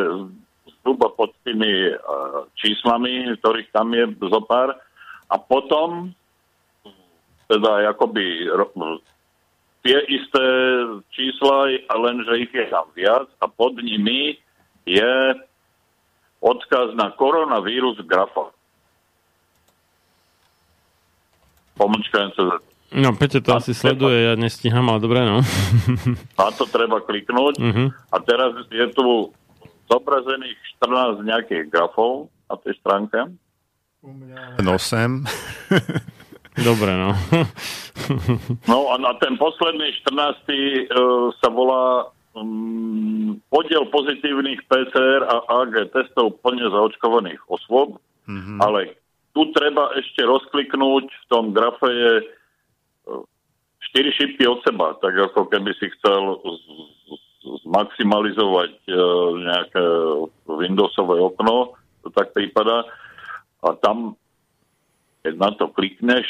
zhruba pod tými eh, číslami, ktorých tam je zo pár, a potom teda akoby tie isté čísla, len že ich je tam viac a pod nimi je odkaz na koronavírus grafa. Pomočka NCZ. No, Peťo to A asi treba- sleduje, ja nestíham, ale dobre, no. Na to treba kliknúť. Mhm. A teraz je tu zobrazených 14 nejakých grafov na tej stránke. Len <laughs> 8. Dobre, no. No a na ten posledný 14. E, sa volá um, podiel pozitívnych PCR a AG testov plne zaočkovaných osôb, Mhm. ale tu treba ešte rozkliknúť, v tom grafe je e, štyri šipky od seba, tak ako keby si chcel z- zmaximalizovať e, nejaké Windowsové okno, to tak prípada. A tam, keď na to klikneš,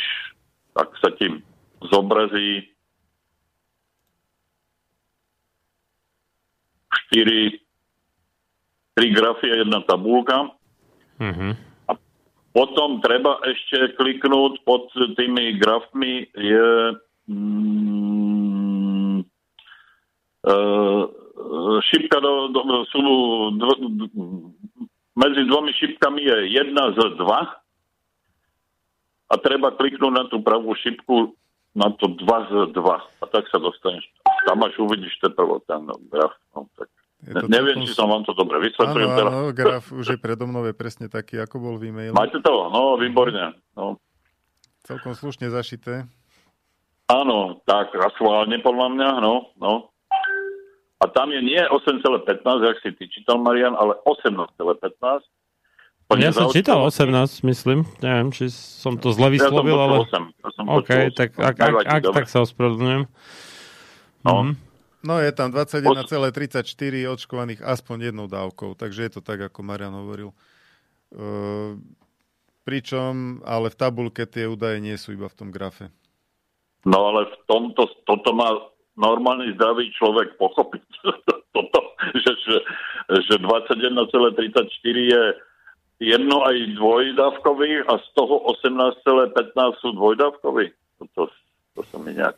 tak sa ti zobrazí štyri, tri grafy a jedna tabulka. Mhm. Potom treba ešte kliknúť pod tými grafmi je mm, šipka do, do, sú dv, medzi dvomi šipkami je jedna z dva a treba kliknúť na tú pravú šipku na to 2 z 2 a tak sa dostaneš. Tam až uvidíš teprve ten graf. No, tak. Ne, neviem, či som vám to dobre vysvetlil Áno, teraz. áno, graf už je predo mnou, je presne taký, ako bol v e-maili. Máte to? No, výborne. No. Celkom slušne zašité. Áno, tak a schválne podľa mňa, no, no. A tam je nie 8,15, jak si ty čítal, Marian, ale 18,15. Plne Ja som čítal 18, myslím. Neviem, či som to zle Ja vyslovil, ale... počul 8. Ja som OK, počul 8. tak ak, ak, ak tak sa ospravedlňujem. No. Mhm. No je tam 21,34 očkovaných aspoň jednou dávkou, takže je to tak, ako Marian hovoril. Uh, pričom, ale v tabulke tie údaje nie sú iba v tom grafe. No ale v tomto, toto má normálny zdravý človek pochopiť. <laughs> toto, že, že, že 21,34 je jedno aj dvojdávkový a z toho 18,15 sú dvojdávkoví. To, to sa mi nejak...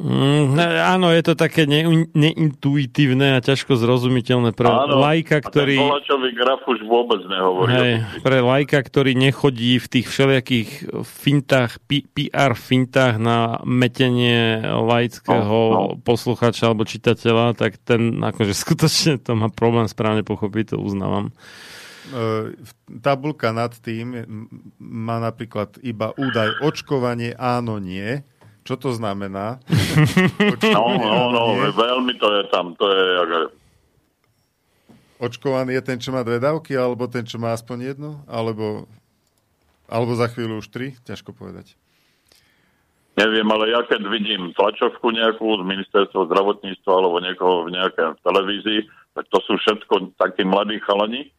Mm, áno, je to také ne, neintuitívne a ťažko zrozumiteľné pre áno, lajka, a ktorý... voláčový graf už vôbec nehovorí. Hej, pre lajka, ktorý nechodí v tých všelijakých fintách, PR fintách na metenie laického No, no. posluchača alebo čitateľa, tak ten akože <laughs> skutočne to má problém správne pochopiť, to uznávam. Uh, tabulka nad tým má napríklad iba údaj očkovanie áno, nie. Čo to znamená? <laughs> No, no, no, veľmi to je tam. To je Očkovaný je ten, čo má dve dávky, alebo ten, čo má aspoň jednu? Alebo, alebo za chvíľu už tri? Ťažko povedať. Neviem, ale ja keď vidím tlačovku nejakú z ministerstva zdravotníctva alebo niekoho v nejakej televízii, tak to sú všetko takí mladí chalani, e,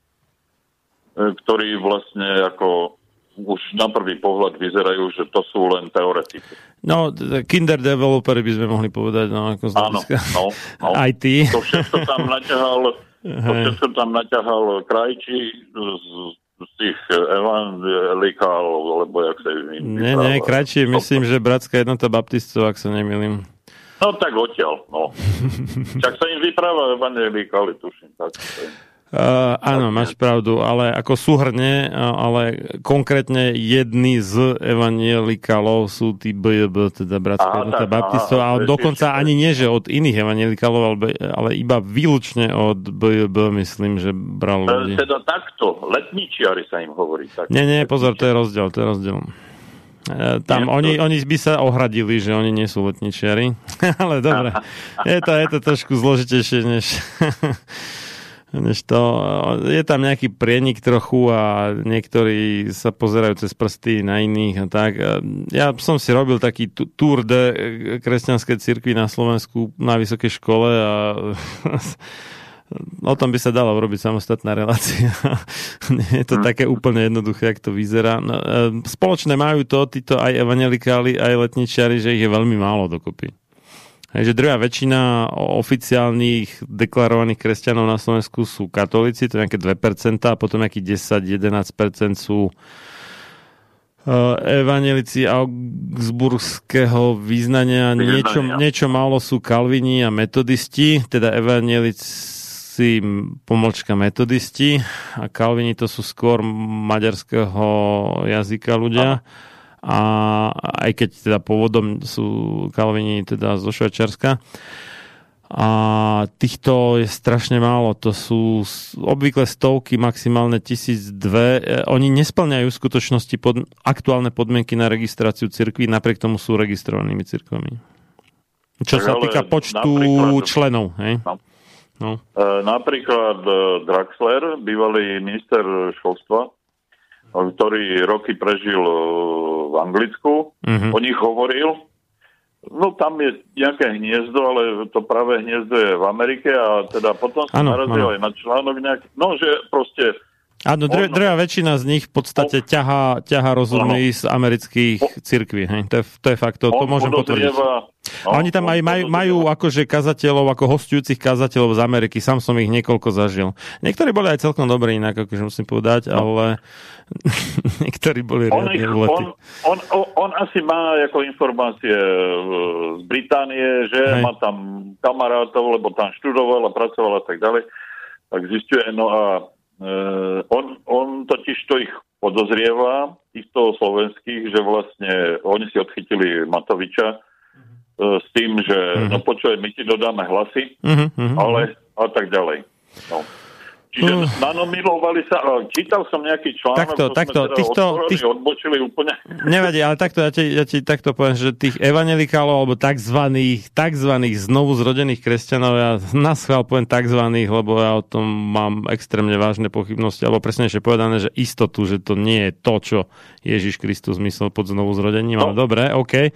ktorí vlastne ako už na prvý pohľad vyzerajú, že to sú len teoretiky. No, kinder developery by sme mohli povedať, no ako z Áno, no, no. <laughs> IT. To všetko tam naťahal, <laughs> to všetko tam naťahal krajčí z, z tých evangelikálov, alebo jak sa im Nie, nie, kratšie, myslím, že Bratská jednota baptistov, ak sa nemýlim. No tak odtiaľ, no. <laughs> Čak sa im vypráva evangelikáli, tuším. Tak. Uh, áno, máš pravdu, ale ako súhrne, uh, ale konkrétne jedni z evanielikálov sú tí BJB, teda Bratská jednota baptistov, ale je dokonca ani nie, že od iných evanielikálov, ale, ale iba výlučne od BJB, myslím, že bral ľudí. E, Teda takto, letničiari sa im hovorí. Tak. Nie, nie, pozor, to je rozdiel, to je rozdiel. Tam Nie, oni, to- oni by sa ohradili, že oni nie sú letničiari. <laughs> Ale dobre, <laughs> je to, je to trošku zložitejšie než <laughs> to. Je tam nejaký prienik trochu a niektorí sa pozerajú cez prsty na iných a tak. E, Ja som si robil taký tour de kresťanskej cirkvi na Slovensku na vysokej škole a <laughs> O tom by sa dalo urobiť samostatná relácia. <laughs> Nie je to také úplne jednoduché, jak to vyzerá. No, e, spoločné majú to, títo aj evangelikáli, aj letničiari, že ich je veľmi málo dokopy. Hej, že druhá väčšina oficiálnych deklarovaných kresťanov na Slovensku sú katolíci, to je nejaké 2%, a potom nejakých 10-11% sú uh, evanelici augsburského význania, niečo, niečo málo sú kalvini a metodisti, teda evanelici pomlčka metodisti a kalvini to sú skôr maďarského jazyka ľudia. A aj keď teda pôvodom sú kalvini teda zo Švajčiarska. A týchto je strašne málo, to sú obvykle stovky, maximálne tisíc dve. E, Oni nesplňajú v skutočnosti pod, aktuálne podmienky na registráciu cirkví, napriek tomu sú registrovanými cirkvami. Čo Tak sa týka počtu členov, hej? No. No. E, napríklad e, Draxler, bývalý minister školstva, ktorý roky prežil e, v Anglicku, Mhm. o nich hovoril. No tam je nejaké hniezdo, ale to práve hniezdo je v Amerike a teda potom Áno, narazil aj na článok nejaký, no že proste Áno, dre, drevá väčšina z nich v podstate ťahá, ťahá rozumy z amerických cirkví. Hej. To, je, to je fakt, to, to môžem potvrdiť. A oni tam aj majú, majú akože kazateľov, ako hostujúcich kazateľov z Ameriky. Sám som ich niekoľko zažil. Niektorí boli aj celkom dobrí, inak akože musím povedať, ale <laughs> niektorí boli On, ich, on, on, on, on asi má ako informácie e, z Británie, že Hej. má tam kamarátov, lebo tam študoval a pracoval a tak ďalej. Tak zistuje, no a on, on totiž to ich podozrieva, týchto slovenských, že vlastne oni si odchytili Matoviča e, s tým, že Mhm. no počuj, my ti dodáme hlasy, Mhm, mhm. ale a tak ďalej. No. Čiže Uh. nanomilovali sa, čítal som nejaký článok, Takto, takto, teda týchto- otvorili, tých- odbočili úplne. Nevadí, ale takto, ja ti, ja ti takto poviem, že tých evangelikálov, alebo takzvaných, takzvaných znovu zrodených kresťanov, ja na schvál poviem takzvaných, lebo ja o tom mám extrémne vážne pochybnosti, alebo presnejšie povedané, že istotu, že to nie je to, čo Ježiš Kristus myslel pod znovu zrodením, ale No. dobre, OK.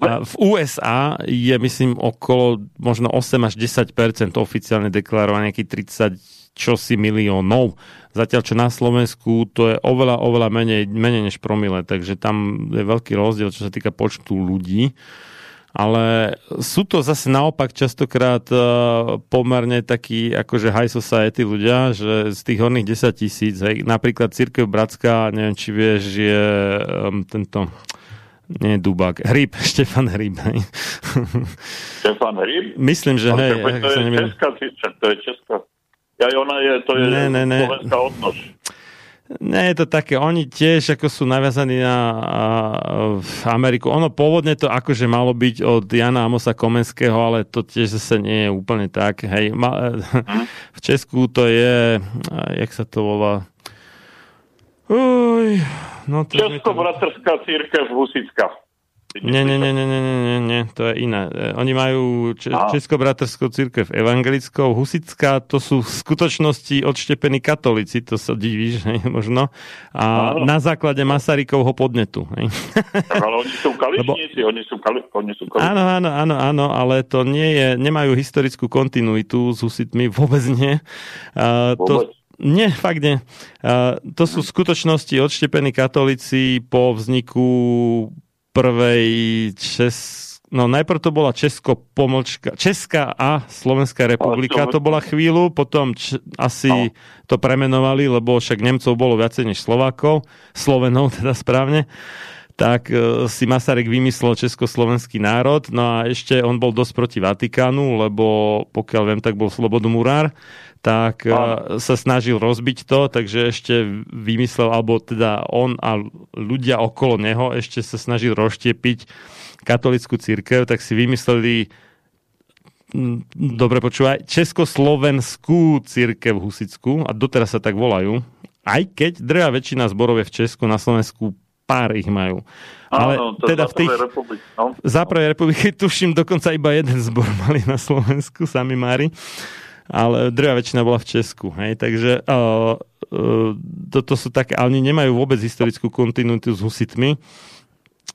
A v USA je, myslím, okolo možno 8 až 10% oficiálne deklarované, nejaký 30 čosi miliónov. Zatiaľ, čo na Slovensku to je oveľa, oveľa menej, menej než promile, takže tam je veľký rozdiel, čo sa týka počtu ľudí. Ale sú to zase naopak častokrát uh, pomerne takí akože high society ľudia, že z tých horných 10 tisíc, hej, napríklad Církev Bratská, neviem, či vieš, je um, tento nie Dubák, Hryb, <laughs> Štefan Hryb. Hej. Štefan Hryb? Myslím, že hej, to, je česká, to je česká. Ja, ona je, to je Ne, ne, ne. slovenská odnož. Nie je to také, oni tiež ako sú naviazaní na a, v Ameriku. Ono pôvodne to akože malo byť od Jana Amosa Komenského, ale to tiež zase nie je úplne tak. Hej, ma, <laughs> v Česku to je, jak sa to volá? Uj, no to... Česko-bratrská církev Husická. Nie, nie, nie, nie, nie, nie, nie, to je iné. E, Oni majú če- Aha. Českobraterskou církev evangelickou, Husická, to sú v skutočnosti odštepení katolíci, to sa divíš, <laughs> hej, možno. A Áno. na základe Masarykovho podnetu. Hej. Ale oni sú <laughs> kališníci, oni sú, kali, oni sú kališníci. Áno, áno, áno, áno, ale to nie je, nemajú historickú kontinuitu s husitmi, <laughs> vôbec nie. To, Vôbec? nie, fakt nie. A to sú v skutočnosti odštepení katolíci po vzniku prvej čes... No najprv to bola Česko pomlčka, Česká a Slovenská republika, to- bola chvíľu, potom č- asi No. to premenovali, lebo však Nemcov bolo viacej než Slovákov, Slovenov <laughs> teda správne tak e, si Masaryk vymyslel československý národ, no a ešte on bol dosť proti Vatikánu, lebo pokiaľ viem, tak bol slobodomurár, tak e, sa snažil rozbiť to, takže ešte vymyslel, alebo teda on a ľudia okolo neho ešte sa snažil rozštiepiť katolickú církev, tak si vymysleli dobre počúvaj, Československú církev husickú a doteraz sa tak volajú, aj keď drvá väčšina zborov je v Česku, na Slovensku pár ich majú. Ale Áno, to teda v tých... republiky, no. Za prvej republiky tuším dokonca iba jeden zbor <laughs> mali na Slovensku, sami Mári. Ale druhá väčšina bola v Česku. Hej? Takže uh, uh, toto sú také, ale oni nemajú vôbec historickú kontinuitu s husitmi.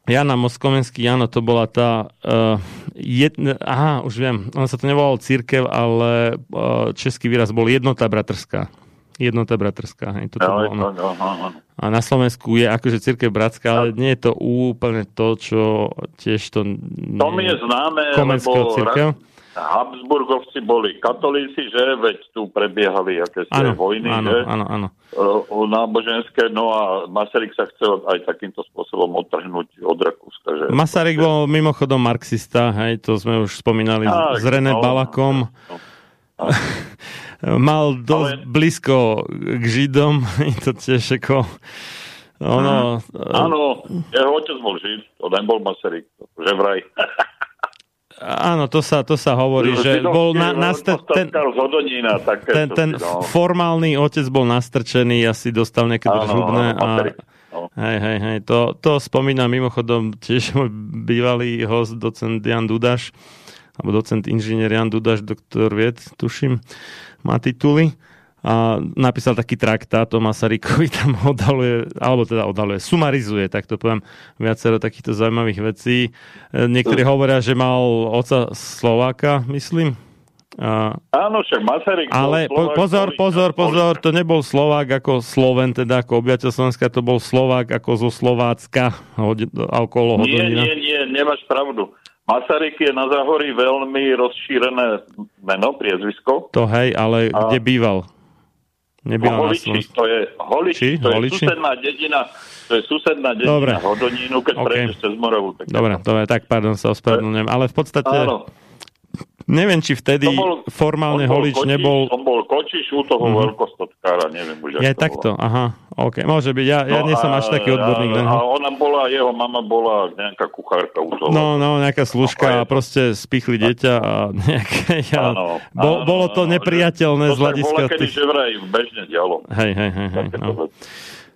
Jana Moskomenský, áno, to bola tá... Uh, jedna, aha, už viem, on sa to nevolal církev, ale uh, český výraz bol jednota bratrská. Jednota bratrská. Hej, toto Ja, bolo to, ono. no, no, no. A na Slovensku je akože církev bratská, ale nie je to úplne to, čo tiež to... To mi je známe, lebo církev? Habsburgovci boli katolíci, že veď tu prebiehali akési Áno, vojny, áno, že? áno, áno. náboženské, no a Masaryk sa chcel aj takýmto spôsobom odtrhnúť od Rakúska. Že Masaryk bol mimochodom marxista, hej, to sme už spomínali Tak, s René no. Balakom. No. <laughs> Mal dosť Ale- blízko k Židom, <laughs> to tiež ako... Ono, Áno, jeho otec bol Žid, to nebol Masaryk, že vraj. <laughs> áno, to sa, to sa hovorí, že bol na, na, ten, ten, ten formálny otec bol nastrčený, asi dostal nejaké áno, a no. Hej, hej, hej, to, to spomínam mimochodom tiež môj bývalý host, docent Jan Dudaš, alebo docent inžinier Jan Dudaš, doktor vied, tuším, má tituly. A napísal taký traktát o Masarykovi, <laughs> tam odhaluje, alebo teda odhaluje, sumarizuje, tak to poviem, viacero takýchto zaujímavých vecí. E, Niektorí hovoria, že mal oca Slováka, myslím, A, Áno, však Masaryk ale Slovák, pozor, pozor, pozor, to nebol Slovák ako Sloven, teda ako obyvateľ Slovenska, to bol Slovák ako zo Slovácka, alkohol Nie, nie, nie, nemáš pravdu. Masaryk je na Záhorí veľmi rozšírené meno, priezvisko. To hej, ale A- kde býval? Nebýval na Holiči, to je Holiči, Či? to je Holiči? susedná dedina, to je susedná dedina Dobre. Hodonínu, keď OK. prejdeš cez Moravu. Tak Dobre, dobre, tak pardon, sa ospravedlňujem. Ale v podstate, Áno, neviem, či vtedy bol- formálne bol Holič kočiš, nebol... On bol kočiš u toho Mhm. veľkostotkára, neviem už, to takto, bolo. aha, OK, môže byť, ja, ja No nie som až taký odborník a, a ona bola, jeho mama bola nejaká kuchárka u toho. No, no, nejaká služka a proste spichli dieťa a <laughs> nejaké... Ja, bol, áno, bolo to nepriateľné z že- to sa hľadiska bola kedy, tých... vraj bežne dialo. Hej, hej, hej, hej, no. veci.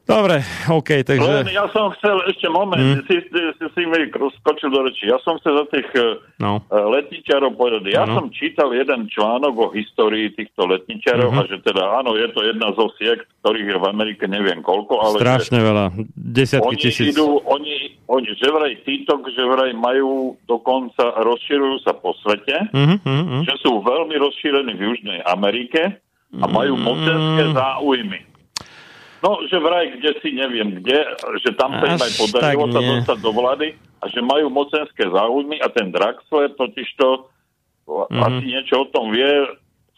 Dobre, OK, Len takže... ja som chcel, ešte moment, Hm. si, si, si, mi skočil do reči. Ja som chcel za tých eh, No, letničarov povedať. Ja Áno. som čítal jeden článok o histórii týchto letničarov Mhm. a že teda áno, je to jedna zo siekt, ktorých je v Amerike neviem koľko, ale strašne veľa, desiatky oni tisíc. idú, oni, oni, že vraj títo, že vraj majú dokonca, rozširujú sa po svete, Mhm, mhm, mhm. že sú veľmi rozšírení v Južnej Amerike a majú Mm. mocenské záujmy. No, že vraj kde si neviem kde, že tam sa im aj podarilo tak sa dostať do vlády a že majú mocenské záujmy a ten Draxler totižto Mhm. asi niečo o tom vie,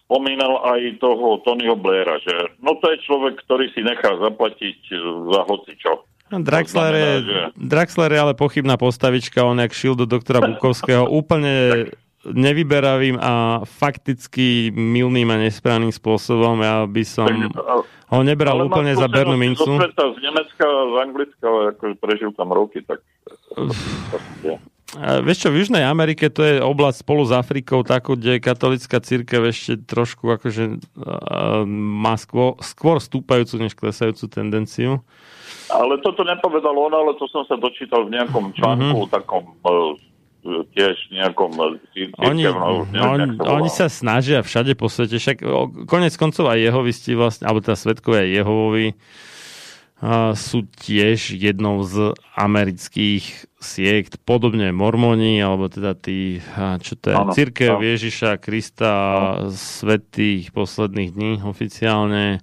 spomínal aj toho Tonyho Blaira, že no to je človek, ktorý si nechá zaplatiť za hocičo. No, Draxler je, že- Draxler je ale pochybná postavička, on jak šil do doktora Bukovského, <laughs> úplne nevyberavým a fakticky milným a nesprávnym spôsobom. Ja by som ho nebral Ale úplne za bernú mincu. Z Nemecka, z Anglicka, ale akože prežil tam roky, tak... Vieš čo, v Južnej Amerike to je oblasť spolu s Afrikou, takú, kde katolická církev ešte trošku akože uh, má skôr, skôr stúpajúcu než klesajúcu tendenciu. Ale toto nepovedal on, ale to som sa dočítal v nejakom článku, mm-hmm. takom uh, tiež nejakom Oni, on, oni sa snažia všade po svete, však konec koncov aj jehovisti vlastne, alebo teda svetkovia Jehovovi sú tiež jednou z amerických siekt, podobne mormoni, alebo teda tí, čo to je, Áno, církev. Ježiša Krista svetých posledných dní oficiálne.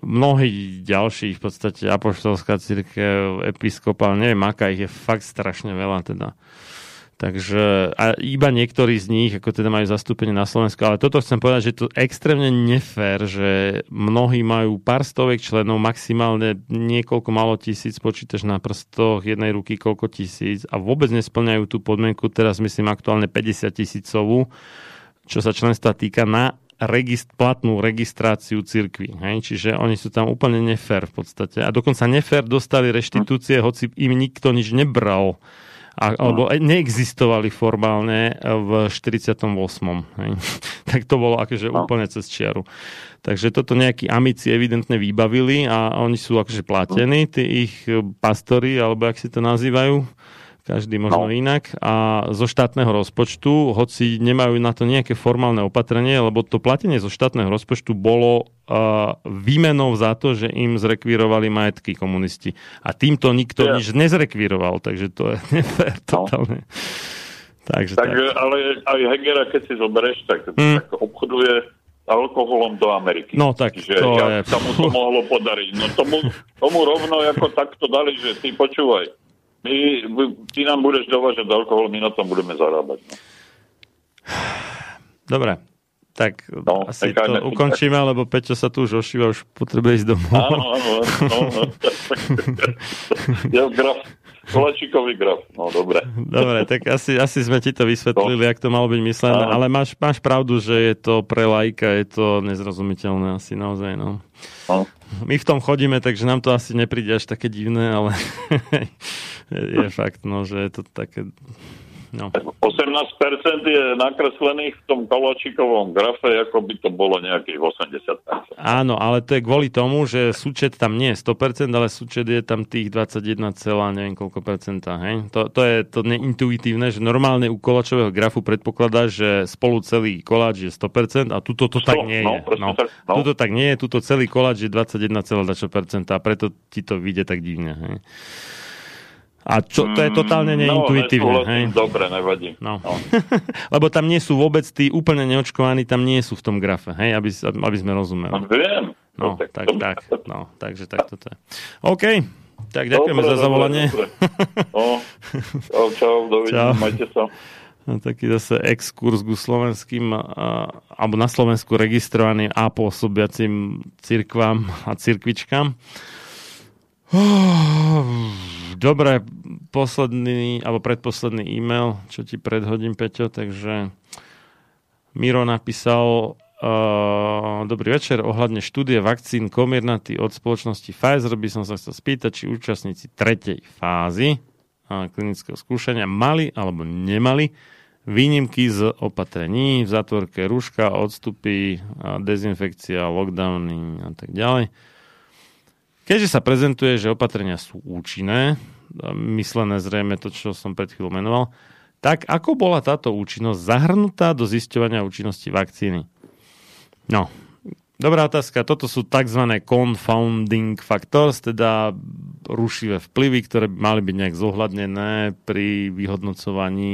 Mnohí ďalší, v podstate apoštolská církev, episkopál, neviem aká ich je fakt strašne veľa teda. Takže a iba niektorí z nich, ako teda majú zastúpenie na Slovensku, ale toto chcem povedať, že je to extrémne nefér, že mnohí majú pár stovek členov, maximálne niekoľko malo tisíc, počítaš na prstoch jednej ruky koľko tisíc a vôbec nesplňajú tú podmienku, teraz myslím aktuálne 50 tisícovú, čo sa členstva týka na regist- platnú registráciu cirkvi. Čiže oni sú tam úplne nefér v podstate. A dokonca nefér dostali reštitúcie, hoci im nikto nič nebral. A, alebo aj neexistovali formálne v 48. Hej? <laughs> tak to bolo akože No. úplne cez čiaru. Takže toto nejakí amici evidentne vybavili a oni sú akože platení, tí ich pastori, alebo ak si to nazývajú, každý možno No. inak a zo štátneho rozpočtu, hoci nemajú na to nejaké formálne opatrenie, lebo to platenie zo štátneho rozpočtu bolo uh, výmenou za to, že im zrekvírovali majetky komunisti. A týmto nikto Ja. nič nezrekvíroval, takže to je <laughs> nefér No. totálne. Takže Tak, tak. ale aj Hegera, keď si zoberieš, tak, Mm. tak obchoduje alkoholom do Ameriky. No tak Čiže to jak je... sa mu to mohlo podariť? No tomu, tomu rovno ako takto dali, že ty počúvaj, my, ty nám budeš dovážať alkohol, my na tom budeme zarábať. No. <sighs> Dobre, tak No, asi to ukončíme, lebo Peťo sa tu už ošíva, už potrebuje ísť domov. Áno, áno, no, no, <laughs> <laughs> ja graf, Koláčikový graf, no dobre. Dobre, tak asi, asi sme ti to vysvetlili, jak to malo byť myslené, Áno. ale máš, máš pravdu, že je to pre lajka, je to nezrozumiteľné asi naozaj, no. No. My v tom chodíme, takže nám to asi nepríde až také divné, ale je, <laughs> je fakt, no, že je to také... No. 18% je nakreslených v tom Koláčikovom grafe, ako by to bolo nejakých 80%. Áno, ale to je kvôli tomu, že súčet tam nie je 100%, ale súčet je tam tých 21, celá neviem koľko percenta. Hej? To, to je to neintuitívne, že normálne u koláčového grafu predpokladá, že spolu celý koláč je 100% a tuto to tak No, nie no, je. No. tak, no. Tuto tak nie je, tuto celý koláč je 21,2% a preto ti to vyjde tak divne. Hej? A čo, to je totálne neintuitívne. No, hej? dobre, nevadí. No. <laughs> Lebo tam nie sú vôbec tí úplne neočkovaní, tam nie sú v tom grafe, hej? Aby, aby sme rozumeli. No, viem. No, tak, tak, dobre. tak. No, takže tak toto je. OK, tak ďakujeme Dobre, za dobre, zavolanie. dobre. No, čau, čau, dovidenia, Čau. majte sa. A taký zase exkurs ku slovenským, alebo na Slovensku registrovaným a pôsobiacim cirkvám a cirkvičkám. <sighs> Dobre, posledný, alebo predposledný e-mail, čo ti predhodím, Peťo, takže Miro napísal uh, Dobrý večer, ohľadne štúdie vakcín Comirnaty od spoločnosti Pfizer by som sa chcel spýtať, či účastníci tretej fázy uh, klinického skúšania mali alebo nemali výnimky z opatrení v zátvorke rúška, odstupy, dezinfekcia, lockdowny a tak ďalej. Keďže sa prezentuje, že opatrenia sú účinné, myslené zrejme to, čo som pred chvíľou menoval, tak ako bola táto účinnosť zahrnutá do zisťovania účinnosti vakcíny? No, dobrá otázka. Toto sú tzv. confounding factors, teda rušivé vplyvy, ktoré by mali byť nejak zohľadnené pri vyhodnocovaní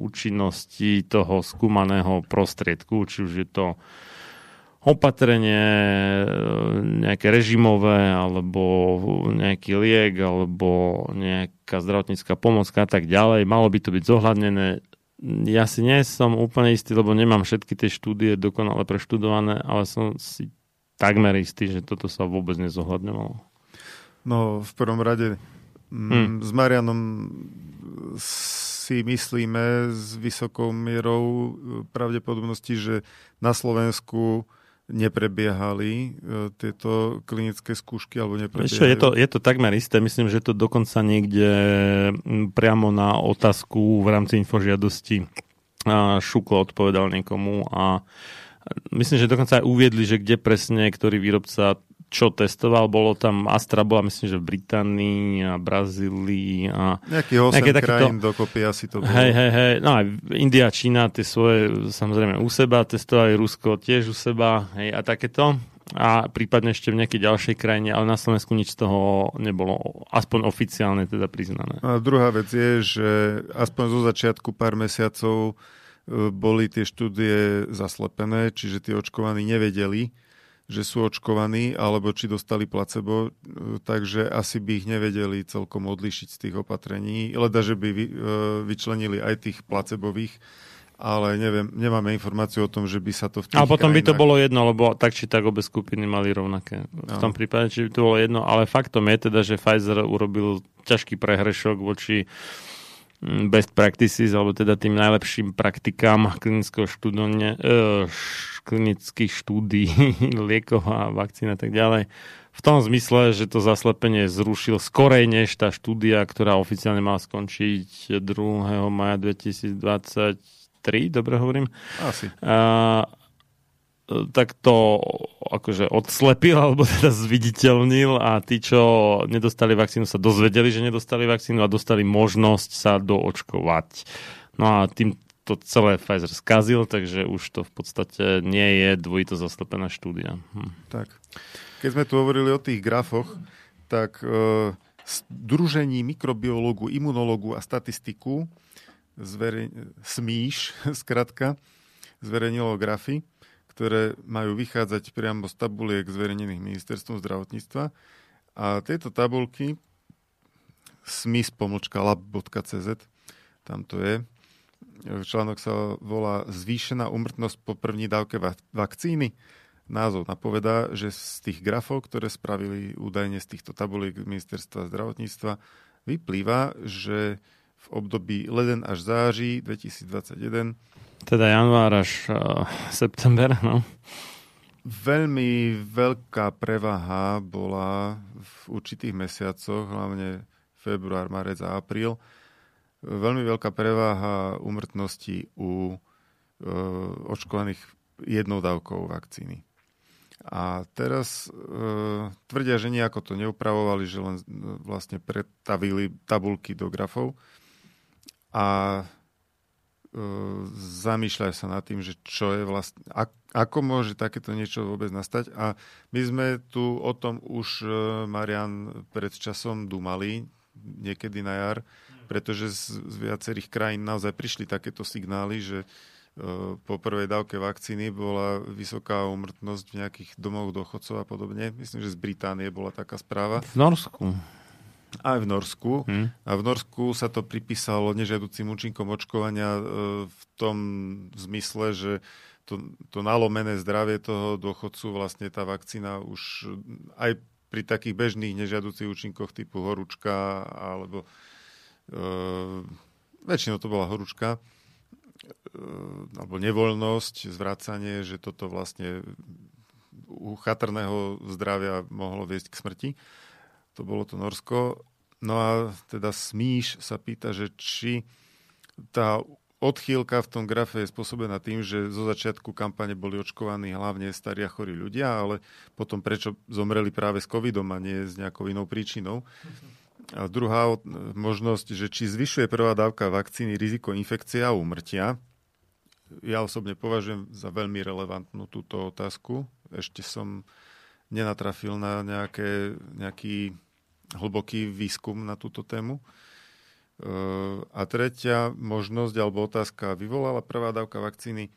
účinnosti toho skúmaného prostriedku, či už je to opatrenie nejaké režimové, alebo nejaký liek, alebo nejaká zdravotnícká pomocka a tak ďalej. Malo by to byť zohľadnené. Ja si nie som úplne istý, lebo nemám všetky tie štúdie dokonale preštudované, ale som si takmer istý, že toto sa vôbec nezohľadňovalo. No, v prvom rade mm, s Marianom si myslíme s vysokou mierou e, pravdepodobnosti, že na Slovensku neprebiehali e, tieto klinické skúšky alebo neprebiehajú. je to, je to takmer isté. Myslím, že to dokonca niekde priamo na otázku v rámci infožiadosti Šuklo odpovedal niekomu a myslím, že dokonca aj uviedli, že kde presne ktorý výrobca čo testoval. Bolo tam Astra, bola myslím, že v Británii a Brazílii a Nejakých 8 nejaké krajín dokopy asi to bolo. Hej, hej, hej. No aj India, Čína, tie svoje samozrejme u seba, testovali Rusko tiež u seba, hej, a takéto. A prípadne ešte v nejakej ďalšej krajine, ale na Slovensku nič z toho nebolo aspoň oficiálne teda priznané. A druhá vec je, že aspoň zo začiatku pár mesiacov e, boli tie štúdie zaslepené, čiže tí očkovaní nevedeli, že sú očkovaní, alebo či dostali placebo, e, takže asi by ich nevedeli celkom odlišiť z tých opatrení. Leda, že by e, vyčlenili aj tých placebových, ale neviem, nemáme informáciu o tom, že by sa to v tých A potom by to krajinách- bolo jedno, lebo tak či tak obe skupiny mali rovnaké. V tom prípade, či by to bolo jedno, ale faktom je teda, že Pfizer urobil ťažký prehrešok voči mm, best practices, alebo teda tým najlepším praktikám klinického štúdone, e, klinických štúdí <laughs> liekov a vakcín a tak ďalej. V tom zmysle, že to zaslepenie zrušil skorej než tá štúdia, ktorá oficiálne mala skončiť 2. maja 2023, dobre hovorím? Asi. a, e, tak to akože odslepil <laughs> alebo teda zviditeľnil a tí, čo nedostali vakcínu, sa dozvedeli, že nedostali vakcínu a dostali možnosť sa doočkovať. No a tým to celé Pfizer skazil, takže už to v podstate nie je dvojito zaslepená štúdia. Hm. Tak. Keď sme tu hovorili o tých grafoch, tak e, Združení mikrobiológu, imunológu a statistiku zverej... SMÍŠ, <laughs> skratka, zverejnilo grafy, ktoré majú vychádzať priamo z tabuliek zverejnených ministerstvom zdravotníctva. A tieto tabulky smis.lab.cz tam to je. Článok sa volá Zvýšená umrtnosť po první dávke va- vakcíny. Názov napovedá, že z tých grafov, ktoré spravili údajne z týchto tabuliek ministerstva zdravotníctva, vyplýva, že v období leden až září 2021 Teda január až uh, september, no. veľmi veľká prevaha bola v určitých mesiacoch, hlavne február, marec a apríl. Veľmi veľká prevaha umrtnosti u e, očkovaných jednou dávkou vakcíny. A teraz e, tvrdia, že nejako to neupravovali, že len vlastne pretavili tabulky do grafov a zamýšľajú sa nad tým, že čo je vlastne, ak, ako môže takéto niečo vôbec nastať. A my sme tu o tom už, e, Marian, pred časom dumali, niekedy na jar, pretože z, z viacerých krajín naozaj prišli takéto signály, že uh, po prvej dávke vakcíny bola vysoká umrtnosť v nejakých domoch dochodcov a podobne. Myslím, že z Británie bola taká správa. V Norsku. Aj v Norsku. Hm. A v Norsku sa to pripísalo nežiaducím účinkom očkovania e, v tom zmysle, že to, to nalomené zdravie toho dôchodcu vlastne tá vakcína už aj pri takých bežných nežiaducich účinkoch typu horúčka alebo e, väčšinou to bola horúčka e, alebo nevoľnosť, zvracanie, že toto vlastne u chatrného zdravia mohlo viesť k smrti. To bolo to Norsko. No a teda Smíš sa pýta, že či tá odchýlka v tom grafe je spôsobená tým, že zo začiatku kampane boli očkovaní hlavne starí a chorí ľudia, ale potom prečo zomreli práve s covidom a nie s nejakou inou príčinou. A druhá možnosť, že či zvyšuje prvá dávka vakcíny riziko infekcie a úmrtia. Ja osobne považujem za veľmi relevantnú túto otázku. Ešte som nenatrafil na nejaké, nejaký hlboký výskum na túto tému. E, A tretia možnosť alebo otázka, vyvolala prvá dávka vakcíny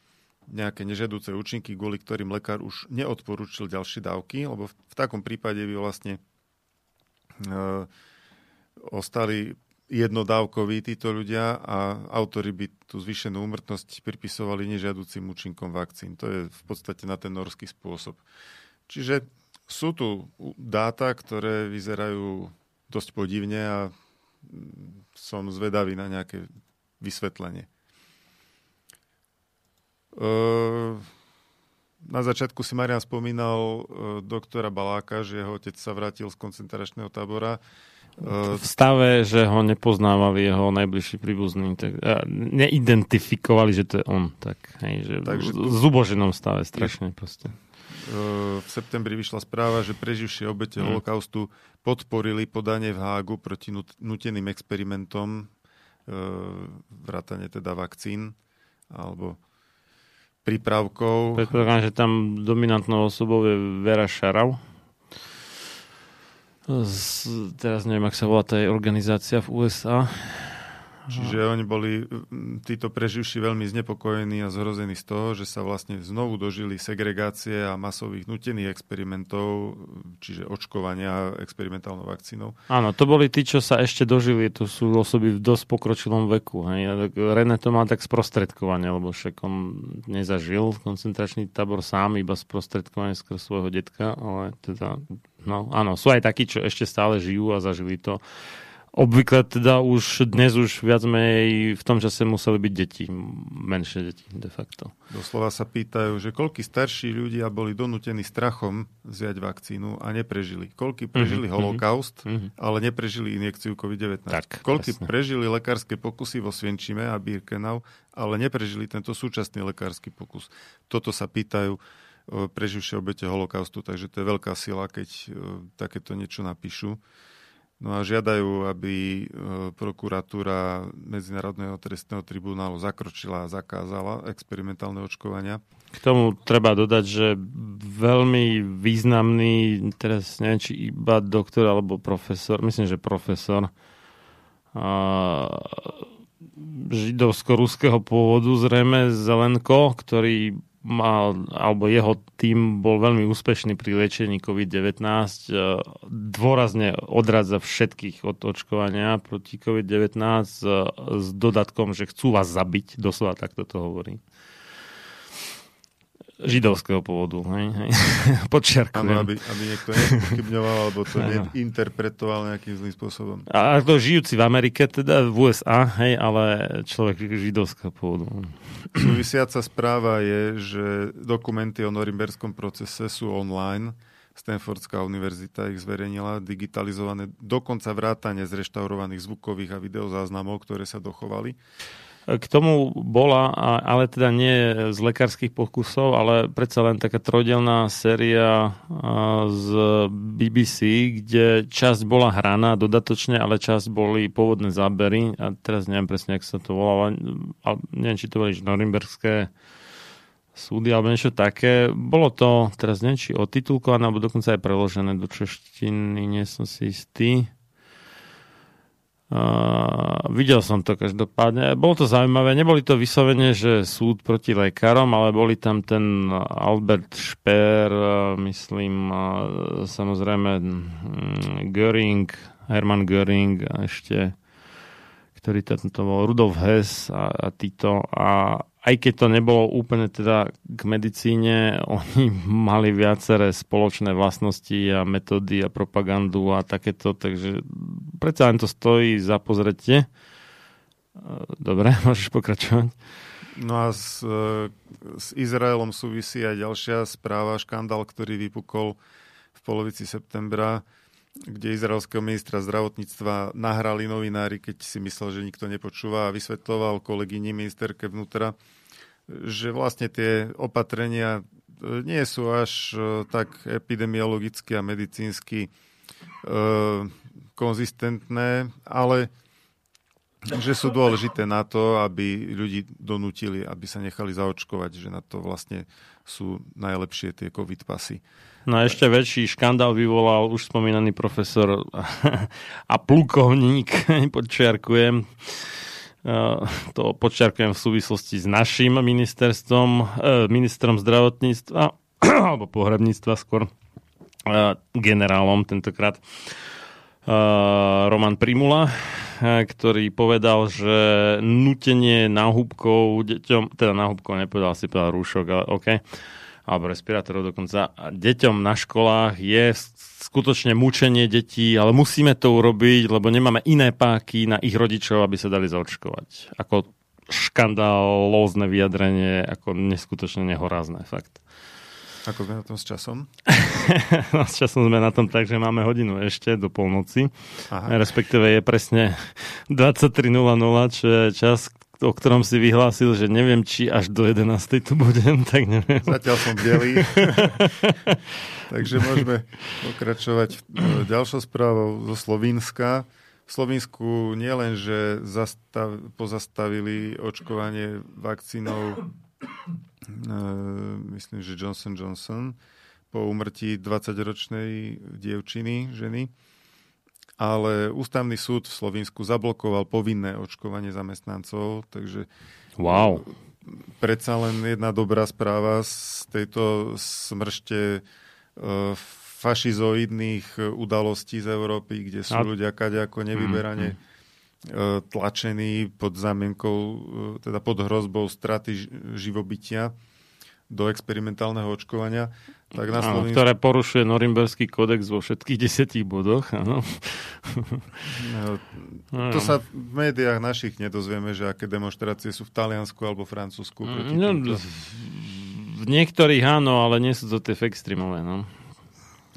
nejaké nežiaduce účinky, kvôli ktorým lekár už neodporúčil ďalšie dávky, lebo v, takom prípade by vlastne e, ostali jednodávkoví títo ľudia a autori by tú zvýšenú úmrtnosť pripisovali nežiaducim účinkom vakcín. To je v podstate na ten norský spôsob. Čiže sú tu dáta, ktoré vyzerajú dosť podivne a mm, som zvedavý na nejaké vysvetlenie. Na začiatku si Marian spomínal doktora Baláka, že jeho otec sa vrátil z koncentračného tábora. V stave, že ho nepoznávali jeho najbližší príbuzní, tak neidentifikovali, že to je on. Tak, hej, že Takže- v zuboženom stave strašne proste. E, v septembri vyšla správa, že preživšie obete Mm. holokaustu podporili podanie v Hágu proti nut- nuteným experimentom, e, vrátane teda vakcín alebo prípravkov. Predpokladám, že tam dominantnou osobou je Vera Šarau. Z, teraz neviem, ak sa volá tá organizácia v USA. Čiže oni boli títo preživší veľmi znepokojení a zhrození z toho, že sa vlastne znovu dožili segregácie a masových nutených experimentov, čiže očkovania experimentálnou vakcínou. Áno, to boli tí, čo sa ešte dožili, to sú osoby v dosť pokročilom veku. Hej. René to má tak sprostredkovanie, lebo však on nezažil koncentračný tábor sám, iba sprostredkovanie skrz svojho detka, ale teda, no áno, sú aj takí, čo ešte stále žijú a zažili to. Obvykle teda už dnes už viac menej v tom čase museli byť deti, menšie deti de facto. Doslova sa pýtajú, že koľky starší ľudia boli donútení strachom vziať vakcínu a neprežili. Koľky prežili Mhm, holokaust, mhm. ale neprežili injekciu COVID-19. Tak, koľky presne. prežili lekárske pokusy vo Svienčime a Birkenau, ale neprežili tento súčasný lekársky pokus. Toto sa pýtajú e, preživšie obete holokaustu, takže to je veľká sila, keď e, takéto niečo napíšu. No a žiadajú, aby e, prokuratúra Medzinárodného trestného tribunálu zakročila a zakázala experimentálne očkovania. K tomu treba dodať, že veľmi významný, teraz neviem, či iba doktor alebo profesor, myslím, že profesor židovsko-ruského pôvodu zrejme Zelenko, ktorý mal, alebo jeho tým bol veľmi úspešný pri liečení COVID-19, e, dôrazne odradza všetkých od očkovania proti COVID-19 s, s dodatkom, že chcú vás zabiť, doslova takto to hovorí židovského pôvodu. Hej, hej. <laughs> Podčiarkujem. Áno, aby, aby niekto nepochybňoval, alebo to <laughs> interpretoval nejakým zlým spôsobom. A to žijúci v Amerike, teda v USA, hej, ale človek židovského pôvodu. Súvisiaca správa je, že dokumenty o norimberskom procese sú online. Stanfordská univerzita ich zverejnila, digitalizované, dokonca vrátane zreštaurovaných zvukových a videozáznamov, ktoré sa dochovali. K tomu bola, ale teda nie z lekárskych pokusov, ale predsa len taká trojdelná séria z BBC, kde časť bola hraná dodatočne, ale časť boli pôvodné zábery. A teraz neviem presne, jak sa to volalo. ale neviem, či to boli norimberské súdy alebo niečo také. Bolo to, teraz neviem, či otitulkované, alebo dokonca aj preložené do češtiny, nie som si istý. Uh, videl som to každopádne. Bolo to zaujímavé. Neboli to vyslovene, že súd proti lekárom, ale boli tam ten Albert Speer, myslím, samozrejme Göring, Hermann Göring a ešte ktorý to, to bol Rudolf Hess a, a títo. A aj keď to nebolo úplne teda k medicíne, <laughs> oni mali viaceré spoločné vlastnosti a metódy a propagandu a takéto, takže predsa len to stojí za pozretie. Dobre, <laughs> môžeš pokračovať. No a s, s Izraelom súvisí aj ďalšia správa, škandál, ktorý vypukol v polovici septembra, kde izraelského ministra zdravotníctva nahrali novinári, keď si myslel, že nikto nepočúva a vysvetloval kolegyni ministerke vnútra, že vlastne tie opatrenia e, nie sú až e, tak epidemiologicky a medicínsky e, konzistentné, ale že sú dôležité na to, aby ľudí donútili, aby sa nechali zaočkovať, že na to vlastne sú najlepšie tie covid pasy. No a ešte väčší škandál vyvolal už spomínaný profesor <laughs> a plukovník, <laughs> podčiarkujem, to podčiarkujem v súvislosti s našim ministerstvom, e, ministrom zdravotníctva, <clears throat> alebo pohrebníctva skôr, generálom tentokrát, Roman Primula, ktorý povedal, že nutenie náhubkov deťom, teda náhubkov nepovedal, si povedal rúšok, ale OK, alebo respirátorov dokonca, deťom na školách je skutočne mučenie detí, ale musíme to urobiť, lebo nemáme iné páky na ich rodičov, aby sa dali zaočkovať. Ako škandálózne vyjadrenie, ako neskutočne nehorázne, fakt. Ako sme na tom s časom? <laughs> no, s časom sme na tom tak, že máme hodinu ešte do polnoci. Aha. Respektíve je presne <laughs> 23.00, čo je čas, o ktorom si vyhlásil, že neviem, či až do 11. tu budem, <laughs> tak neviem. Zatiaľ som bielý. Takže môžeme pokračovať e, ďalšou správou zo Slovenska. V Slovensku nielen, že zastav, pozastavili očkovanie vakcínou, myslím, že Johnson Johnson, po umrtí 20-ročnej dievčiny, ženy, ale ústavný súd v Slovensku zablokoval povinné očkovanie zamestnancov, takže wow. predsa len jedna dobrá správa z tejto smršte uh, fašizoidných udalostí z Európy, kde sú A... ľudia kadejako nevyberane mm, mm. Tlačení pod zámienkou, e, teda pod hrozbou straty živobytia do experimentálneho očkovania. Tak na Slovensku... Ktoré porušuje Norimberský kodex vo všetkých desetich bodoch. Áno. No, to sa v médiách našich nedozvieme, že aké demonstrácie sú v Taliansku alebo Francúzsku. Proti no, v niektorých áno, ale nie sú to tie extrémové. No.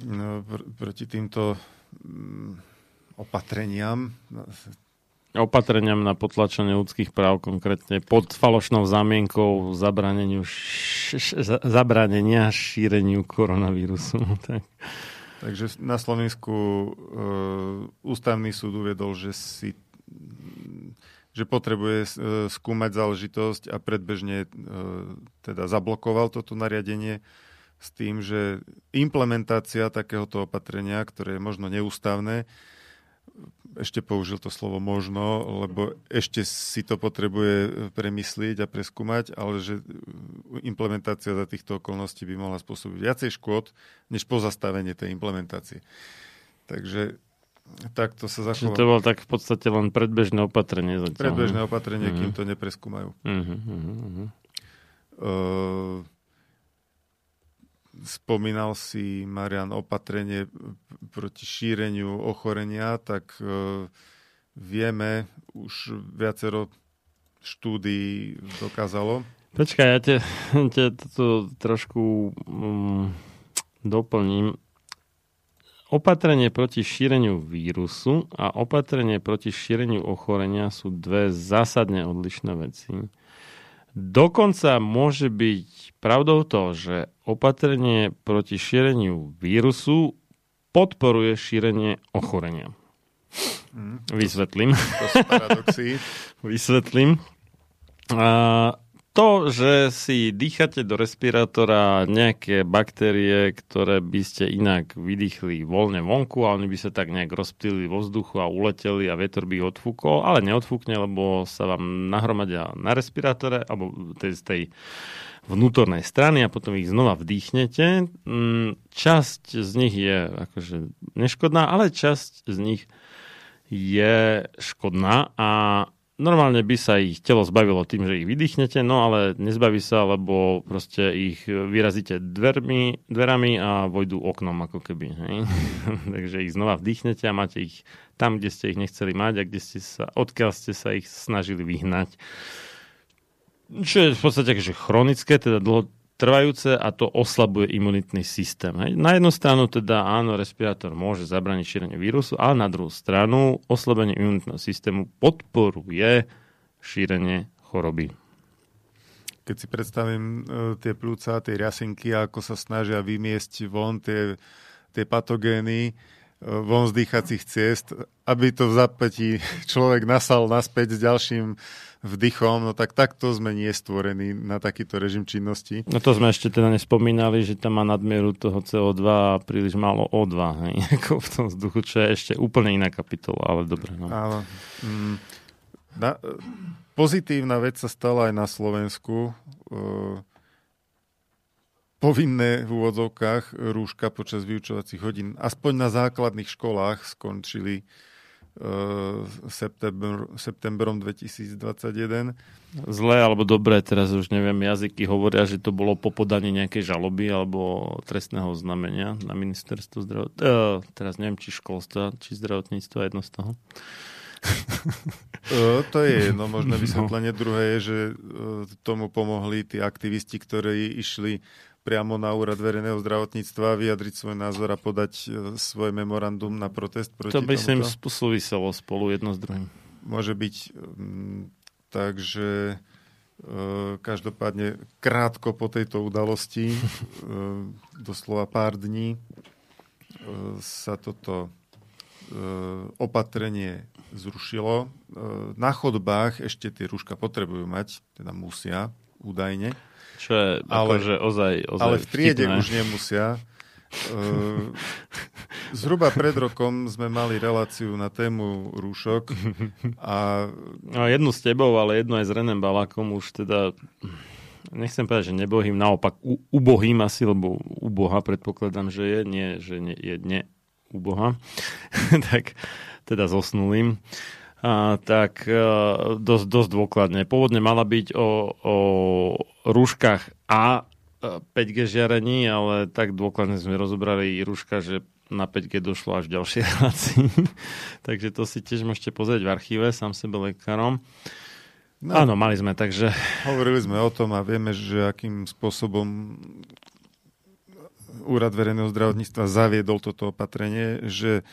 No, pr- proti týmto mm, opatreniam opatreniam na potlačenie ľudských práv, konkrétne pod falošnou zámienkou zabraneniu, š, zabranenia šíreniu koronavírusu. <laughs> Tak. Takže na Slovensku e, ústavný súd uviedol, že si že potrebuje e, skúmať záležitosť a predbežne e, teda zablokoval toto nariadenie s tým, že implementácia takéhoto opatrenia, ktoré je možno neústavné, ešte použil to slovo možno, lebo ešte si to potrebuje premyslieť a preskúmať, ale že implementácia za týchto okolností by mohla spôsobiť viacej škôd, než pozastavenie tej implementácie. Takže takto sa zachová. to bolo tak v podstate len predbežné opatrenie. Zatiaľ. Predbežné opatrenie, uh-huh. kým to nepreskúmajú. Uh-huh, uh-huh. Uh, spomínal si, Marian, opatrenie proti šíreniu ochorenia, tak e, vieme, už viacero štúdií dokázalo. Počkaj, ja te, te <laughs> to trošku um, doplním. Opatrenie proti šíreniu vírusu a opatrenie proti šíreniu ochorenia sú dve zásadne odlišné veci. Dokonca môže byť pravdou to, že opatrenie proti šíreniu vírusu podporuje šírenie ochorenia. Mm, Vysvetlím. To sú paradoxy. <laughs> Vysvetlím. A to, že si dýchate do respirátora nejaké baktérie, ktoré by ste inak vydýchli voľne vonku a oni by sa tak nejak rozptýlili vo vzduchu a uleteli a vietor by ich odfúkol, ale neodfúkne, lebo sa vám nahromadia na respirátore alebo z tej vnútornej strany a potom ich znova vdýchnete. Mm, Časť z nich je akože neškodná, ale časť z nich je škodná a normálne by sa ich telo zbavilo tým, že ich vydýchnete, no ale nezbaví sa, lebo proste ich vyrazíte dvermi, dverami a vojdu oknom ako keby. Hej? <laughs> Takže ich znova vdýchnete a máte ich tam, kde ste ich nechceli mať a kde ste sa, odkiaľ ste sa ich snažili vyhnať. Čo je v podstate že chronické, teda dlho, trvajúce a to oslabuje imunitný systém. Hej. Na jednu stranu teda áno, respirátor môže zabraniť šírenie vírusu, ale na druhú stranu oslabenie imunitného systému podporuje šírenie choroby. Keď si predstavím e, tie plúca, tie riasinky, ako sa snažia vymiesť von tie, tie patogény, e, von z dýchacích ciest, aby to v zapätí <laughs> človek nasal naspäť s ďalším vdychom, no tak takto sme nie stvorení na takýto režim činnosti. No to sme ešte teda nespomínali, že tam má nadmieru toho CO2 a príliš málo O2 hej, <laughs> ako v tom vzduchu, čo je ešte úplne iná kapitola, ale dobre. No. Áno. Mm, na, pozitívna vec sa stala aj na Slovensku. E, povinné v úvodzovkách rúška počas vyučovacích hodín, aspoň na základných školách skončili september, septembrom 2021. Zlé alebo dobré, teraz už neviem, jazyky hovoria, že to bolo po podaní nejakej žaloby alebo trestného znamenia na ministerstvo zdravotníctva. Uh, teraz neviem, či školstva, či zdravotníctva, jedno z toho. uh, to je jedno možné <laughs> vysvetlenie. No. Druhé je, že uh, tomu pomohli tí aktivisti, ktorí išli priamo na úrad verejného zdravotníctva vyjadriť svoj názor a podať e, svoje memorandum na protest proti To by sa im súviselo spolu jedno s druhým. Môže byť. Mm, takže e, každopádne krátko po tejto udalosti, e, doslova pár dní, sa toto opatrenie zrušilo. Na chodbách ešte tie rúška potrebujú mať, teda musia údajne. Čo je ale, akože ozaj, ozaj Ale v triede vtipné. už nemusia. Uh, <laughs> zhruba pred rokom sme mali reláciu na tému rúšok a... No, jednu s tebou, ale jednu aj s Renem Balakom už teda nechcem povedať, že nebohým, naopak u, ubohým asi, lebo uboha predpokladám, že je, nie, že nie, je ne uboha, <laughs> tak teda zosnulým. A, tak a, dosť, dosť dôkladne. Pôvodne mala byť o, o rúškach a 5G e, žiarení, ale tak dôkladne sme rozobrali rúška, že na 5G došlo až v ďalšej <laughs> relácii. takže to si tiež môžete pozrieť v archíve, sám sebe lekárom. No, Áno, mali sme, takže... Hovorili sme o tom a vieme, že akým spôsobom Úrad verejného zdravotníctva zaviedol toto opatrenie, že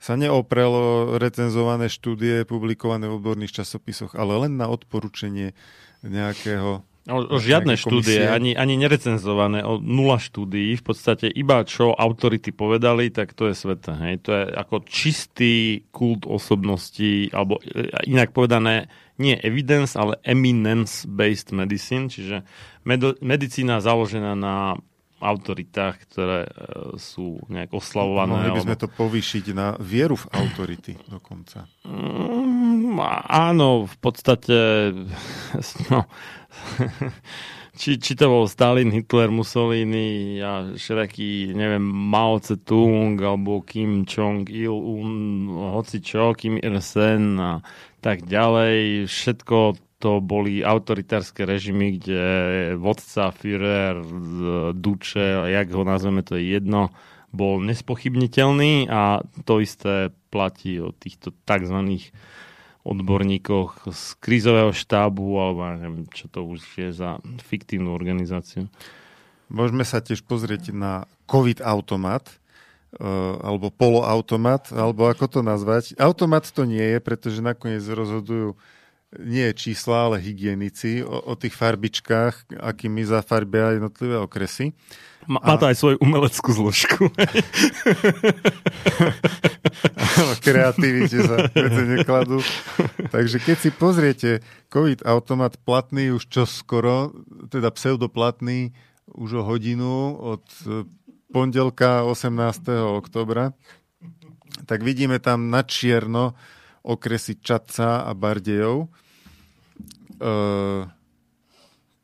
sa neoprelo recenzované štúdie publikované v odborných časopisoch, ale len na odporúčanie nejakého O, o žiadne štúdie, ani, ani nerecenzované, o nula štúdií, v podstate iba čo autority povedali, tak to je sveta. Hej. To je ako čistý kult osobností, alebo e, inak povedané, nie evidence, ale eminence-based medicine, čiže med- medicína založená na autoritách, ktoré e, sú nejak oslavované. Mohli by sme to povýšiť na vieru v autority dokonca. Mm, áno, v podstate <laughs> no, či, či to bol Stalin, Hitler, Mussolini a všelijaký, neviem, Mao Tse-tung alebo Kim Jong-il, hoci čo, Kim Il-sen a tak ďalej. Všetko to boli autoritárske režimy, kde vodca, Führer, Duče, jak ho nazveme, to je jedno, bol nespochybniteľný a to isté platí o týchto tzv odborníkoch z krízového štábu alebo neviem, čo to už je za fiktívnu organizáciu. Môžeme sa tiež pozrieť na COVID automat, eh, alebo poloautomat, alebo ako to nazvať. Automat to nie je, pretože nakoniec rozhodujú nie čísla, ale hygienici o, o tých farbičkách, akými zafarbia jednotlivé okresy. Má, má to aj svoju umeleckú zložku. Kreativite sa nekladú. Takže keď si pozriete COVID automat platný už čo skoro, teda pseudoplatný už o hodinu od e, pondelka 18. oktobra, tak vidíme tam na čierno okresy Čatca a Bardejov. E,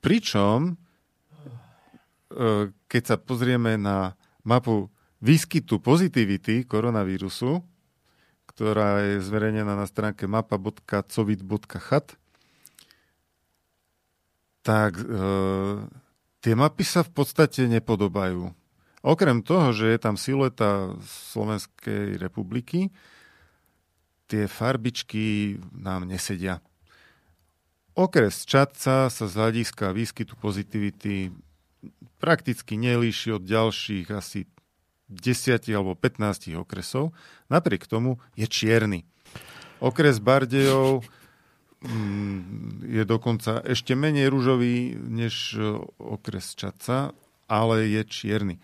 pričom, e, keď sa pozrieme na mapu výskytu pozitivity koronavírusu, ktorá je zverejnená na stránke mapa.covid.chat, tak e, tie mapy sa v podstate nepodobajú. Okrem toho, že je tam silueta Slovenskej republiky, tie farbičky nám nesedia. Okres Čadca sa z hľadiska výskytu pozitivity prakticky nelíši od ďalších asi 10 alebo 15 okresov. Napriek tomu je čierny. Okres Bardejov mm, je dokonca ešte menej rúžový než okres Čadca, ale je čierny.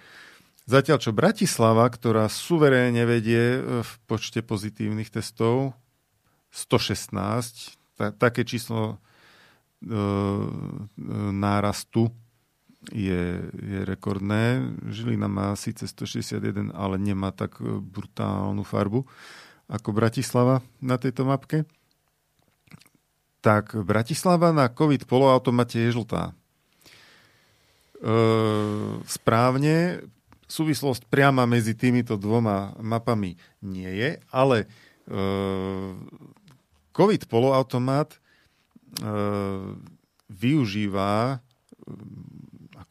Zatiaľ čo Bratislava, ktorá suverénne vedie e, v počte pozitívnych testov 116, ta, také číslo e, e, nárastu je, je rekordné. Žilina má síce 161, ale nemá tak e, brutálnu farbu ako Bratislava na tejto mapke. Tak Bratislava na COVID poloautomate je žltá. E, správne súvislosť priama medzi týmito dvoma mapami nie je, ale e, COVID poloautomat e, využíva,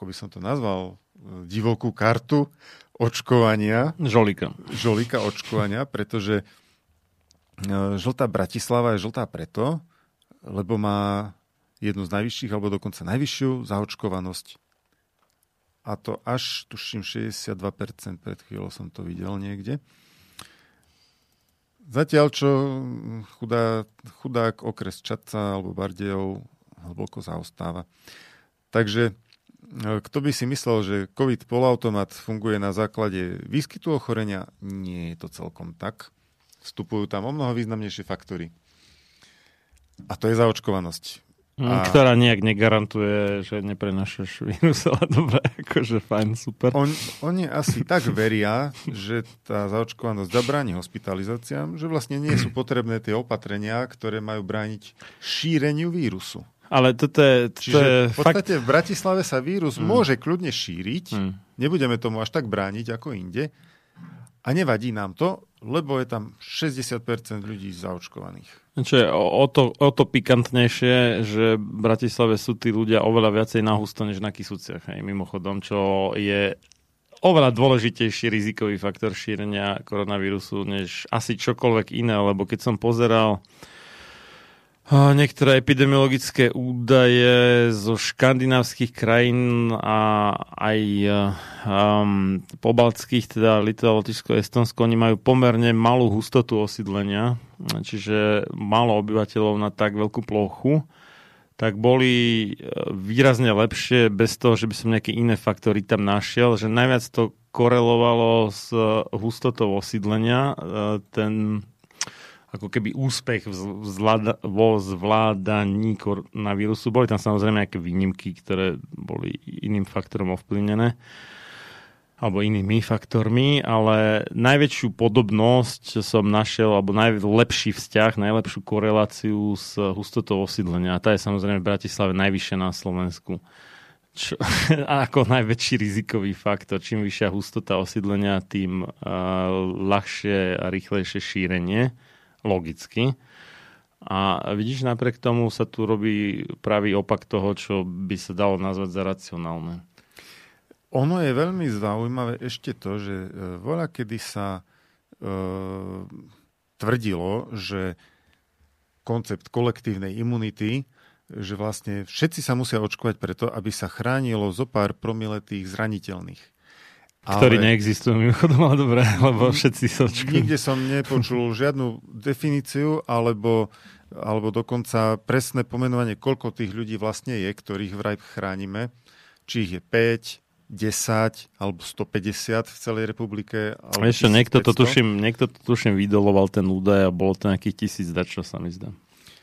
ako by som to nazval, e, divokú kartu očkovania. Žolika. Žolika očkovania, pretože e, žltá Bratislava je žltá preto, lebo má jednu z najvyšších, alebo dokonca najvyššiu zaočkovanosť a to až, tuším, 62%, pred chvíľou som to videl niekde. Zatiaľ, čo chudá, chudák okres Čaca alebo Bardejov hlboko zaostáva. Takže kto by si myslel, že COVID polautomat funguje na základe výskytu ochorenia, nie je to celkom tak. Vstupujú tam o mnoho významnejšie faktory. A to je zaočkovanosť. A... Ktorá nejak negarantuje, že neprenašaš vírus, <laughs> ale dobre, akože fajn, super. On, oni asi tak veria, že tá zaočkovanosť zabráni hospitalizáciám, že vlastne nie sú potrebné tie opatrenia, ktoré majú brániť šíreniu vírusu. Ale toto je, toto Čiže je v podstate fakt... v Bratislave sa vírus hmm. môže kľudne šíriť, Hmm. nebudeme tomu až tak brániť ako inde a nevadí nám to, lebo je tam 60% ľudí zaočkovaných. Čo je o, to, o to pikantnejšie, že v Bratislave sú tí ľudia oveľa viacej na husto, než na Kisúciach. Hej, mimochodom, čo je oveľa dôležitejší rizikový faktor šírenia koronavírusu, než asi čokoľvek iné, lebo keď som pozeral niektoré epidemiologické údaje zo škandinávskych krajín a aj um, pobaltských, teda Litva, Lotyšsko, Estonsko, oni majú pomerne malú hustotu osídlenia, čiže málo obyvateľov na tak veľkú plochu, tak boli výrazne lepšie bez toho, že by som nejaké iné faktory tam našiel, že najviac to korelovalo s hustotou osídlenia. Ten ako keby úspech vo zvládaní koronavírusu. Boli tam samozrejme nejaké výnimky, ktoré boli iným faktorom ovplyvnené alebo inými faktormi, ale najväčšiu podobnosť som našiel, alebo najlepší vzťah, najlepšiu koreláciu s hustotou osídlenia. A tá je samozrejme v Bratislave najvyššia na Slovensku. Čo, <laughs> ako najväčší rizikový faktor. Čím vyššia hustota osídlenia, tým uh, ľahšie a rýchlejšie šírenie logicky. A vidíš, napriek tomu sa tu robí pravý opak toho, čo by sa dalo nazvať za racionálne. Ono je veľmi zaujímavé ešte to, že e, voľa kedy sa e, tvrdilo, že koncept kolektívnej imunity, že vlastne všetci sa musia očkovať preto, aby sa chránilo zo pár promiletých zraniteľných. Ktorý ale... neexistujú mimochodom, ale dobré, lebo všetci sa očkujú. Nikde som nepočul žiadnu definíciu alebo alebo dokonca presné pomenovanie, koľko tých ľudí vlastne je, ktorých vraj chránime, či ich je 5, 10 alebo 150 v celej republike. Alebo Ešte niekto to 1500. tuším, niekto to tuším vydoloval ten údaj a bolo to nejakých tisíc dačo sa mi zdá.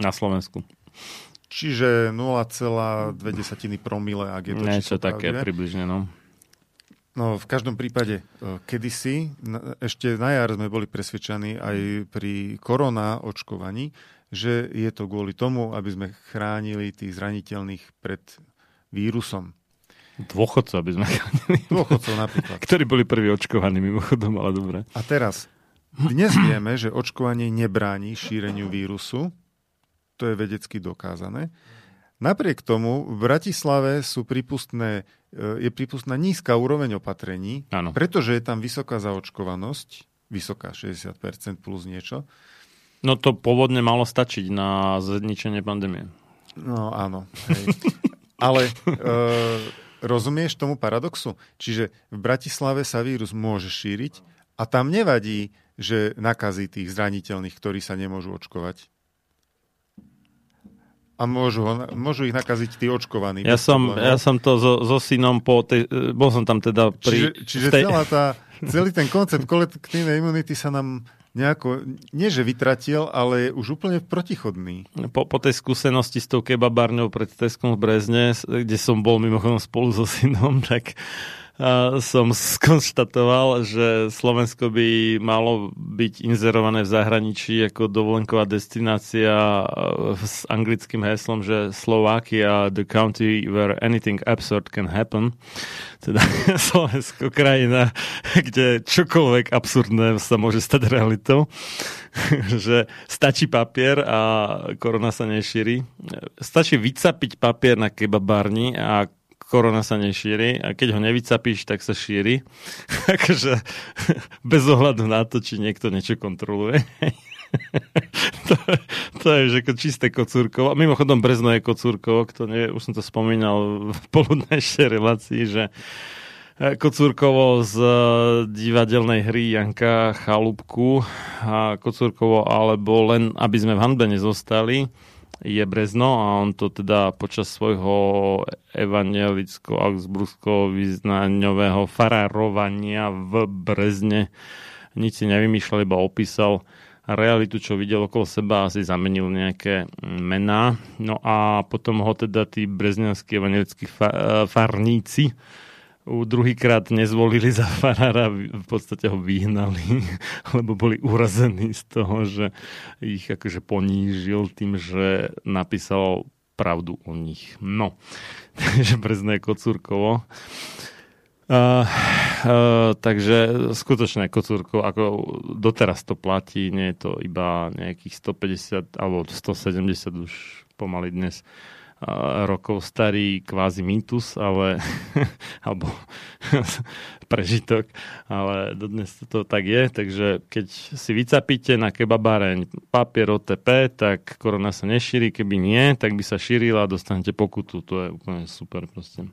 Na Slovensku. Čiže 0,2 promile, ak je to Niečo také približne, no. No, v každom prípade, e, kedysi, ešte na jar sme boli presvedčení aj pri korona očkovaní, že je to kvôli tomu, aby sme chránili tých zraniteľných pred vírusom. Dôchodcov, aby sme chránili. Dôchodcov napríklad. <laughs> Ktorí boli prví očkovaní mimochodom, ale dobre. A teraz, dnes vieme, že očkovanie nebráni šíreniu vírusu, to je vedecky dokázané. Napriek tomu v Bratislave sú prípustné, e, je prípustná nízka úroveň opatrení, Áno. pretože je tam vysoká zaočkovanosť, vysoká 60% plus niečo. No to pôvodne malo stačiť na zničenie pandémie. No áno. Hej. <laughs> Ale e, rozumieš tomu paradoxu? Čiže v Bratislave sa vírus môže šíriť a tam nevadí, že nakazí tých zraniteľných, ktorí sa nemôžu očkovať. A môžu, ho, môžu ich nakaziť tí očkovaní. Ja som, ja som to so, so synom po tej, bol som tam teda pri... Čiže, čiže tej, celá tá, <laughs> celý ten koncept kolektívnej imunity sa nám nejako, nie že vytratil, ale je už úplne protichodný. po, po tej skúsenosti s tou kebabárňou pred Teskom v Brezne, kde som bol mimochodom spolu so synom, <laughs> tak a som skonštatoval, že Slovensko by malo byť inzerované v zahraničí ako dovolenková destinácia a, s anglickým heslom, že Slovakia, the country where anything absurd can happen. Teda <laughs> Slovensko, krajina, kde čokoľvek absurdné sa môže stať realitou. <laughs> že stačí papier a korona sa nešíri. Stačí vycapiť papier na kebabárni a korona sa nešíri a keď ho nevycapíš, tak sa šíri. Takže <laughs> bez ohľadu na to, či niekto niečo kontroluje. <laughs> to, to je ako čisté kocúrkovo. Mimochodom Brezno je kocúrkovo, kto nie, už som to spomínal v poludnejšej relácii, že e, Kocúrkovo z e, divadelnej hry Janka Chalúbku a Kocúrkovo, alebo len aby sme v hanbe nezostali, je Brezno a on to teda počas svojho evangelicko-augsburského vyznaňového farárovania v Brezne nič si nevymýšľal, iba opísal realitu, čo videl okolo seba, asi zamenil nejaké mená. No a potom ho teda tí brezňanskí evangelickí fa- farníci druhýkrát nezvolili za farára, v podstate ho vyhnali, <laughs> lebo boli urazení z toho, že ich akože ponížil tým, že napísal pravdu o nich. No, <laughs> takže Brezné Kocúrkovo. Uh, uh, takže skutočné kocúrko, ako doteraz to platí, nie je to iba nejakých 150 alebo 170 už pomaly dnes rokov starý kvázi mýtus, ale <laughs> alebo <laughs> prežitok, ale dodnes to tak je, takže keď si vycapíte na kebabáreň papier OTP, tak korona sa nešíri, keby nie, tak by sa šírila a dostanete pokutu, to je úplne super proste.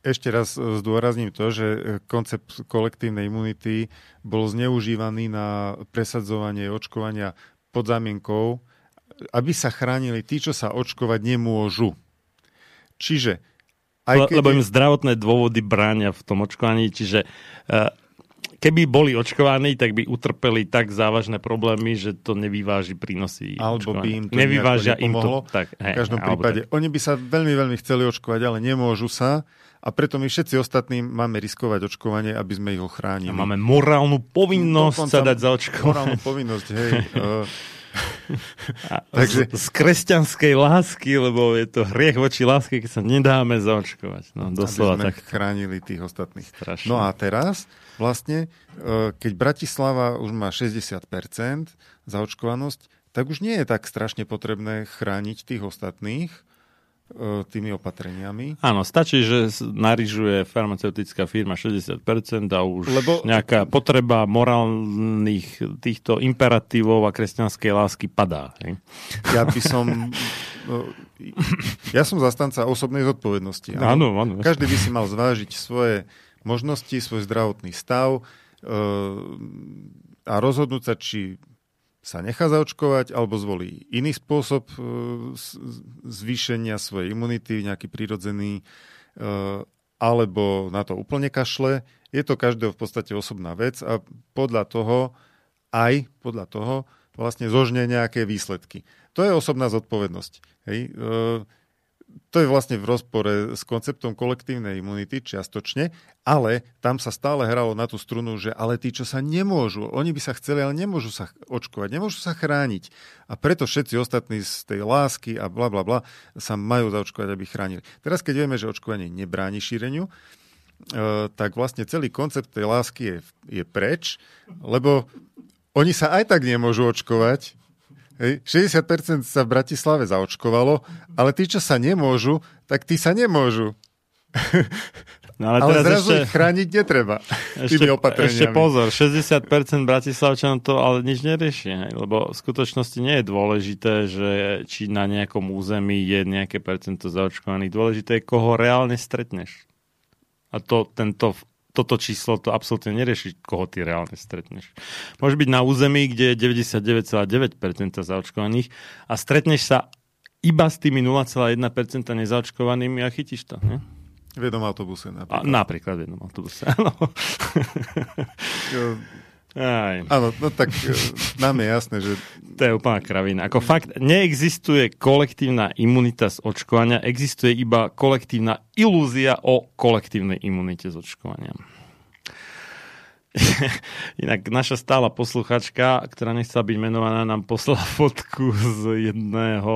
Ešte raz zdôrazním to, že koncept kolektívnej imunity bol zneužívaný na presadzovanie očkovania pod zámienkou, aby sa chránili tí, čo sa očkovať nemôžu. Čiže aj keď lebo im zdravotné dôvody bránia v tom očkovaní, čiže uh, keby boli očkovaní, tak by utrpeli tak závažné problémy, že to nevyváži prínosy alebo by očkovania. im to Nevyvážia im to. Tak, v každom prípade. Oni by sa veľmi, veľmi chceli očkovať, ale nemôžu sa a preto my všetci ostatní máme riskovať očkovanie, aby sme ich ochránili. A máme morálnu povinnosť Dokonca sa dať zaočkovať. Morálnu povinnosť, hej. <laughs> <laughs> Takže- z, z kresťanskej lásky, lebo je to hriech voči láske, keď sa nedáme zaočkovať. No, doslova aby sme tak. chránili tých ostatných. Strašne. No a teraz vlastne, e, keď Bratislava už má 60% zaočkovanosť, tak už nie je tak strašne potrebné chrániť tých ostatných tými opatreniami. Áno, stačí, že narižuje farmaceutická firma 60% a už Lebo- nejaká potreba morálnych týchto imperatívov a kresťanskej lásky padá. Hej? Ja by som... no, Ja som zastanca osobnej zodpovednosti. Áno, áno. Každý by si mal zvážiť svoje možnosti, svoj zdravotný stav e, a rozhodnúť sa, či sa nechá zaočkovať alebo zvolí iný spôsob e, zvýšenia svojej imunity, nejaký prirodzený, e, alebo na to úplne kašle. Je to každého v podstate osobná vec a podľa toho aj podľa toho vlastne zožne nejaké výsledky. To je osobná zodpovednosť. Hej? To je vlastne v rozpore s konceptom kolektívnej imunity čiastočne, ale tam sa stále hralo na tú strunu, že ale tí, čo sa nemôžu, oni by sa chceli, ale nemôžu sa očkovať, nemôžu sa chrániť. A preto všetci ostatní z tej lásky a bla bla bla sa majú zaočkovať, aby chránili. Teraz, keď vieme, že očkovanie nebráni šíreniu, e, tak vlastne celý koncept tej lásky je, je preč, lebo oni sa aj tak nemôžu očkovať, Hej. 60% sa v Bratislave zaočkovalo, ale tí, čo sa nemôžu, tak tí sa nemôžu. No, ale, <laughs> Ale, teraz zrazu ešte, ich chrániť netreba <laughs> ešte, tými opatreniami. ešte pozor, 60% Bratislavčanov to ale nič nerieši, hej, lebo v skutočnosti nie je dôležité, že či na nejakom území je nejaké percento zaočkovaných. Dôležité je, koho reálne stretneš. A to, tento, toto číslo to absolútne nerieši, koho ty reálne stretneš. Môže byť na území, kde je 99,9% zaočkovaných a stretneš sa iba s tými 0,1% nezaočkovanými a chytíš to. Ne? V jednom autobuse A, napríklad. napríklad v jednom autobuse, áno. Aj, Áno, no tak e, nám je jasné, že to je úplná kravina. Ako fakt, neexistuje kolektívna imunita z očkovania, existuje iba kolektívna ilúzia o kolektívnej imunite z očkovania. <laughs> Inak naša stála posluchačka, ktorá nechcela byť menovaná, nám poslala fotku z jedného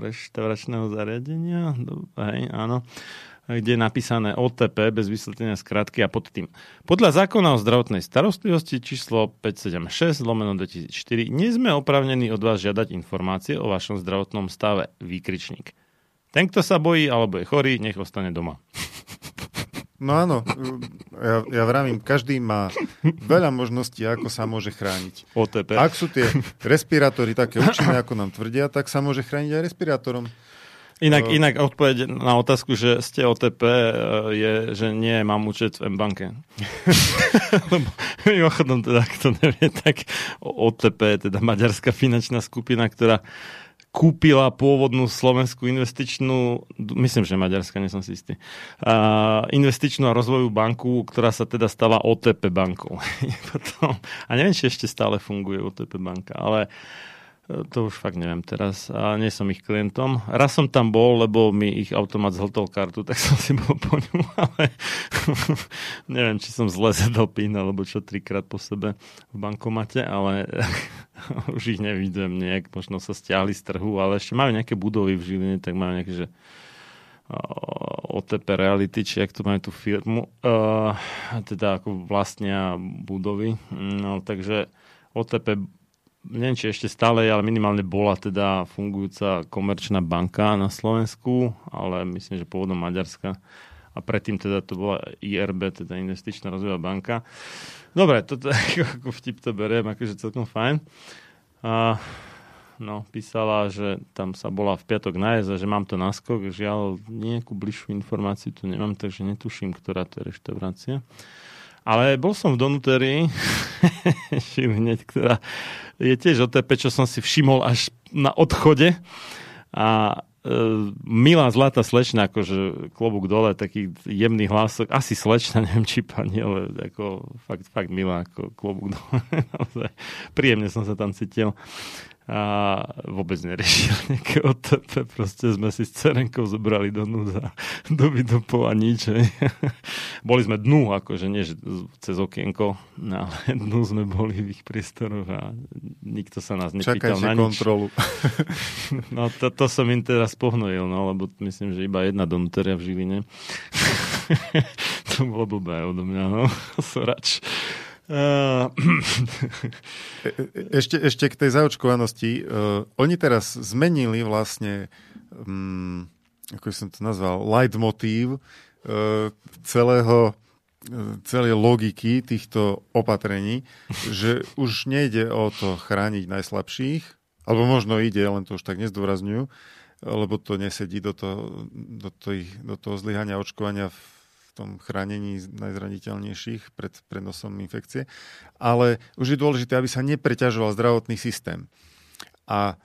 reštauračného zariadenia. Hej, áno kde je napísané OTP bez vysvetlenia skratky a pod tým. Podľa zákona o zdravotnej starostlivosti číslo 576 lomeno 2004 nie sme opravnení od vás žiadať informácie o vašom zdravotnom stave. Výkričník. Ten, kto sa bojí alebo je chorý, nech ostane doma. No áno, ja, ja vravím, každý má veľa možností, ako sa môže chrániť. OTP. Ak sú tie respirátory také účinné, ako nám tvrdia, tak sa môže chrániť aj respirátorom. Inak, No. inak odpoveď na otázku, že ste OTP, je, že nie, mám účet v M-banke. <laughs> Lebo mimochodom, teda, kto nevie, tak OTP je teda maďarská finančná skupina, ktorá kúpila pôvodnú slovenskú investičnú, myslím, že maďarská, nie som si istý, a, investičnú a rozvojovú banku, ktorá sa teda stala OTP bankou. <laughs> Potom, a neviem, či ešte stále funguje OTP banka, ale e, to už fakt neviem teraz a nie som ich klientom. Raz som tam bol, lebo mi ich automat zhltol kartu, tak som si bol po ňu, <laughs> ale neviem, či som zle zadal PIN alebo čo trikrát po sebe v bankomate, ale <laughs> už ich nevidím nejak, možno sa stiahli z trhu, ale ešte majú nejaké budovy v Žiline, tak majú nejaké, že OTP Reality, či jak to majú tú firmu, uh, teda ako vlastnia budovy. No, takže OTP neviem, či ešte stále ale minimálne bola teda fungujúca komerčná banka na Slovensku, ale myslím, že pôvodom Maďarska. A predtým teda to bola IRB, teda Investičná rozvojová banka. Dobre, toto <laughs> ako vtip to beriem, akože celkom fajn. A, no, písala, že tam sa bola v piatok nájsť a že mám to naskok. Žiaľ, nejakú bližšiu informáciu tu nemám, takže netuším, ktorá to je reštaurácia. Ale bol som v Donuterii, <laughs> hneď, ktorá je tiež OTP, čo som si všimol až na odchode. A e, milá zlatá slečna, akože klobúk dole, taký jemný hlások, asi slečna, <laughs> neviem či pani, ale ako fakt, fakt milá, ako klobúk dole. <laughs> Príjemne som sa tam cítil a vôbec neriešil <laughs> nejaké OTP, proste sme si s cerenkou zobrali do núdza, <laughs> do vidopov a nič. hej. <laughs> boli sme dnu, akože nie cez okienko, no, ale dnu sme boli v ich priestoroch a nikto sa nás nepýtal Čakajte na nič. kontrolu. No to, to som im teraz pohnojil, no, lebo myslím, že iba jedna donuteria v Žiline. to bolo blbé odo mňa, no. Sorač. Uh, E- e- Ešte, ešte k tej zaočkovanosti. Uh, oni teraz zmenili vlastne, um, ako som to nazval, leitmotív uh, celého celej logiky týchto opatrení, že už nejde o to chrániť najslabších, alebo možno ide, len to už tak nezdôrazňujú, lebo to nesedí do toho, do, tých, do toho zlyhania očkovania v tom chránení najzraniteľnejších pred prenosom infekcie. Ale už je dôležité, aby sa nepreťažoval zdravotný systém. A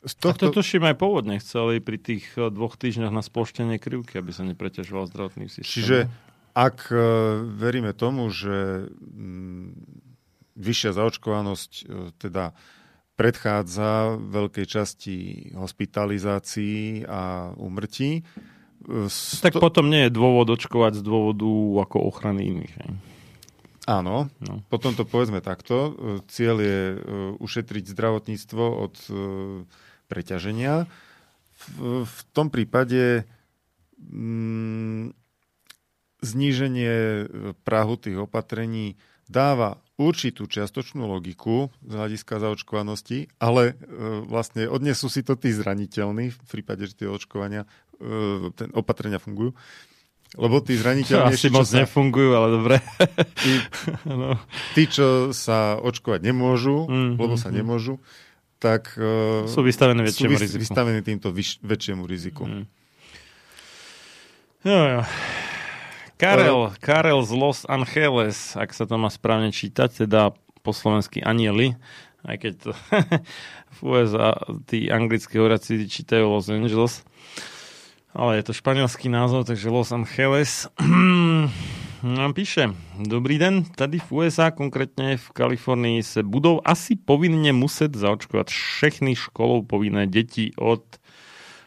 z Tohto... A to tuším aj pôvodne chceli pri tých eh, dvoch týždňoch na sploštenie krivky, aby sa nepreťažoval zdravotný systém. Čiže ak e, veríme tomu, že mm, vyššia zaočkovanosť e, teda predchádza veľkej časti hospitalizácií a umrtí, e, Tak potom nie je dôvod očkovať z dôvodu ako ochrany iných. Hej. Áno, No. potom to povedzme takto. Cieľ je e, ušetriť zdravotníctvo od e, preťaženia. V, v tom prípade mm, zníženie e, prahu tých opatrení dáva určitú čiastočnú logiku z hľadiska zaočkovanosti, ale e, vlastne odnesú si to tí zraniteľní v prípade, že tie očkovania, ten opatrenia fungujú. Lebo tí zraniteľnejší, asi moc sa- nefungujú, ale dobre. tí, <laughs> no. tí, čo sa očkovať nemôžu, Mm, lebo mm, sa mm. nemôžu, tak uh, Sú vystavení väčšiemu vys- riziku. vystavení týmto vyš- väčšiemu riziku. Mm. Jo, jo. Karel, Karel z Los Angeles, ak sa to má správne čítať, teda po slovensky anieli, aj keď to <laughs> v USA tí anglickí hovoráci čítajú Los Angeles, ale je to španielský názov, takže Los Angeles. <clears throat> Nám píše, dobrý den, tady v USA, konkrétně v Kalifornii, se budou asi povinně muset zaočkovat všechny školou povinné děti od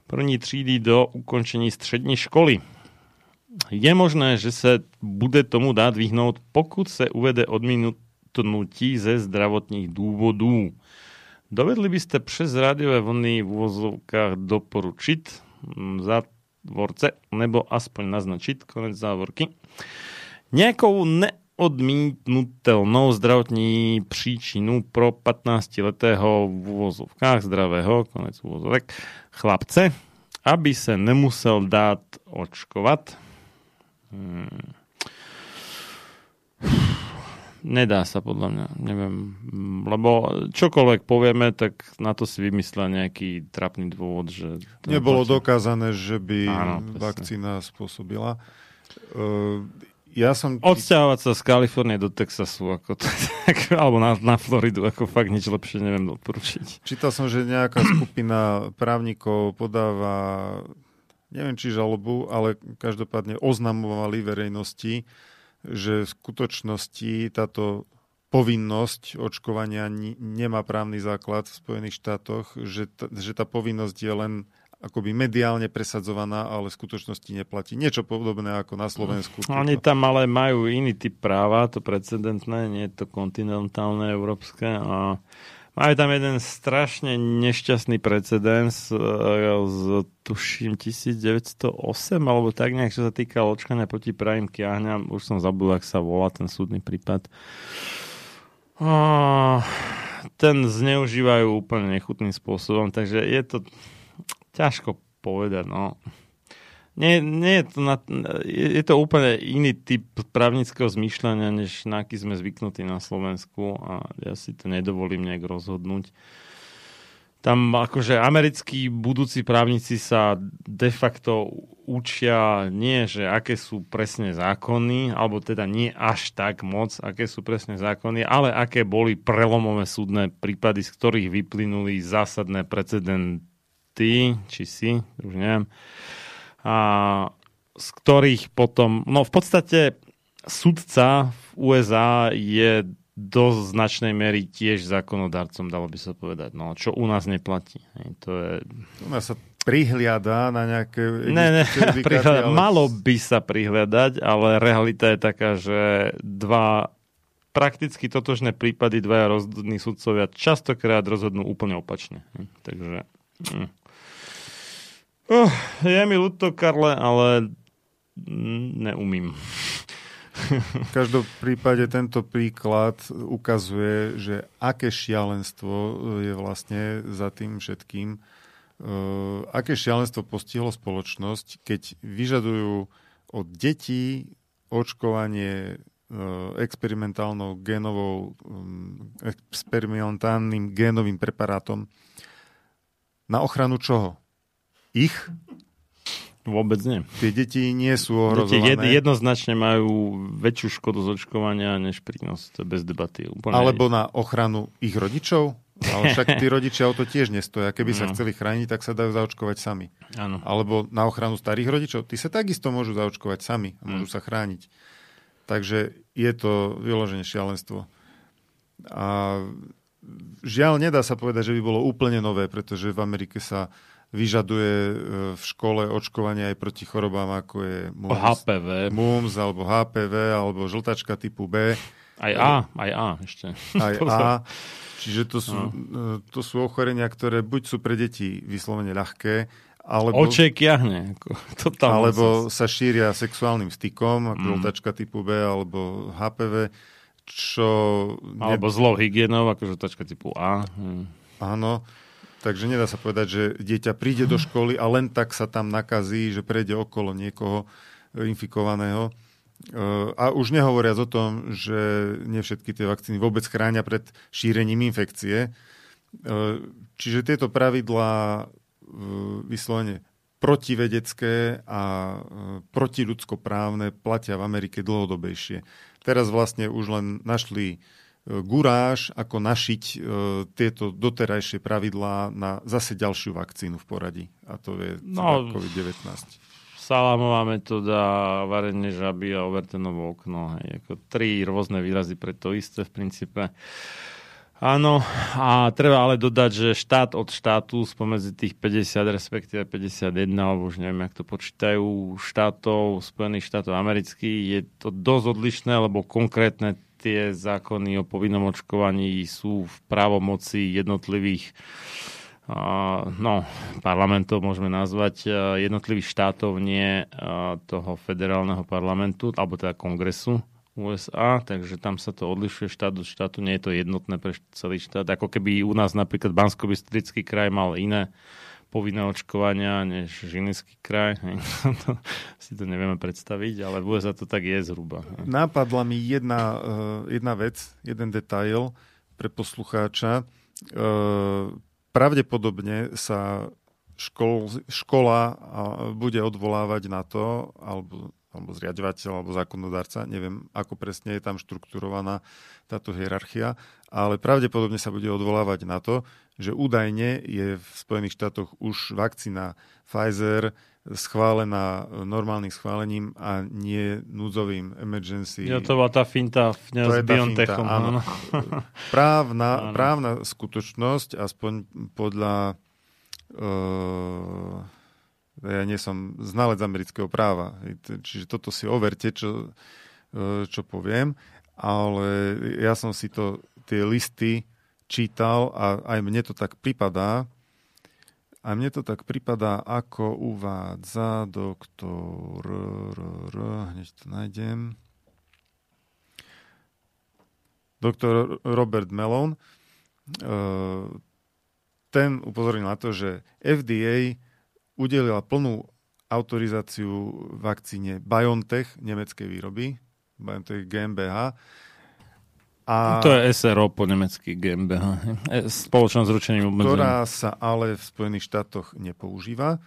první třídy do ukončení střední školy. Je možné, že se bude tomu dát vyhnout, pokud se uvede odminutnutí ze zdravotních důvodů. Dovedli byste přes rádiové vlny v uvozovkách doporučit mm, zátvorce nebo aspoň naznačit, konec závorky, nějakou neodmítnutelnou zdravotní příčinu pro 15-letého v uvozovkách zdravého, konec uvozovek, chlapce, aby se nemusel dát očkovat. Hmm. Nedá sa podľa mňa, neviem, lebo čokoľvek povieme, tak na to si vymyslia nejaký trapný dôvod, že... Nebolo neplatí. dokázané, že by Áno, presne. vakcína spôsobila. Uh, ja som... Odsťahovať sa z Kalifornie do Texasu, ako to, tak, <laughs> alebo na, na Floridu, ako fakt nič lepšie neviem doporučiť. Čítal som, že nejaká skupina právnikov podáva, neviem či žalobu, ale každopádne oznamovali verejnosti, že v skutočnosti táto povinnosť očkovania ni- nemá právny základ v Spojených štátoch, že, t- že tá povinnosť je len akoby mediálne presadzovaná, ale v skutočnosti neplatí. Niečo podobné ako na Slovensku. Oni tam ale majú iný typ práva, to precedentné, nie je to kontinentálne, európske a majú tam jeden strašne nešťastný precedens e, z tuším 1908 alebo tak nejak, čo sa týka očkania proti pravým kiahňam. Už som zabudol, ak sa volá ten súdny prípad. Ten zneužívajú úplne nechutným spôsobom, takže je to ťažko povedať, no. Nie, nie je, to na, je, to úplne iný typ právnického zmýšľania, než na aký sme zvyknutí na Slovensku a ja si to nedovolím nejak rozhodnúť. Tam akože americkí budúci právnici sa de facto učia nie, že aké sú presne zákony, alebo teda nie až tak moc, aké sú presne zákony, ale aké boli prelomové súdne prípady, z ktorých vyplynuli zásadné precedenty, či si, už neviem, a z ktorých potom, no v podstate sudca v USA je do značnej miery tiež zákonodarcom, dalo by sa povedať, no, čo u nás neplatí. To je... U nás sa prihliada na nejaké... Ne, ne, <laughs> ale- malo by sa prihľadať, ale realita je taká, že dva prakticky totožné prípady dvaja rozhodní sudcovia častokrát rozhodnú úplne opačne. Takže... Hm. Uh, je mi ľúto, Karle, ale mm, neumím. <laughs> V každom prípade tento príklad ukazuje, že aké šialenstvo je vlastne za tým všetkým. Uh, aké šialenstvo postihlo spoločnosť, keď vyžadujú od detí očkovanie uh, experimentálnou génovou, um, experimentálnym génovým preparátom na ochranu čoho? Ich? Vôbec nie. Tie deti nie sú Deti ohrozované. jed, jednoznačne majú väčšiu škodu z očkovania než prínos. To je bez debaty. Úplne. Alebo na ochranu ich rodičov? Ale však tí rodičia o to tiež nestoja. Keby sa No. chceli chrániť, tak sa dajú zaočkovať sami. Áno. Alebo na ochranu starých rodičov. Tí sa takisto môžu zaočkovať sami a môžu sa chrániť. Takže je to vyloženie šialenstvo. A žiaľ, nedá sa povedať, že by bolo úplne nové, pretože v Amerike sa vyžaduje e, v škole očkovanie aj proti chorobám, ako je O mumps, HPV. mumps alebo HPV, alebo žltačka typu B, Aj A, aj A ešte. <laughs> aj. <laughs> A. Čiže to sú, e, to sú ochorenia, ktoré buď sú pre deti vyslovene ľahké, alebo, Oček jahne. Ako, <laughs> totálne alebo sa šíria sexuálnym stykom, ako Mm. žltačka typu B alebo HPV, čo... Alebo zlou hygienou, ako žltačka typu A. Hm. Áno, takže nedá sa povedať, že dieťa príde do školy a len tak sa tam nakazí, že prejde okolo niekoho e, infikovaného. E, A už nehovoriac o tom, že nie všetky tie vakcíny vôbec chránia pred šírením infekcie. E, Čiže tieto pravidlá vyslovene protivedecké a e, protiľudskoprávne platia v Amerike dlhodobejšie. Teraz vlastne už len našli guráž, ako našiť e, tieto doterajšie pravidlá na zase ďalšiu vakcínu v poradí. A to je No, no, COVID-19. Salámová metóda, varenie žaby a overtenovo okno. Hej. Ako tri rôzne výrazy pre to isté v princípe. Áno, a treba ale dodať, že štát od štátu spomedzi tých 50, respektíve 51, alebo už neviem, jak to počítajú, štátov, Spojených štátov amerických, je to dosť odlišné, lebo konkrétne tie zákony o povinnom očkovaní sú v právomoci jednotlivých no, parlamentov môžeme nazvať jednotlivých štátov, nie toho federálneho parlamentu, alebo teda kongresu USA, takže tam sa to odlišuje štát od štátu, nie je to jednotné pre celý štát. Ako keby u nás napríklad bansko kraj mal iné povinné očkovania než Žilinský kraj. <laughs> si to nevieme predstaviť, ale v USA to tak je zhruba. Nápadla mi jedna, eh, jedna vec, jeden detail pre poslucháča. Eh, Pravdepodobne sa škol, škola bude odvolávať na to, alebo, alebo zriadovateľ, alebo zákonodárca, neviem, ako presne je tam štrukturovaná táto hierarchia, ale pravdepodobne sa bude odvolávať na to, že údajne je v Spojených štátoch už vakcína Pfizer schválená normálnym schválením a nie núdzovým emergency. Ja, to bola tá finta v To s tá finta, Biontechom. áno. Právna, <laughs> Áno. právna skutočnosť, aspoň podľa uh, ja nie som znalec amerického práva, čiže toto si overte, čo, uh, čo poviem, ale ja som si to, tie listy čítal a aj mne to tak pripadá, a mne to tak pripadá, ako uvádza doktor... R, r, hneď to nájdem. Doktor Robert Melon. eh, Ten upozornil na to, že FDA udelila plnú autorizáciu vakcíne BioNTech nemeckej výroby, BioNTech GmbH. A To je SRO po nemecky GmbH. Spoločnosť s ručením obmedzením. ktorá sa ale v Spojených štátoch nepoužíva.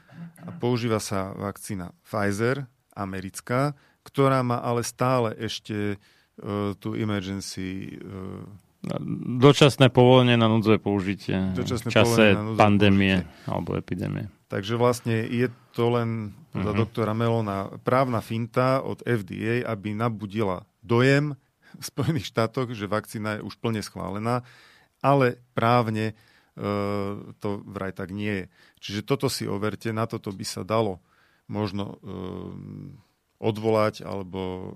A používa sa vakcína Pfizer, americká, ktorá má ale stále ešte uh, tú emergency uh, Dočasné povolenie na núdzové použitie Dočasné v čase pandémie alebo epidémie. Takže vlastne je to len podľa Mhm. doktora Melona právna finta od FDA, aby nabudila dojem <laughs> Spojených štátoch, že vakcína je už plne schválená, ale právne e, to vraj tak nie je. Čiže toto si overte, na toto by sa dalo možno e, odvolať alebo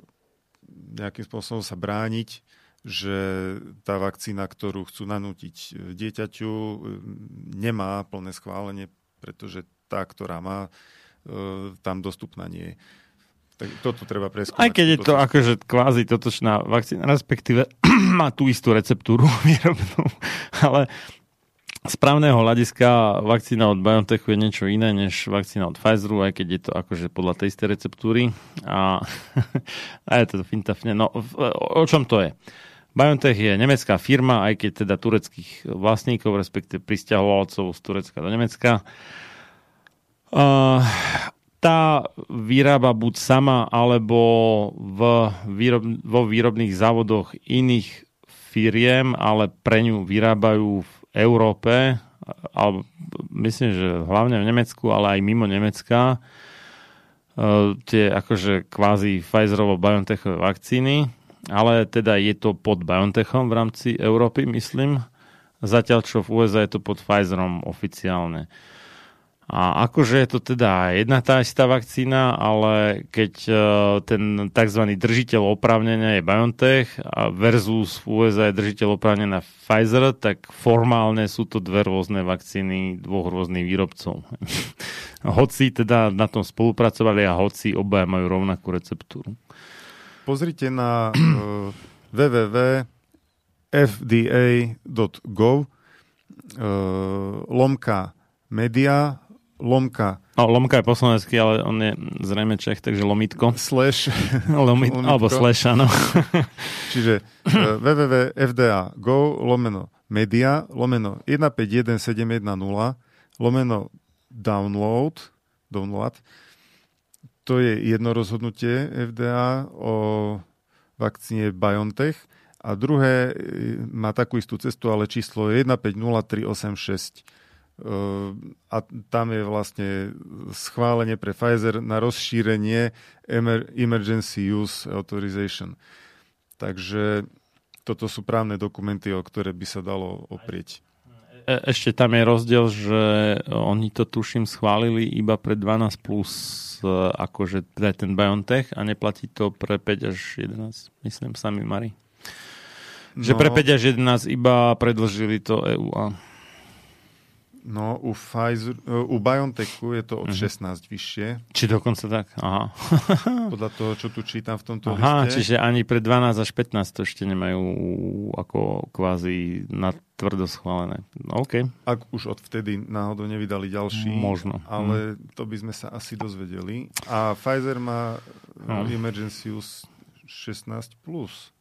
nejakým spôsobom sa brániť, že tá vakcína, ktorú chcú nanútiť e, dieťaťu, e, nemá plné schválenie, pretože tá, ktorá má, e, tam dostupná nie je. Tak toto treba preskúmať. Aj keď je to akože kvázi totočná vakcína, respektíve <clears throat> má tú istú receptúru <laughs> výrobnú, ale z právneho hľadiska vakcína od BioNTechu je niečo iné než vakcína od Pfizeru, aj keď je to akože podľa tej istej receptúry. A, <laughs> a je to finta. No, o čom to je? BioNTech je nemecká firma, aj keď teda tureckých vlastníkov, respektíve pristahovalcov z Turecka do Nemecka. Uh, tá vyrába buď sama, alebo v výrob, vo výrobných závodoch iných firiem, ale pre ňu vyrábajú v Európe, alebo myslím, že hlavne v Nemecku, ale aj mimo Nemecka, uh, tie akože kvázi Pfizerovo-BioNTechové vakcíny, ale teda je to pod BioNTechom v rámci Európy, myslím. Zatiaľ, čo v USA je to pod Pfizerom oficiálne. A akože je to teda jedna tá istá vakcína, ale keď uh, ten tzv. držiteľ oprávnenia je BioNTech a versus v USA je držiteľ oprávnenia Pfizer, tak formálne sú to dve rôzne vakcíny dvoch rôznych výrobcov. <laughs> hoci teda na tom spolupracovali a hoci obaja majú rovnakú receptúru. Pozrite na uh, www.fda.gov uh, lomka media lomka. No, lomka je po slovensky, ale on je zrejme Čech, takže lomitko. Slash. <laughs> Lomit, alebo slash, áno. <laughs> Čiže uh, www.fda.go lomeno media lomeno 151710 lomeno download download to je jedno rozhodnutie FDA o vakcíne BioNTech a druhé e, má takú istú cestu, ale číslo je 150386 a tam je vlastne schválenie pre Pfizer na rozšírenie Emergency Use Authorization. Takže toto sú právne dokumenty, o ktoré by sa dalo oprieť. E, ešte tam je rozdiel, že oni to tuším schválili iba pre 12 plus e, akože teda ten BioNTech a neplatí to pre 5 až 11, myslím, sami Mari. Že No. pre 5 až 11 iba predlžili to E EU a No, u, Pfizer, u BioNTechu je to od Mhm. 16 vyššie, či dokonca tak. Aha. <laughs> podľa toho, čo tu čítam v tomto Aha, liste. čiže ani pre 12 až 15 to ešte nemajú ako kvázi na tvrdo schválené. No, OK. Ak už od vtedy náhodou nevydali ďalší. Možno. Ale to by sme sa asi dozvedeli. A Pfizer má no. Emergency Use 16+. Plus.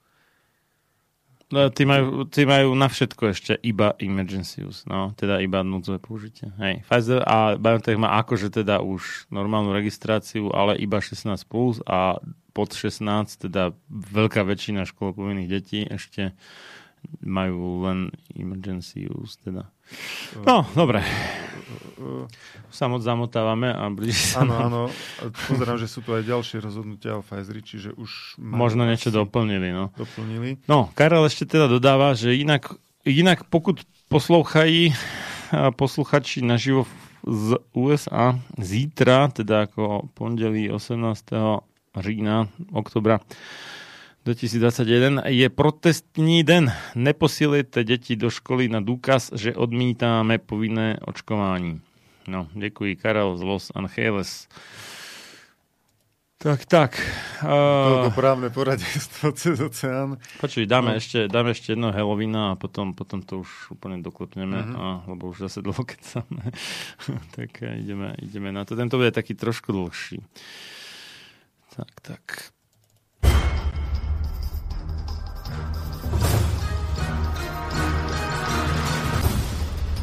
No, tí, majú, tí majú na všetko ešte iba emergency use, no, teda iba núdzové použitie. Hej. Pfizer a BioNTech má akože teda už normálnu registráciu, ale iba 16+, plus a pod 16, teda veľká väčšina škôl povinných detí ešte majú len emergency use, teda. No, dobre. Sa moc zamotávame a blíži sa Áno, áno. Pozerám, že sú tu aj ďalšie rozhodnutia o Pfizeri, čiže už... Možno niečo doplnili, no. doplnili. No, Karel ešte teda dodáva, že inak, inak pokud poslouchají posluchači naživo z USA zítra, teda ako pondelí 18. října, oktobra 2021, je protestní den. Neposílejte děti do školy na důkaz, že odmítáme povinné očkování. No, děkuji, Karel z Los Angeles. Tak, tak. Toľko Uh, právne poradenstvo cez oceán. Počuj, dáme, No. ešte, dáme ešte jedno Halloweena a potom, potom to už úplne doklepneme, Mhm. a, lebo už zase dlho kecáme. <laughs> tak eh, ideme, ideme na to. Tento bude taký trošku dlhší. Tak, tak.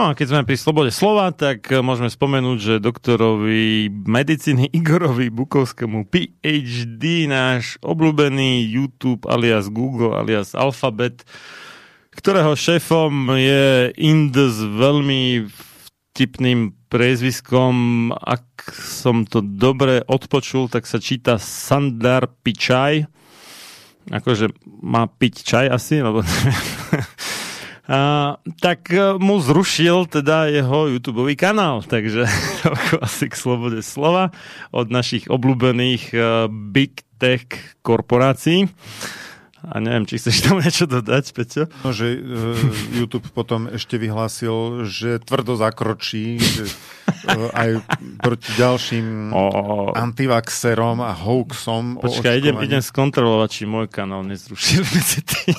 No a keď sme pri slobode slova, tak e, môžeme spomenúť, že doktorovi medicíny <laughs> Igorovi Bukovskému PhD, náš obľúbený YouTube alias Google alias Alphabet, ktorého šéfom je Ind s veľmi vtipným priezviskom, ak som to dobre odpočul, tak sa číta Sandar Pichai. Akože má piť čaj asi, lebo <laughs> a, tak e, mu zrušil teda jeho YouTube kanál, takže <laughs> asi k slobode slova od našich obľúbených uh, big tech korporácií. A neviem, či chceš tomu niečo dodať, Peťo? No, že uh, YouTube potom ešte vyhlásil, že tvrdo zakročí že, aj proti ďalším O, antivaxerom a hoaxom. počkaj, idem, idem skontrolovať, či môj kanál nezrušil medzi tým.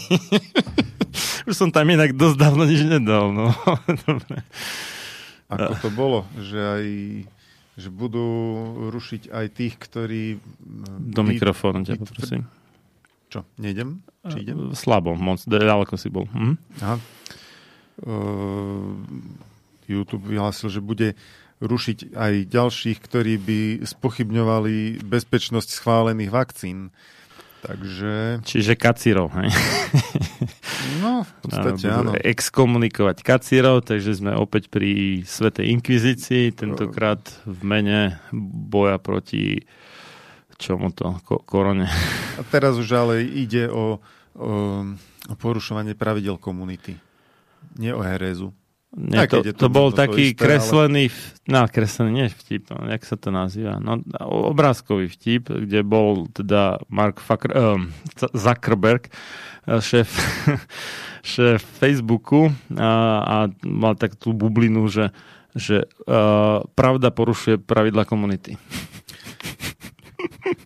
<laughs> Už som tam inak dosť dávno nič nedal, no. <laughs> Dobre. Ako to bolo, že aj že budú rušiť aj tých, ktorí... Do mikrofónu ťa poprosím. Čo, nejdem? Či idem? Slabo, moc, ďaleko si bol. Hm? Aha. Uh, YouTube vyhlásil, že bude rušiť aj ďalších, ktorí by spochybňovali bezpečnosť schválených vakcín. Takže, Čiže kacírov, hej? no, v podstate áno. Exkomunikovať kacírov, takže sme opäť pri Svetej Inkvizícii, tentokrát v mene boja proti čomu to, ko- korone. A teraz už ale ide o, o, o porušovanie pravidel komunity. Nie o herézu. Nie, to, to, to bol taký isté, ale- kreslený, v- no kreslený, nie vtip, no, jak sa to nazýva, no obrázkový vtip, kde bol teda Mark Fucker, um, Zuckerberg, eh, šéf, <laughs> šéf Facebooku a, a mal tak tú bublinu, že, že uh, pravda porušuje pravidla komunity. <laughs>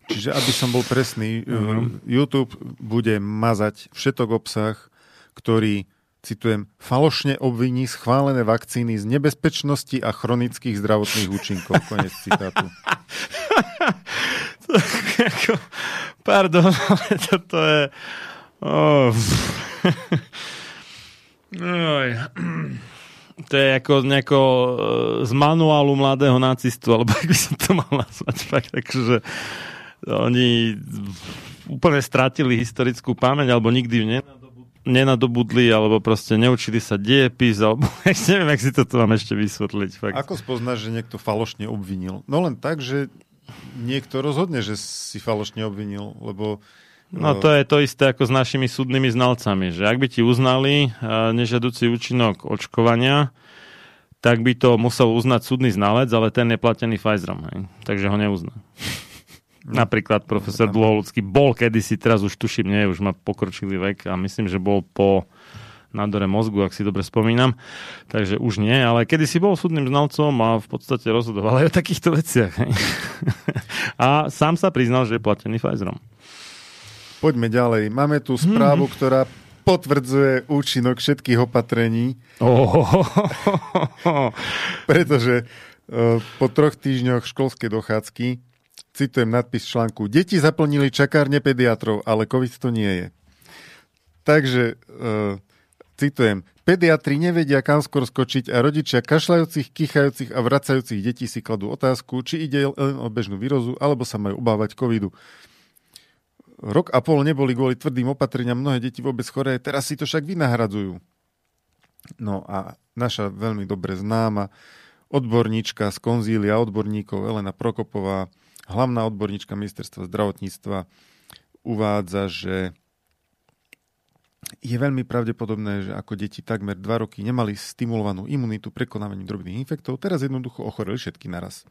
Čiže aby som bol presný, Mhm. YouTube bude mazať všetok obsah, ktorý, citujem, falošne obviní schválené vakcíny z nebezpečnosti a chronických zdravotných účinkov. Konec citátu. <laughs> Ako, Pardon, ale toto je... Oh. To je ako nejako e, z manuálu mladého nacistu, alebo ak by som to mal nazvať. Fakt, takže oni úplne stratili historickú pamäť, alebo nikdy ju nenadobu- nenadobudli, alebo proste neučili sa diepis, alebo <laughs> neviem, jak si toto mám ešte vysvetliť. Fakt. Ako spoznáš, že niekto falošne obvinil? No len tak, že niekto rozhodne, že si falošne obvinil, lebo No to je to isté ako s našimi súdnymi znalcami, že ak by ti uznali uh, nežiaducí účinok očkovania, tak by to musel uznať súdny znalec, ale ten je platený Pfizerom, hej. takže ho neuzná. <laughs> Napríklad profesor Dlhoľudský bol kedysi, teraz už tuším, nie, už má pokročilý vek a myslím, že bol po nádore mozgu, ak si dobre spomínam. Takže už nie, ale kedysi bol súdnym znalcom a v podstate rozhodoval aj o takýchto veciach. Hej. <laughs> a sám sa priznal, že je platený Pfizerom. poďme ďalej. Máme tu správu, ktorá potvrdzuje účinok všetkých opatrení, Oh, <laughs> pretože e, po troch týždňoch školskej dochádzky citujem nadpis článku Deti zaplnili čakárne pediatrov, ale COVID to nie je. Takže e, citujem Pediatri nevedia, kam skôr skočiť a rodičia kašľajúcich, kichajúcich a vracajúcich detí si kladú otázku, či ide len o bežnú výrozu, alebo sa majú obávať covidu. Rok a pol neboli kvôli tvrdým opatreniam mnohé deti vôbec choré, teraz si to však vynahradzujú. No a naša veľmi dobre známa odborníčka z konzília odborníkov Elena Prokopová, hlavná odborníčka ministerstva zdravotníctva, uvádza, že je veľmi pravdepodobné, že ako deti takmer 2 roky nemali stimulovanú imunitu prekonávaním drobných infektov, teraz jednoducho ochoreli všetky naraz.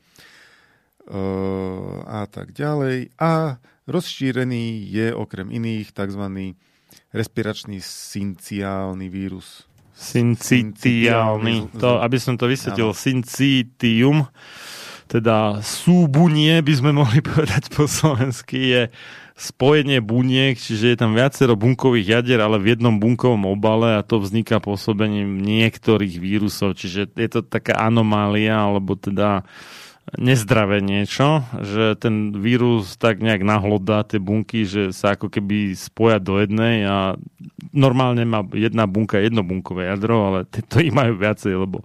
Uh, a tak ďalej. A rozšírený je okrem iných tzv. respiračný synciálny vírus. Syncitiálny. To, aby som to vysvetlil, syncitium, teda súbunie, by sme mohli <laughs> povedať po slovensky, je spojenie buniek, čiže je tam viacero bunkových jadier, ale v jednom bunkovom obale a to vzniká pôsobením niektorých vírusov, čiže je to taká anomália, alebo teda nezdravé niečo, že ten vírus tak nejak nahlodá tie bunky, že sa ako keby spoja do jednej a normálne má jedna bunka jednobunkové jadro, ale to ich majú viacej, lebo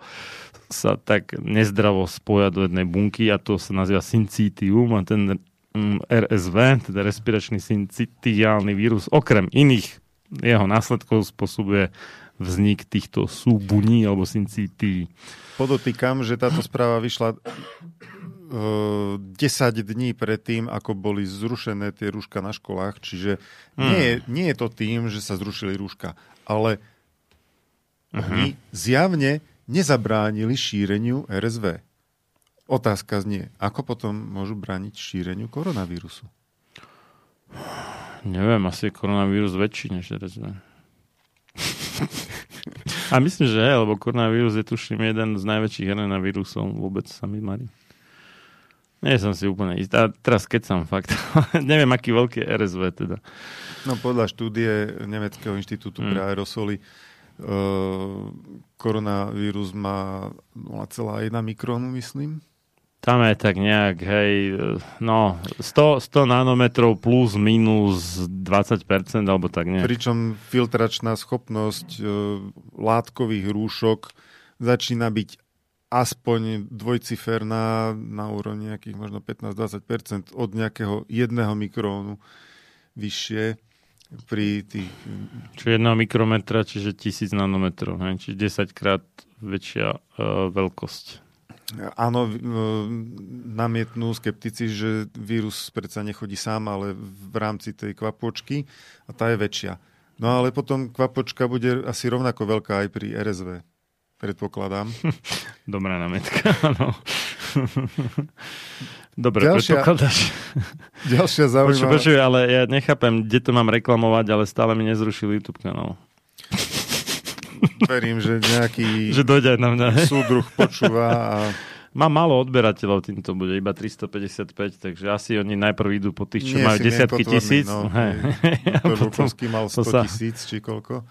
sa tak nezdravo spoja do jednej bunky a to sa nazýva syncitium a ten mm, RSV, teda respiračný syncitiálny vírus, okrem iných jeho následkov spôsobuje vznik týchto súbuní alebo syncitií. Podotýkam, že táto správa vyšla e, 10 dní predtým, ako boli zrušené tie rúška na školách, čiže Hmm. nie, je, nie je to tým, že sa zrušili rúška, ale Mhm. oni zjavne nezabránili šíreniu RSV. Otázka znie, ako potom môžu brániť šíreniu koronavírusu? Neviem, asi je koronavírus väčší než RSV. A myslím, že je, lebo koronavírus je tuším jeden z najväčších RNA vírusov vôbec sa mi marí. Nie som si úplne istý. A teraz keď som fakt. <laughs> Neviem, aký veľký RSV teda. No podľa štúdie Nemeckého inštitútu Hmm. pre aerosoly koronavírus má 0,1 mikrónu, myslím. Tam je tak nejak, hej, no, 100, 100 nanometrov plus minus 20%, alebo tak nejak. Pričom filtračná schopnosť e, látkových rúšok začína byť aspoň dvojciferná na úrovni nejakých možno 15-20% od nejakého jedného mikrónu vyššie pri tých... Čiže 1 mikrometra, čiže 1000 nanometrov, hej, čiže 10 krát väčšia uh, veľkosť. Áno, e, namietnú skeptici, že vírus predsa nechodí sám, ale v rámci tej kvapočky a tá je väčšia. No ale potom kvapočka bude asi rovnako veľká aj pri RSV, predpokladám. <laughs> Dobrá námetka, áno. <laughs> Dobre, Ďalšia- predpokladáš. Ďalšia <laughs> Počuj, zaujímavá... počuj, ale ja nechápem, kde to mám reklamovať, ale stále mi nezrušil YouTube kanál. <laughs> Verím, že nejaký <laughs> Že dojde na mňa. súdruh počúva a Mám málo odberateľov, týmto bude iba 355, takže asi oni najprv idú po tých, čo Nie majú si desiatky tisíc. no, Hej. Potom Lukovský mal to 100 sa- tisíc, či koľko.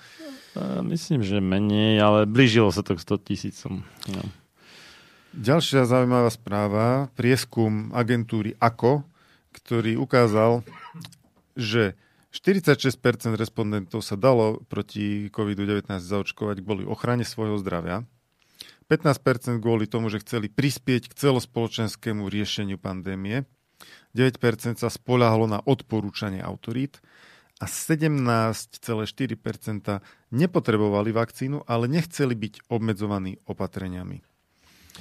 Myslím, že menej, ale blížilo sa to k 100 tisícom. No. Ďalšia zaujímavá správa, prieskum agentúry AKO, ktorý ukázal, že 46% respondentov sa dalo proti COVID-19 zaočkovať kvôli ochrane svojho zdravia. 15% kvôli tomu, že chceli prispieť k celospoločenskému riešeniu pandémie. 9% sa spoľahlo na odporúčanie autorít a 17,4% nepotrebovali vakcínu, ale nechceli byť obmedzovaní opatreniami.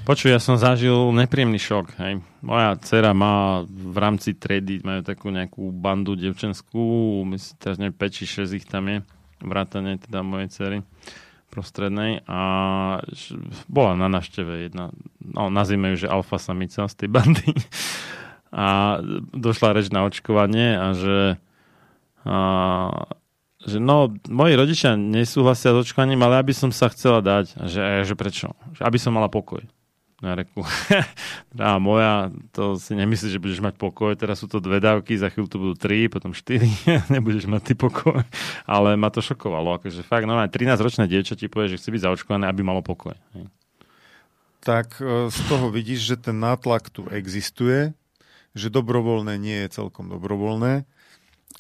Počuj, ja som zažil nepríjemný šok. Hej. Moja dcera má v rámci tredy, majú takú nejakú bandu devčenskú, myslím, teraz neviem, 5 či 6 ich tam je, vrátane teda mojej cery prostrednej a bola na návšteve jedna, no nazvime ju, že alfa samica z tej bandy a došla reč na očkovanie a že a, že no, moji rodičia nesúhlasia s očkovaním, ale aby som sa chcela dať. A že, a že prečo? Že aby som mala pokoj. Ja reku, <laughs> a moja, to si nemyslíš, že budeš mať pokoj, teraz sú to dve dávky, za chvíľu to budú tri, potom štyri, <laughs> nebudeš mať ty pokoj. Ale ma to šokovalo, akože fakt, no 13-ročné dievča ti povie, že chce byť zaočkované, aby malo pokoj. Tak e, z toho vidíš, že ten nátlak tu existuje, že dobrovoľné nie je celkom dobrovoľné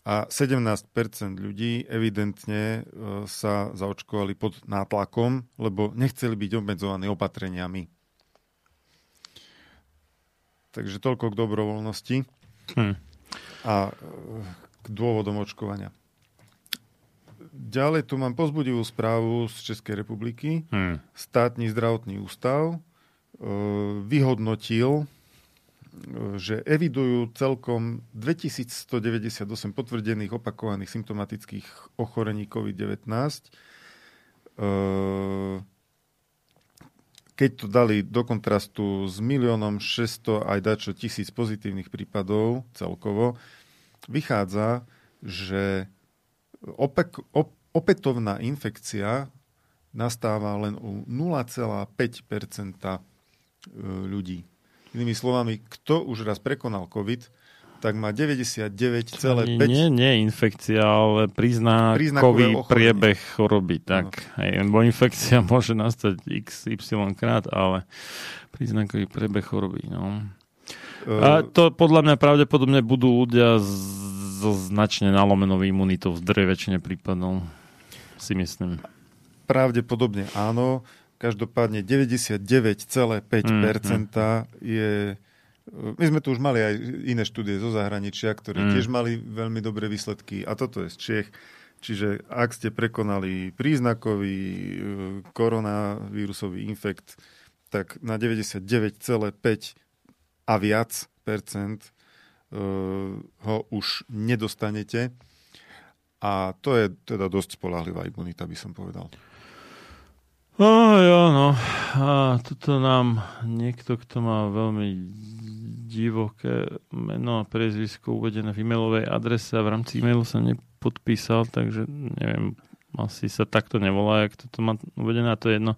a 17% ľudí evidentne e, sa zaočkovali pod nátlakom, lebo nechceli byť obmedzovaní opatreniami. Takže toľko k dobrovoľnosti Hm. a e, k dôvodom očkovania. Ďalej tu mám pozbudivú správu z Českej republiky Hm. státny zdravotný ústav e, vyhodnotil, e, že evidujú celkom 2198 potvrdených opakovaných symptomatických ochorení COVID-19. E, Keď to dali do kontrastu s miliónom 600 aj dačo tisíc pozitívnych prípadov celkovo, vychádza, že opek, op, opätovná infekcia nastáva len u 0,5% ľudí. Inými slovami, kto už raz prekonal COVID, tak má 99,5... Nie, nie infekcia, ale príznakový priebeh choroby. Tak, hej, lebo infekcia <laughs> môže nastať x, y krát, ale príznakový priebeh choroby. No. e, A to podľa mňa pravdepodobne budú ľudia so značne nalomenou imunitou v zdrej väčšine prípadov. Si myslím. Pravdepodobne áno. Každopádne 99,5% je... My sme tu už mali aj iné štúdie zo zahraničia, ktoré Mm. tiež mali veľmi dobré výsledky a toto je z Čech. Čiže ak ste prekonali príznakový e, koronavírusový infekt, tak na 99,5 a viac percent e, ho už nedostanete. A to je teda dosť spolahlivá imunita, by som povedal. O, jo, no. A toto nám niekto, kto má veľmi divoké meno a priezvisko uvedené v e-mailovej adrese a v rámci e-mailu sa nepodpísal, takže neviem, asi sa takto nevolá, jak toto má uvedené, a to je jedno.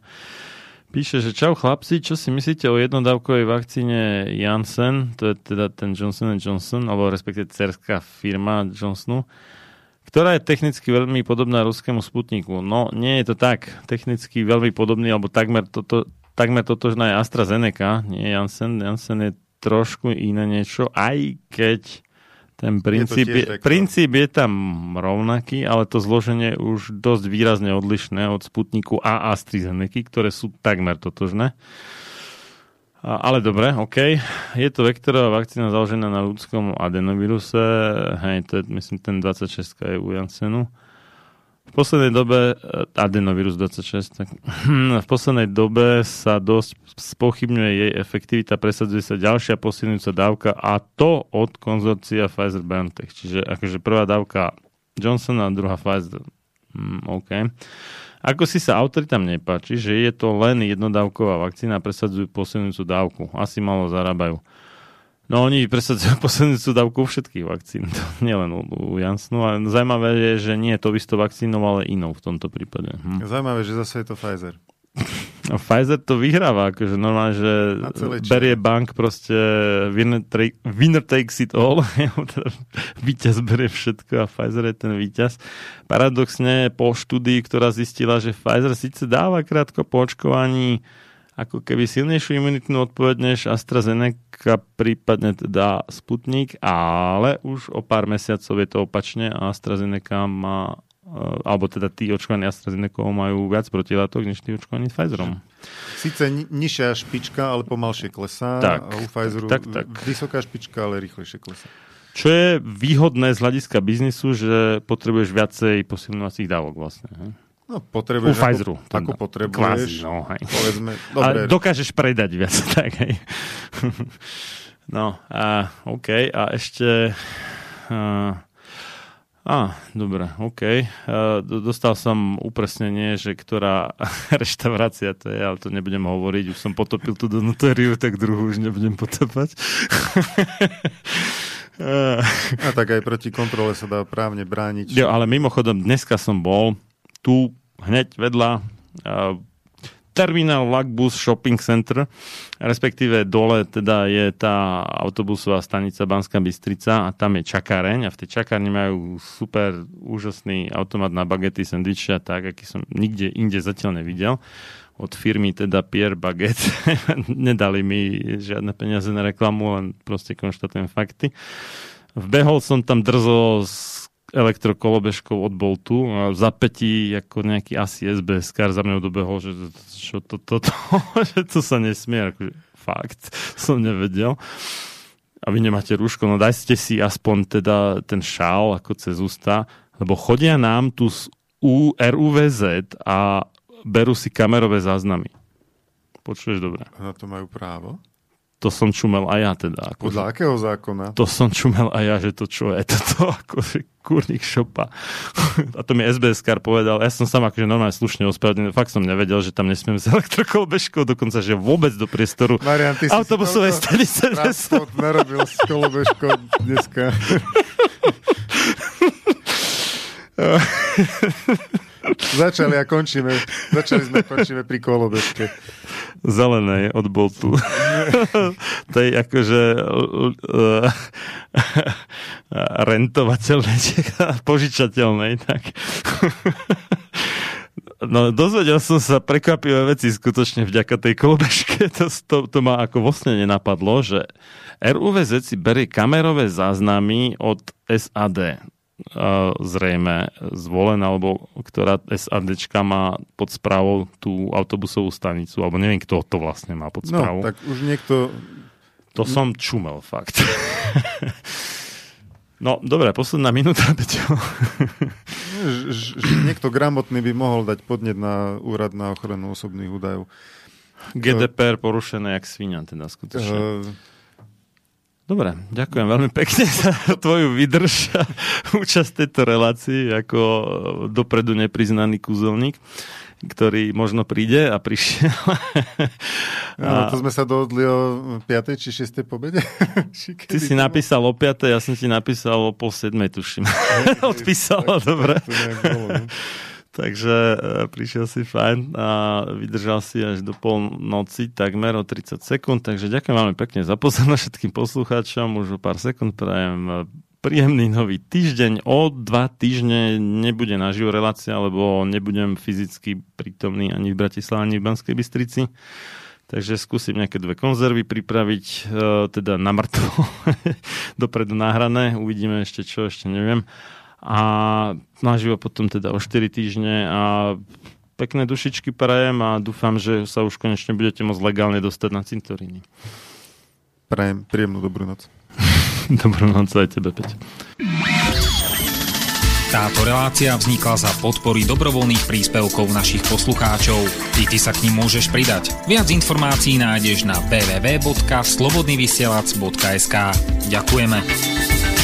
Píše, že čau chlapci, čo si myslíte o jednodávkovej vakcíne Janssen, to je teda ten Johnson Johnson, alebo respektíve cerská firma Johnsonu, ktorá je technicky veľmi podobná ruskému Sputniku. No, nie je to tak. Technicky veľmi podobný, alebo takmer, toto, takmer totožná je AstraZeneca, nie Janssen. Janssen je trošku iné niečo, aj keď ten princíp je, vektor. princíp je tam rovnaký, ale to zloženie je už dosť výrazne odlišné od Sputniku a AstraZeneca, ktoré sú takmer totožné. Ale dobre, OK. Je to vektorová vakcína založená na ľudskom adenovíruse. Hej, to je, myslím, ten 26 je u Janssenu. V poslednej dobe, eh, adenovírus 26, tak <clears throat> v poslednej dobe sa dosť spochybňuje jej efektivita, presadzuje sa ďalšia posilňujúca dávka a to od konzorcia Pfizer-BioNTech. Čiže akože prvá dávka Johnsona a druhá Pfizer. Mm, OK. Ako si sa autori tam nepáči, že je to len jednodávková vakcína a presadzujú posilňujúcu dávku. Asi malo zarábajú. No oni presadzujú <laughs> posilňujúcu dávku všetkých vakcín, to nielen u, u Janssenu. A zaujímavé je, že nie je to istou vakcínou, ale inou v tomto prípade. Hm. Zaujímavé, že zase je to Pfizer. <laughs> Pfizer to vyhráva, akože normálne, že berie bank proste winner, winner takes it all, <laughs> teda víťaz berie všetko a Pfizer je ten víťaz. Paradoxne po štúdii, ktorá zistila, že Pfizer síce dáva krátko po očkovaní ako keby silnejšiu imunitnú odpoveď než AstraZeneca, prípadne teda Sputnik, ale už o pár mesiacov je to opačne a AstraZeneca má alebo teda tí očkovaní AstraZeneca majú viac protilátok, než tí očkovaní Pfizerom. Sice ni- nižšia špička, ale pomalšie klesá. Tak, a u Pfizeru tak, tak. vysoká špička, ale rýchlejšie klesá. Čo je výhodné z hľadiska biznisu, že potrebuješ viacej posilňovacích dávok vlastne. He? No, U potrebuješ, Pfizeru. ako, teda. potrebuješ. Kvázi, no, hej. Povedzme, A dobre, dokážeš predať viac, <laughs> tak hej. No, a OK, a ešte... A, a dobre, OK. Dostal som upresnenie, že ktorá <laughs> reštaurácia to je, ale to nebudem hovoriť. Už som potopil tú donotériu, tak druhú už nebudem potopať. <laughs> A tak aj proti kontrole sa dá právne brániť. Jo, ale mimochodom, dneska som bol tu hneď vedľa Terminal Lagbus Shopping Center, respektíve dole teda je tá autobusová stanica Banská Bystrica a tam je čakáreň a v tej čakárni majú super úžasný automat na bagety, sendviče a tak, aký som nikde inde zatiaľ nevidel od firmy teda Pierre Baguette. <laughs> Nedali mi žiadne peniaze na reklamu, len proste konštatujem fakty. Vbehol som tam drzo s elektrokolobežkou od Boltu a v zapätí ako nejaký asi SBS kar za mňou dobehol, že čo to, to, to, <laughs> že to sa nesmie, akože fakt, <laughs> som nevedel. A vy nemáte rúško, no dajte si aspoň teda ten šál ako cez ústa, lebo chodia nám tu z U, RUVZ a berú si kamerové záznamy. Počuješ dobre? Na to majú právo. To som čumel aj ja teda. Ako Podľa akého zákona? to som čumel aj ja, že to čo je <laughs> toto, akože kurník šopa. <laughs> A to mi SBS kar povedal, ja som sám akože normálne slušne ospravedlnil, fakt som nevedel, že tam nesmiem s elektrokolbežkou, dokonca, že vôbec do priestoru Marian, ty autobusovej stanice. <laughs> narobil s kolobežkou dneska. Začali a končíme. Začali sme končíme pri kolobežke. Zelené od Boltu. <laughs> tej akože uh, rentovateľnej, <laughs> požičateľnej, tak. No, dozvedel som sa prekvapivé veci skutočne vďaka tej kolobežke. <laughs> To, to, to ma ako vlastne nenapadlo, že RUVZ si berie kamerové záznamy od SAD. Zrejme zvolená, alebo ktorá SADčka má pod správou tú autobusovú stanicu, alebo neviem, kto to vlastne má pod správou. No, tak už niekto... To som čumel, fakt. <laughs> no, dobre, posledná minúta, <laughs> Peťo. niekto gramotný by mohol dať podnet na úrad na ochranu osobných údajov. GDPR porušené jak svinia, teda skutočne. Uh, Dobre, ďakujem veľmi pekne <laughs> za tvoju vydrž a účasť tejto relácii ako dopredu nepriznaný kúzelník, ktorý možno príde a prišiel. <laughs> A... to sme sa dohodli o 5. či 6. pobede? <laughs> Ty si napísal o 5. ja som ti napísal o pol 7. tuším. Odpísal, dobre. no. Takže e, prišiel si fajn a vydržal si až do polnoci takmer o 30 sekúnd. Takže ďakujem veľmi pekne za pozornosť <laughs> všetkým poslucháčom. Už o pár sekúnd prajem e, príjemný nový týždeň. O dva týždne nebude naživo relácia, lebo nebudem fyzicky prítomný ani v Bratislave, ani v Banskej Bystrici. Takže skúsim nejaké dve konzervy pripraviť, e, teda na mŕtvo, <laughs> dopredu nahrané. Uvidíme ešte čo, ešte neviem a naživo potom teda o 4 týždne a pekné dušičky prajem a dúfam, že sa už konečne budete môcť legálne dostať na cintoríny. Prajem príjemnú dobrú noc. <laughs> dobrú noc aj tebe, Peť. Táto relácia vznikla za podpory dobrovoľných príspevkov našich poslucháčov. Ty, ty sa k ním môžeš pridať. Viac informácií nájdeš na www.slobodnyvysielac.sk Ďakujeme.